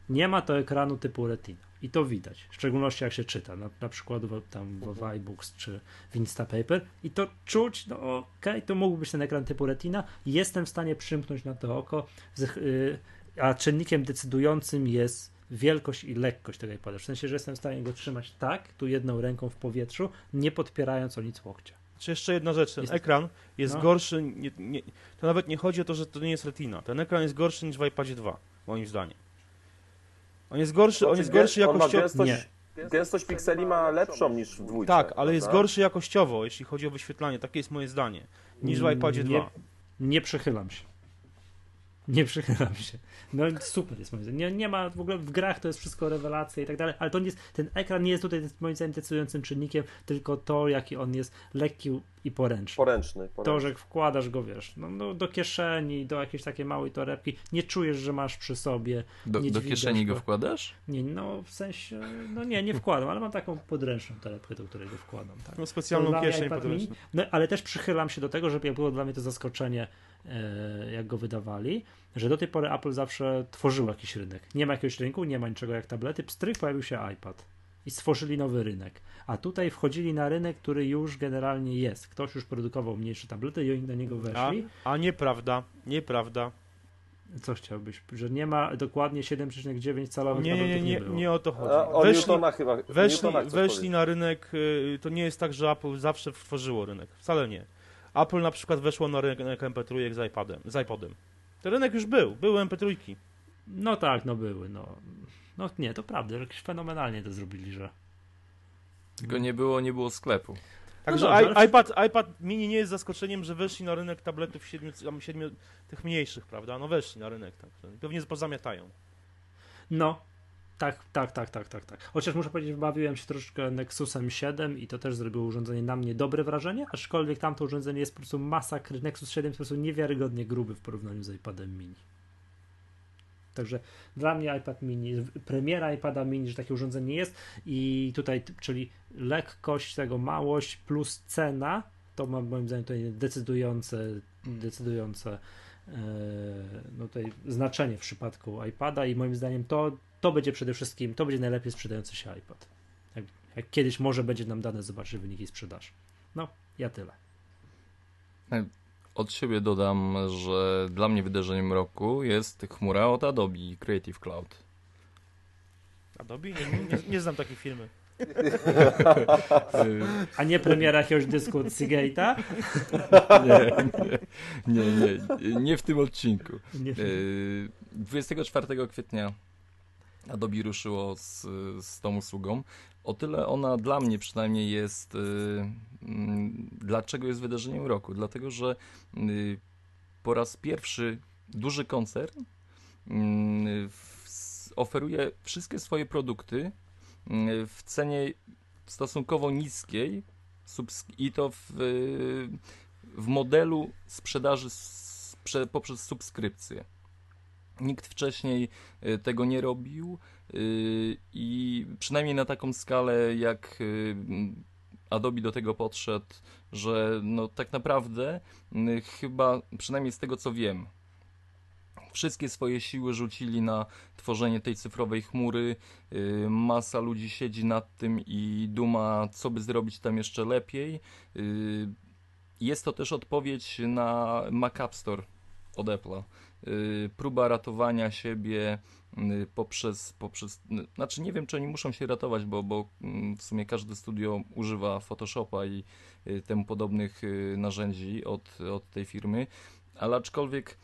nie ma to ekranu typu Retina. I to widać, w szczególności jak się czyta, na, na przykład w, tam w mhm. iBooks czy w Instapaper i to czuć, no ok, to mógłby być ten ekran typu Retina, jestem w stanie przymknąć na to oko, y, a czynnikiem decydującym jest wielkość i lekkość tego iPada, w sensie, że jestem w stanie go trzymać tak, tu jedną ręką w powietrzu, nie podpierając o nic łokcia. Czy jeszcze jedna rzecz, ten jest... ekran jest no. gorszy, nie, nie, to nawet nie chodzi o to, że to nie jest retina. Ten ekran jest gorszy niż w iPadzie 2, moim zdaniem. On jest gorszy, on jest gorszy jakościowo. Gęstość, nie. gęstość pikseli ma lepszą niż w dwójce. Tak, ale prawda? jest gorszy jakościowo, jeśli chodzi o wyświetlanie. Takie jest moje zdanie. Niż w iPadzie 2. Nie, nie przychylam się. Nie przychylam się. No super jest moim zdaniem. Nie, nie ma w ogóle w grach to jest wszystko rewelacja i tak dalej, ale to nie jest, ten ekran nie jest tutaj moim zdaniem decydującym czynnikiem, tylko to, jaki on jest lekki i poręczny. Poręczny. poręczny. To, że wkładasz go, wiesz, no, no, do kieszeni, do jakiejś takiej małej torebki, nie czujesz, że masz przy sobie. Do, do kieszeni go wkładasz? Nie, no w sensie, no nie, nie wkładam, ale mam taką podręczną torebkę, do której go wkładam. Tak. No specjalną kieszeń podręczną. No, ale też przychylam się do tego, żeby było dla mnie to zaskoczenie, jak go wydawali, że do tej pory Apple zawsze tworzył jakiś rynek. Nie ma jakiegoś rynku, nie ma niczego jak tablety, pstryk pojawił się iPad i stworzyli nowy rynek. A tutaj wchodzili na rynek, który już generalnie jest. Ktoś już produkował mniejsze tablety i oni na niego weszli. A, a nieprawda, nieprawda. Co chciałbyś? Że nie ma dokładnie 7,9 calowych Nie, nie, nie, tabletów nie, nie było. nie o to A, chodzi. o Weszli, chyba. weszli, weszli na rynek, y, to nie jest tak, że Apple zawsze tworzyło rynek. Wcale nie. Apple na przykład weszło na rynek MP3 z iPadem, z iPodem. Ten rynek już był, były MP3. No tak, no były, no. No nie, to prawda, jakoś fenomenalnie to zrobili, że... Tylko nie było, nie było sklepu. Także dobrze, i- ale- iPad, iPad mini nie jest zaskoczeniem, że weszli na rynek tabletów siedmiu, siedmiu, tych mniejszych, prawda? No weszli na rynek, tak. Pewnie pozamiatają. No, tak, tak, tak, tak, tak, tak. Chociaż muszę powiedzieć, bawiłem się troszkę Nexusem 7 i to też zrobiło urządzenie na mnie dobre wrażenie, aczkolwiek tamto urządzenie jest po prostu masakry. Nexus 7 jest po prostu niewiarygodnie gruby w porównaniu z iPadem mini. Także dla mnie iPad mini, premiera iPada mini, że takie urządzenie jest i tutaj, czyli lekkość tego, małość plus cena, to ma moim zdaniem tutaj decydujące, decydujące e, no tutaj znaczenie w przypadku iPada i moim zdaniem to, to będzie przede wszystkim, to będzie najlepiej sprzedający się iPad. Jak, jak kiedyś może będzie nam dane zobaczyć wyniki sprzedaży. No, ja tyle. Od siebie dodam, że dla mnie wydarzeniem roku jest chmura od Adobe Creative Cloud. Adobe? Nie, nie, nie, znam takiej firmy. Y, A nie premiera jakiegoś dysku od Seagate'a? nie, nie, nie, nie, nie w tym odcinku. Nie, Y, 24 kwietnia Adobe ruszyło z, z tą usługą. O tyle ona dla mnie przynajmniej jest. y, mm, Dlaczego jest wydarzeniem roku? Dlatego, że y, po raz pierwszy duży koncern mm, oferuje wszystkie swoje produkty y, w cenie stosunkowo niskiej i to w, w modelu sprzedaży poprzez subskrypcję. Nikt wcześniej y, tego nie robił y, i przynajmniej na taką skalę, jak m, Adobe do tego podszedł, że no tak naprawdę chyba, przynajmniej z tego co wiem, wszystkie swoje siły rzucili na tworzenie tej cyfrowej chmury. Masa ludzi siedzi nad tym i duma, co by zrobić tam jeszcze lepiej. Jest to też odpowiedź na Mac App Store od Apple'a. Y, Próba ratowania siebie y, poprzez, poprzez, y, znaczy nie wiem, czy oni muszą się ratować, bo, bo mm, w sumie każde studio używa Photoshopa i temu podobnych narzędzi od, od tej firmy, ale aczkolwiek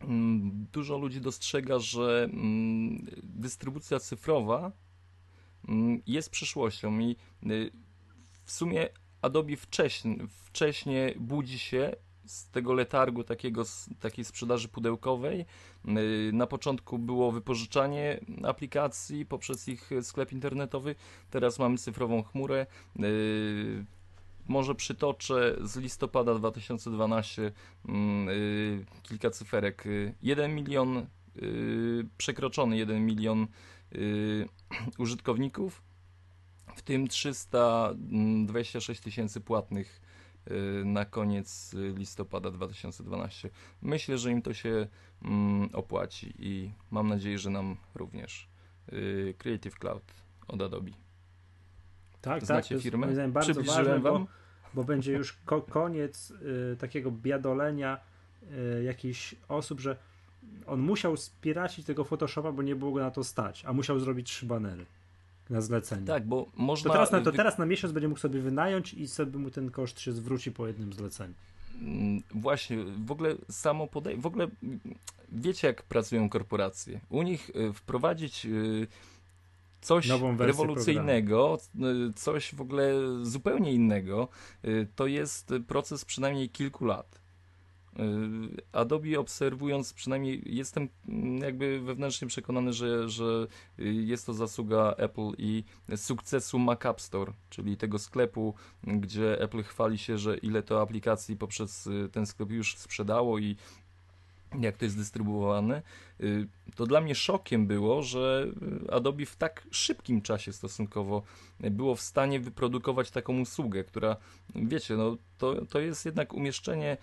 mm, dużo ludzi dostrzega, że mm, dystrybucja cyfrowa jest przyszłością i w sumie Adobe wcześniej, wcześniej budzi się z tego letargu takiego, s- takiej sprzedaży pudełkowej. Y, Na początku było wypożyczanie aplikacji poprzez ich sklep internetowy, teraz mamy cyfrową chmurę. Y, Może przytoczę z listopada 2012 mm, y, kilka cyferek. Y, 1 milion, przekroczony 1 milion użytkowników, w tym 326 tysięcy płatnych na koniec y, listopada 2012. Myślę, że im to się mm, opłaci i mam nadzieję, że nam również. Y, Creative Cloud od Adobe. tak, tak, Znacie to jest firmę? moim zdaniem bardzo ważne, wam? bo, bo będzie już ko- koniec y, takiego biadolenia y, jakichś osób, że on musiał spiracić tego Photoshopa, bo nie było go na to stać, a musiał zrobić trzy banery na zlecenie. Tak, bo można... To teraz, na, to teraz na miesiąc będzie mógł sobie wynająć i sobie mu ten koszt się zwróci po jednym zleceniu. Mm, Właśnie, w ogóle samo podej... W ogóle wiecie, jak pracują korporacje. U nich y, wprowadzić y, coś rewolucyjnego, y, coś w ogóle zupełnie innego, to jest proces przynajmniej kilku lat. Y, Adobe obserwując, przynajmniej jestem jakby wewnętrznie przekonany, że, że jest to zasługa Apple i sukcesu Mac App Store, czyli tego sklepu, gdzie Apple chwali się, że ile to aplikacji poprzez y, ten sklep już sprzedało i jak to jest dystrybuowane, y, to dla mnie szokiem było, że Adobe w tak szybkim czasie stosunkowo było w stanie wyprodukować taką usługę, która, wiecie, no to, to jest jednak umieszczenie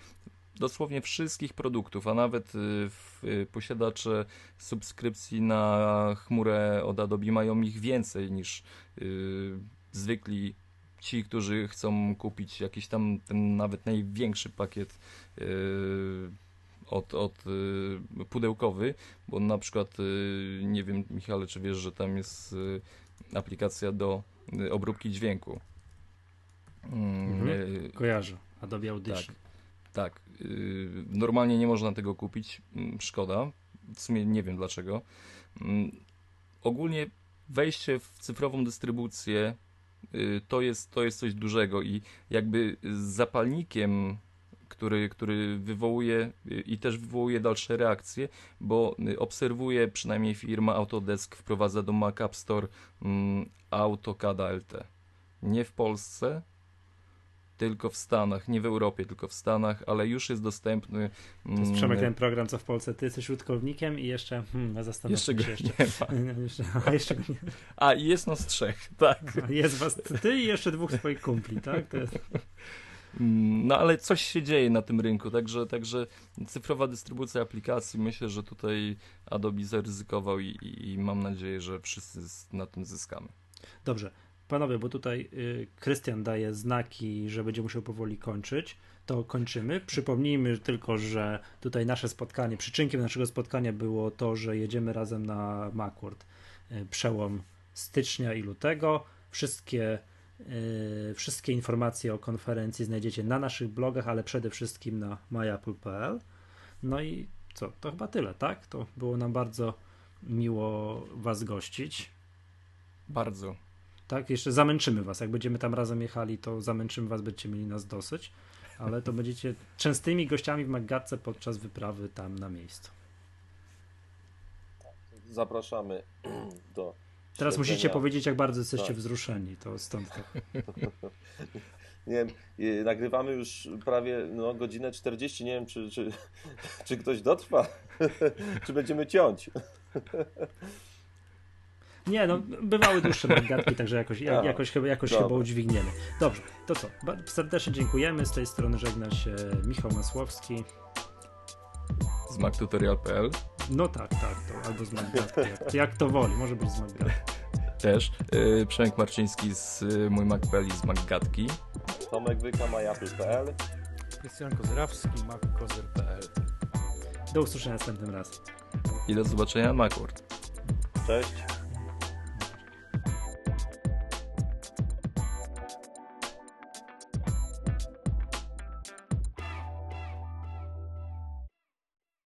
dosłownie wszystkich produktów, a nawet y, y, posiadacze subskrypcji na chmurę od Adobe mają ich więcej niż y, zwykli ci, którzy chcą kupić jakiś tam ten nawet największy pakiet od, od pudełkowy, bo na przykład nie wiem Michale, czy wiesz, że tam jest aplikacja do obróbki dźwięku. Mm, Mhm. Kojarzę. Adobe Audition. tak. Y, Normalnie nie można tego kupić. mm, Szkoda. W sumie nie wiem dlaczego. Mm, Ogólnie wejście w cyfrową dystrybucję y, to jest, to jest coś dużego i jakby z zapalnikiem, który, który wywołuje i też wywołuje dalsze reakcje, bo y, obserwuję, przynajmniej firma Autodesk wprowadza do Mac App Store mm, AutoCAD LT. Nie w Polsce, tylko w Stanach, nie w Europie, tylko w Stanach, ale już jest dostępny. To jest mm, Przemek ten program, co w Polsce. Ty jesteś użytkownikiem i jeszcze. Hmm, no zastanówmy Jeszcze go się jeszcze. nie ma. Nie, jeszcze, a jeszcze nie. A, i jest nas trzech, tak. A Jest was ty i jeszcze dwóch swoich kumpli, tak? To jest, Mm, No ale coś się dzieje na tym rynku, także, także cyfrowa dystrybucja aplikacji, myślę, że tutaj Adobe zaryzykował i, i, i mam nadzieję, że wszyscy na tym zyskamy. Dobrze, panowie, bo tutaj y, Krystian daje znaki, że będzie musiał powoli kończyć. To kończymy. Przypomnijmy tylko, że tutaj nasze spotkanie, przyczynkiem naszego spotkania było to, że jedziemy razem na Macworld. Y, Przełom stycznia i lutego. Wszystkie, y, wszystkie informacje o konferencji znajdziecie na naszych blogach, ale przede wszystkim na myapple.pl. No i co? To chyba tyle, tak? To było nam bardzo miło Was gościć. Bardzo. Tak, jeszcze zamęczymy was. Jak będziemy tam razem jechali, to zamęczymy was, będziecie mieli nas dosyć, ale to będziecie częstymi gościami w Maggatce podczas wyprawy tam na miejscu. Zapraszamy do. Teraz śledzenia. musicie powiedzieć, jak bardzo jesteście Tak. wzruszeni, to stąd to. Nie wiem, nagrywamy już prawie no, godzinę 40. Nie wiem, czy, czy, czy ktoś dotrwa, czy będziemy ciąć. Nie, no, bywały dłuższe Maggatki, także jakoś, jak, Tak. jakoś, chyba, jakoś Dobra. chyba udźwigniemy. Dobrze, to co? Serdecznie dziękujemy. Z tej strony żegna się Michał Masłowski. Z mactutorial.pl No tak, tak, to albo z Maggatki, jak, jak to woli, może być z Maggatki. też. Yy, Przemek Marciński z y, Mój Mac.pl i z Macgatki. Tomek Wyka, myapple.pl. Krystian Kozrawski, mackozer.pl. Do usłyszenia następnym razem. I do zobaczenia na Macworld. Cześć.